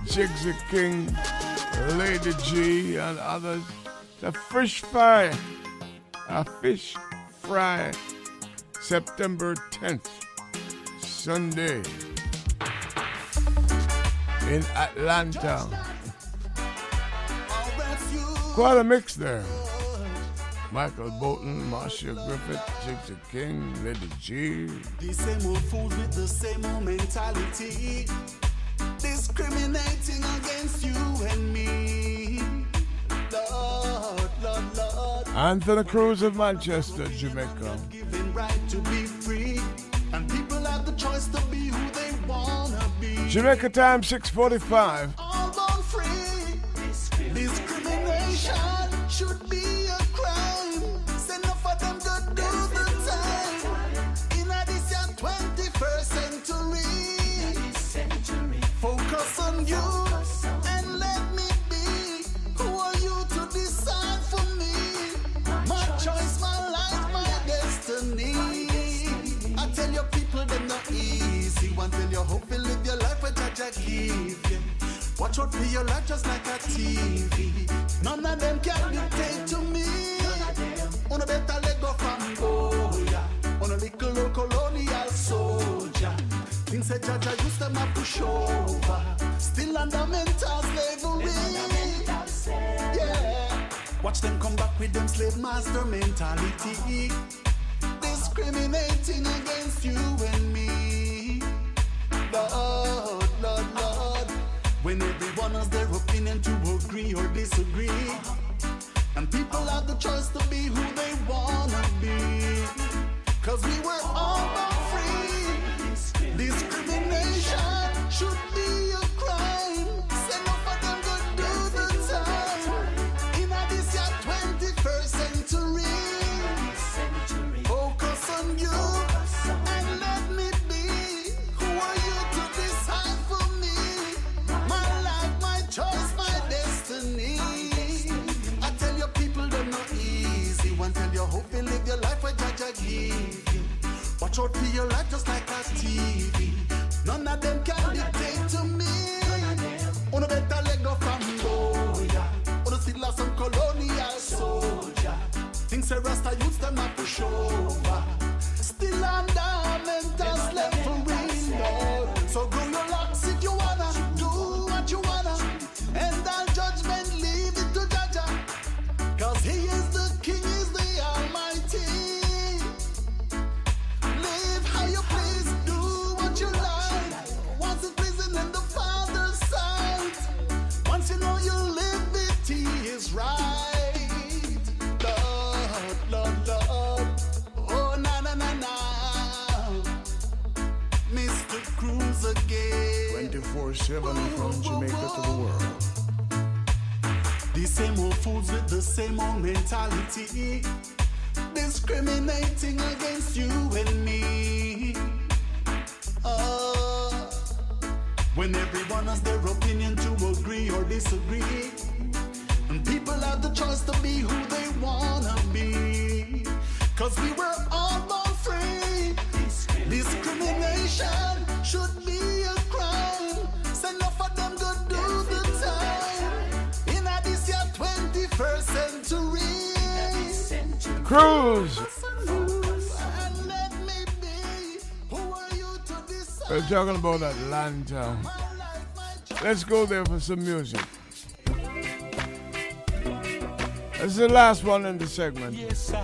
Jigsy King, Lady G, and others. The fish fry, a fish fry, September 10th, Sunday, in Atlanta. Quite a mix there. Michael Bolton, Marcia Griffith, Jigsy King, Lady G. The same old fools with the same old mentality, discriminating against you and me. Lord, Lord, Lord, Anthony Cruz of Manchester, Jamaica. right to be free, and people have the choice to be who they wanna be. Jamaica time 645. All born free. Discrimination should be Watch for me? My choice, my life, my destiny. I tell your life just like a TV. None of them can dictate to me. On a better That Jah Jah used them a push over. Still under mental slavery. Yeah. Watch them come back with them slave master mentality. Discriminating against you and me. Lord, Lord, Lord. When everyone has their opinion to agree or disagree. And people have the choice to be who they wanna be. Cause we were all born should be a crime. Say no for them do the time. In this year 21st century. Focus on you and let me be. Who are you to decide for me? My life, my choice, my destiny. I tell your people they're not easy. One tell you hope you live your life where Jah Jah give you. Watch out for your life just like a TV. None of them from Jamaica to the world. The same old fools with the same old mentality, discriminating against you and me. Uh, when everyone has their opinion to agree or disagree, and people have the choice to be who they wanna be. Cause we were all born free. Discrimination should Cruz. We're talking about Atlanta. Let's go there for some music. This is the last one in the segment. Yes,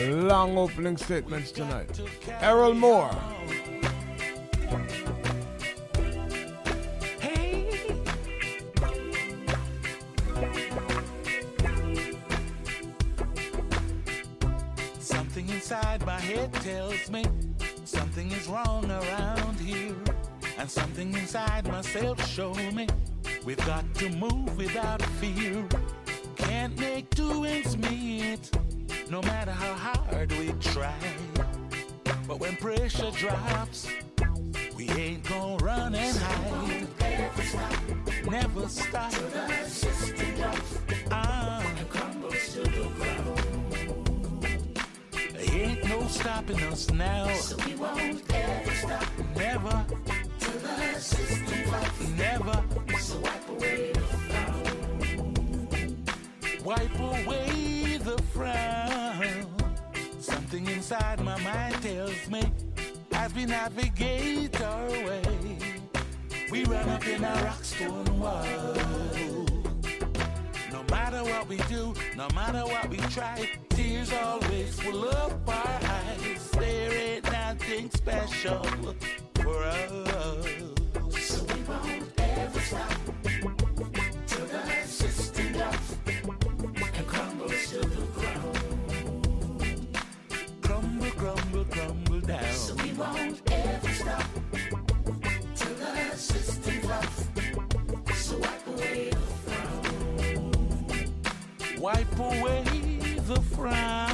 Long opening statements tonight. Errol Moore. Head tells me something is wrong around here. And something inside myself show me we've got to move without fear. Can't make two ends meet, no matter how hard we try. But when pressure drops, we ain't gonna run and hide. Never stop. never stop Ah. There ain't no stopping us now. So we won't ever stop. Never. Till the system drops. Never. So wipe away the frown. Wipe away the frown. Something inside my mind tells me as we navigate our way, we run up in a rock stone wall. No matter what we do, no matter what we try, tears always fill up our eyes. There ain't nothing special for us. So we won't ever stop till the system drops and crumbles to the ground. Crumble, crumble, crumble down. So we won't Wipe away the frown.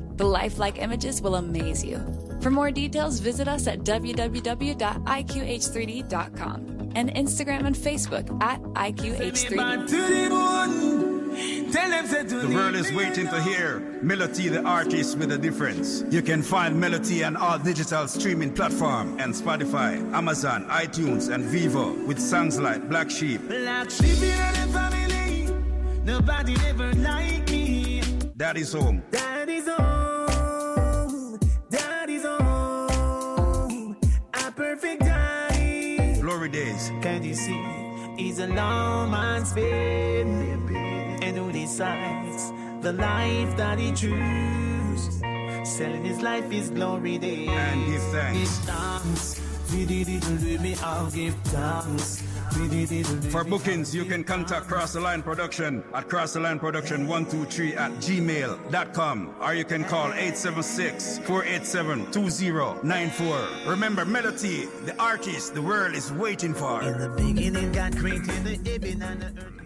The lifelike images will amaze you. For more details, visit us at www.iqh3d.com and Instagram and Facebook at IQH3D. The world is waiting to hear Melody the artist with a difference. You can find Melody on all digital streaming platform and Spotify, Amazon, iTunes, and Vevo with songs like Black Sheep. Black sheep in the family. Nobody ever like me. Daddy's home. Daddy's home. Glory days. Can you see? He's a long man's been. And who decides the life that he chooses? Selling his life is glory days. And give thanks. Give thanks. Me, I'll give thanks. For bookings, you can contact Cross the Line Production at Cross the Line Production 123 at gmail.com or you can call 876-487-2094. Remember, Melody, the artist the world is waiting for. In the beginning, God created the and the earth.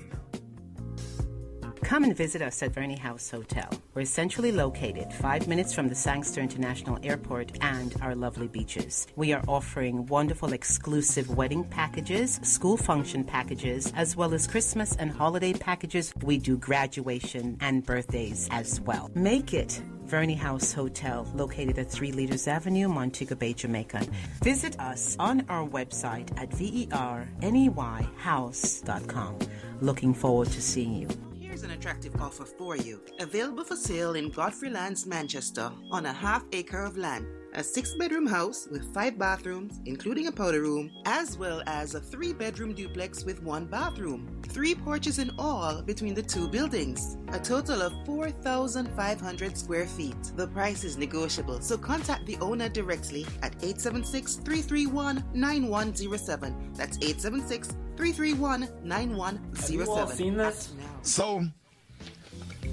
Come and visit us at Verney House Hotel. We're centrally located, five minutes from the Sangster International Airport and our lovely beaches. We are offering wonderful exclusive wedding packages, school function packages, as well as Christmas and holiday packages. We do graduation and birthdays as well. Make it Verney House Hotel, located at 3 Leaders Avenue, Montego Bay, Jamaica. Visit us on our website at verneyhouse.com. Looking forward to seeing you. Here's an attractive offer for you. Available for sale in Godfrey Lands, Manchester, on a half acre of land. A six bedroom house with five bathrooms, including a powder room, as well as a three bedroom duplex with one bathroom. Three porches in all between the two buildings. A total of 4,500 square feet. The price is negotiable, so contact the owner directly at 876 331 9107. That's 876 331 9107. So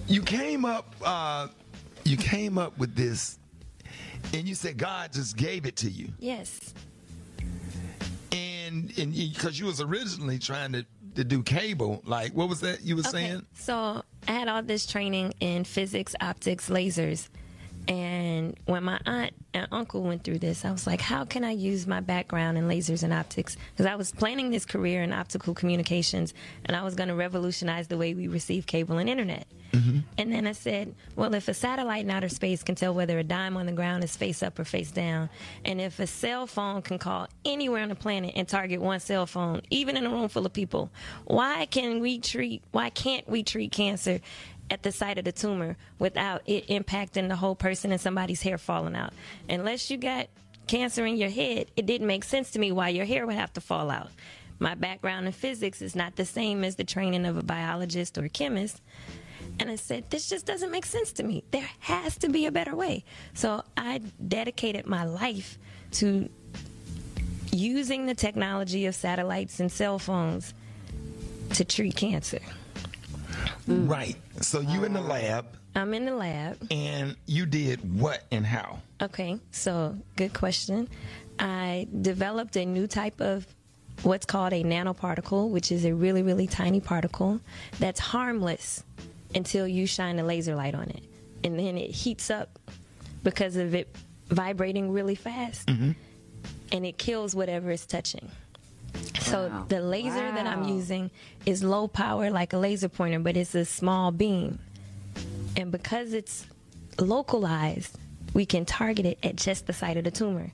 you came up, uh, you came up with this, and you said God just gave it to you, Yes. and and because you was originally trying to to do cable, like what was that you were saying? So I had all this training in physics, optics, lasers. And when my aunt and uncle went through this, I was like, how can I use my background in lasers and optics? Because I was planning this career in optical communications and I was going to revolutionize the way we receive cable and internet. Mm-hmm. And then I said, well, if a satellite in outer space can tell whether a dime on the ground is face up or face down, and if a cell phone can call anywhere on the planet and target one cell phone, even in a room full of people, why can we treat, why can't we treat cancer at the site of the tumor without it impacting the whole person and somebody's hair falling out? Unless you got cancer in your head, it didn't make sense to me why your hair would have to fall out. My background in physics is not the same as the training of a biologist or a chemist. And I said, this just doesn't make sense to me. There has to be a better way. So I dedicated my life to using the technology of satellites and cell phones to treat cancer. Right. So you in the lab, I'm in the lab. and you did what and how? Okay, so good question. I developed a new type of what's called a nanoparticle, which is a really, really tiny particle that's harmless until you shine a laser light on it. And then it heats up because of it vibrating really fast mm-hmm. and it kills whatever it's touching. So Wow. the laser that I'm using is low power like a laser pointer, but it's a small beam. And because it's localized, we can target it at just the site of the tumor.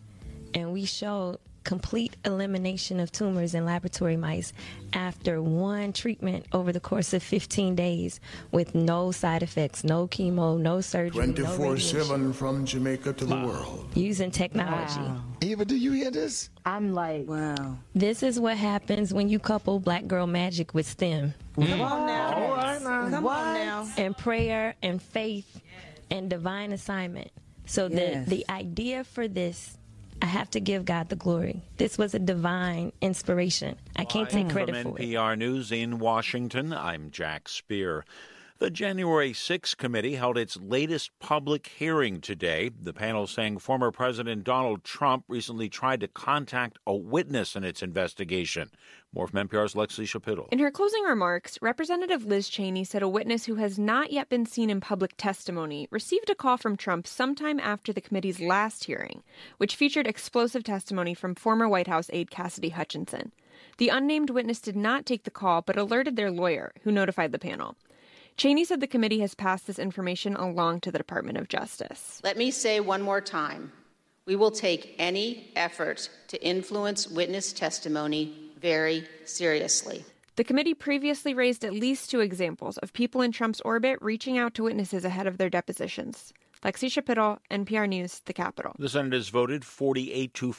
And we showed complete elimination of tumors in laboratory mice after one treatment over the course of 15 days with no side effects, no chemo, no surgery, no 24 radiation, 7 from Jamaica to the world. using technology. Eva, do you hear this? I'm like, wow. This is what happens when you couple black girl magic with STEM. Mm. Come on now. All right now. Come on now. And prayer and faith and divine assignment. So Yes. the the idea for this I have to give God the glory. This was a divine inspiration. I can't take credit From for it. NPR News in Washington, I'm Jack Speer. The January 6 committee held its latest public hearing today. The panel saying former President Donald Trump recently tried to contact a witness in its investigation. More from NPR's Lexi Shapiro. In her closing remarks, Representative Liz Cheney said a witness who has not yet been seen in public testimony received a call from Trump sometime after the committee's last hearing, which featured explosive testimony from former White House aide Cassidy Hutchinson. The unnamed witness did not take the call but alerted their lawyer, who notified the panel. Cheney said the committee has passed this information along to the Department of Justice. Let me say one more time we will take any effort to influence witness testimony very seriously. The committee previously raised at least two examples of people in Trump's orbit reaching out to witnesses ahead of their depositions. Lexi Shapiro, NPR News, The Capitol. The Senate has voted 48 to